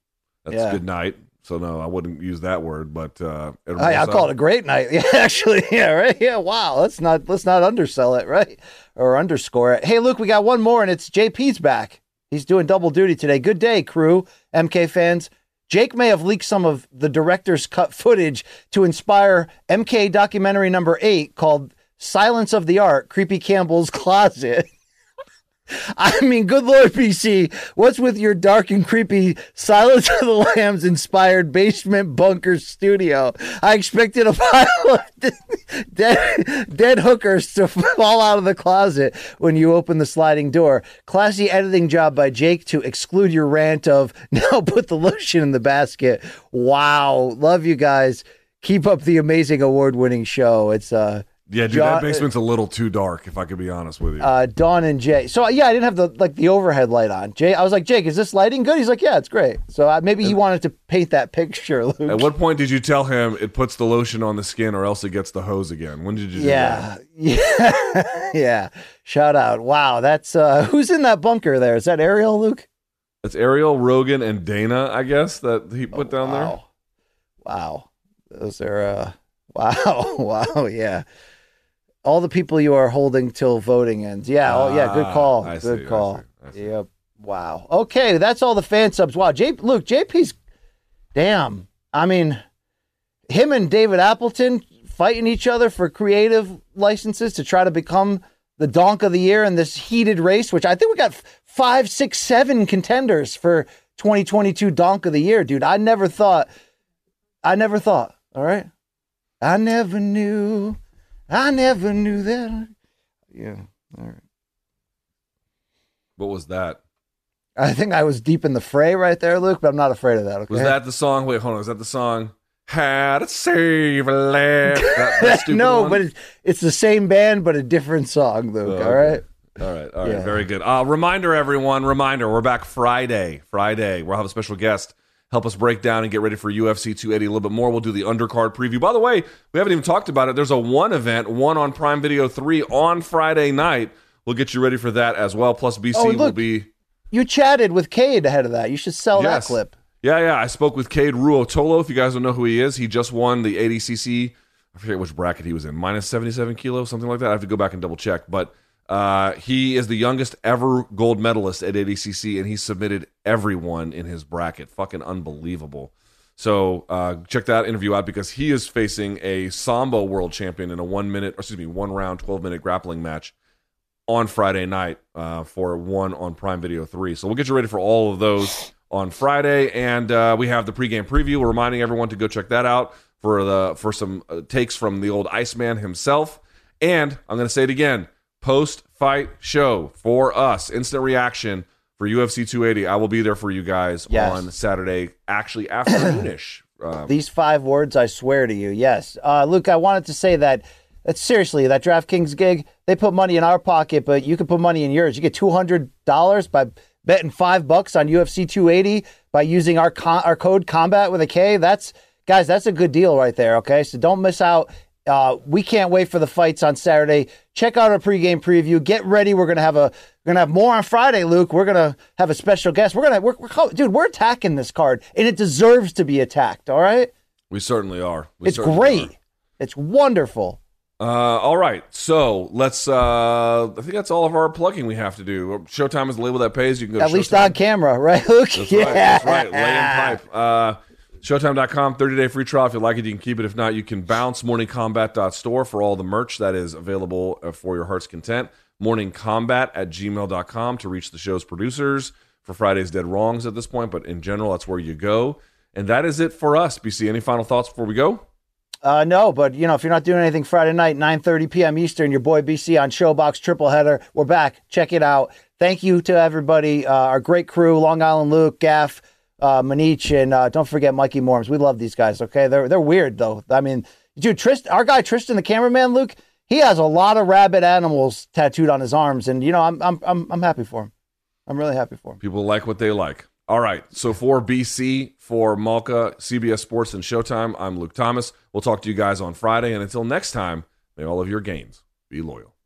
That's Yeah. good night. So no, I wouldn't use that word, but uh, I, I'll call it a great night. Yeah, actually, yeah, right. Yeah, wow. Let's not let's not undersell it, right? Or underscore it. Hey, Luke, we got one more, and it's JP's back. He's doing double duty today. Good day, crew, MK fans. Jake may have leaked some of the director's cut footage to inspire MK documentary number eight called "Silence of the Art: Creepy Campbell's Closet." I mean, good Lord, BC, what's with your dark and creepy Silence of the Lambs inspired basement bunker studio? I expected a pile of dead, dead hookers to fall out of the closet when you open the sliding door. Classy editing job by Jake to exclude your rant of now put the lotion in the basket. Wow. Love you guys. Keep up the amazing award winning show. It's, uh, Yeah, dude, John- that basement's a little too dark. If I could be honest with you. uh, Dawn and Jay. So yeah, I didn't have the like the overhead light on. Jay, I was like, Jake, is this lighting good? He's like, yeah, it's great. So uh, maybe he wanted to paint that picture, Luke. At what point did you tell him it puts the lotion on the skin, or else it gets the hose again? When did you? Do that? yeah, yeah, yeah. Shout out! Wow, that's uh, who's in that bunker there? Is that Ariel, Luke? It's Ariel, Rogan, and Dana, I guess, that he put down there. Wow, wow, those are uh, wow, wow, yeah. All the people you are holding till voting ends. Yeah, oh yeah, good Ah, call, I good see, I call. see, I see. Yep. Wow. Okay, that's all the fan subs. Wow, J Luke, JP's damn. I mean, him and David Appleton fighting each other for creative licenses to try to become the donk of the year in this heated race, which I think we got five, six, seven contenders for 2022 donk of the year, dude. I never thought, I never thought, all right? I never knew, I never knew that. Yeah, all right. What was that? I think I was deep in the fray right there, Luke, but I'm not afraid of that. Okay. Was that the song? Wait, hold on. Was that the song? How to save a lamb? That, that no, one? but it's, it's the same band, but a different song, Luke. Oh, All right. All right, all right, Yeah. very good. Uh, reminder, everyone, reminder, we're back Friday. Friday, we'll have a special guest help us break down and get ready for UFC 280 a little bit more. We'll do the undercard preview. By the way, we haven't even talked about it. There's a one event, one on Prime Video 3 on Friday night. We'll get you ready for that as well. Plus, BC Oh, will be. You chatted with Cade ahead of that. You should sell Yes. that clip. Yeah, yeah. I spoke with Cade Ruotolo. If you guys don't know who he is, he just won the ADCC. I forget which bracket he was in, minus 77 kilos, something like that. I have to go back and double check. But uh, he is the youngest ever gold medalist at ADCC, and he submitted everyone in his bracket. Fucking unbelievable. So uh, check that interview out because he is facing a Sambo world champion in a one minute, or excuse me, one round, 12 minute grappling match on Friday night uh, for one on Prime Video 3. So we'll get you ready for all of those on Friday. And uh, we have the pregame preview. We're reminding everyone to go check that out for the for some uh, takes from the old Iceman himself. And I'm going to say it again post fight show for us, instant reaction for UFC 280. I will be there for you guys Yes. on Saturday, actually afternoonish. Uh, These five words, I swear to you. Yes. Uh, Luke, I wanted to say that, seriously, that DraftKings gig, they put money in our pocket, but you can put money in yours. You get $200 by betting five bucks on UFC 280 by using our, con- our code combat with a K. That's, guys, that's a good deal right there. Okay. So don't miss out. Uh, we can't wait for the fights on Saturday. Check out our pregame preview. Get ready. We're gonna have a we're gonna have more on Friday, Luke. We're gonna have a special guest. We're gonna we're, we're dude. We're attacking this card, and it deserves to be attacked. All right. we certainly are. We It's certainly great. are. It's wonderful. Uh, all right, so let's. Uh, I think that's all of our plugging we have to do. Showtime is the label that pays. You can go. At least Showtime. on camera, right, Luke? That's yeah. right. That's right. Lay in pipe. Uh, Showtime.com, 30 day free trial. If you like it, you can keep it. If not, you can bounce morningcombat.store for all the merch that is available uh, for your heart's content. Morningcombat at gmail.com to reach the show's producers for Friday's Dead Wrongs at this point. But in general, that's where you go. And that is it for us. BC, any final thoughts before we go? Uh, no, but you know, if you're not doing anything Friday night, 9:30 p.m. Eastern, your boy BC on ShoBox Triple Header. We're back. Check it out. Thank you to everybody, uh, our great crew, Long Island Luke, Gaff, uh, Manich, and uh, don't forget Mikey Morms. We love these guys. Okay, they're they're weird though. I mean, dude, Trist, our guy Tristan, the cameraman, Luke, he has a lot of rabbit animals tattooed on his arms, and you know, I'm I'm I'm, I'm happy for him. I'm really happy for him. People like what they like. All right. So for BC, for Malka, CBS Sports, and Showtime, I'm Luke Thomas. We'll talk to you guys on Friday. And until next time, may all of your gains be loyal.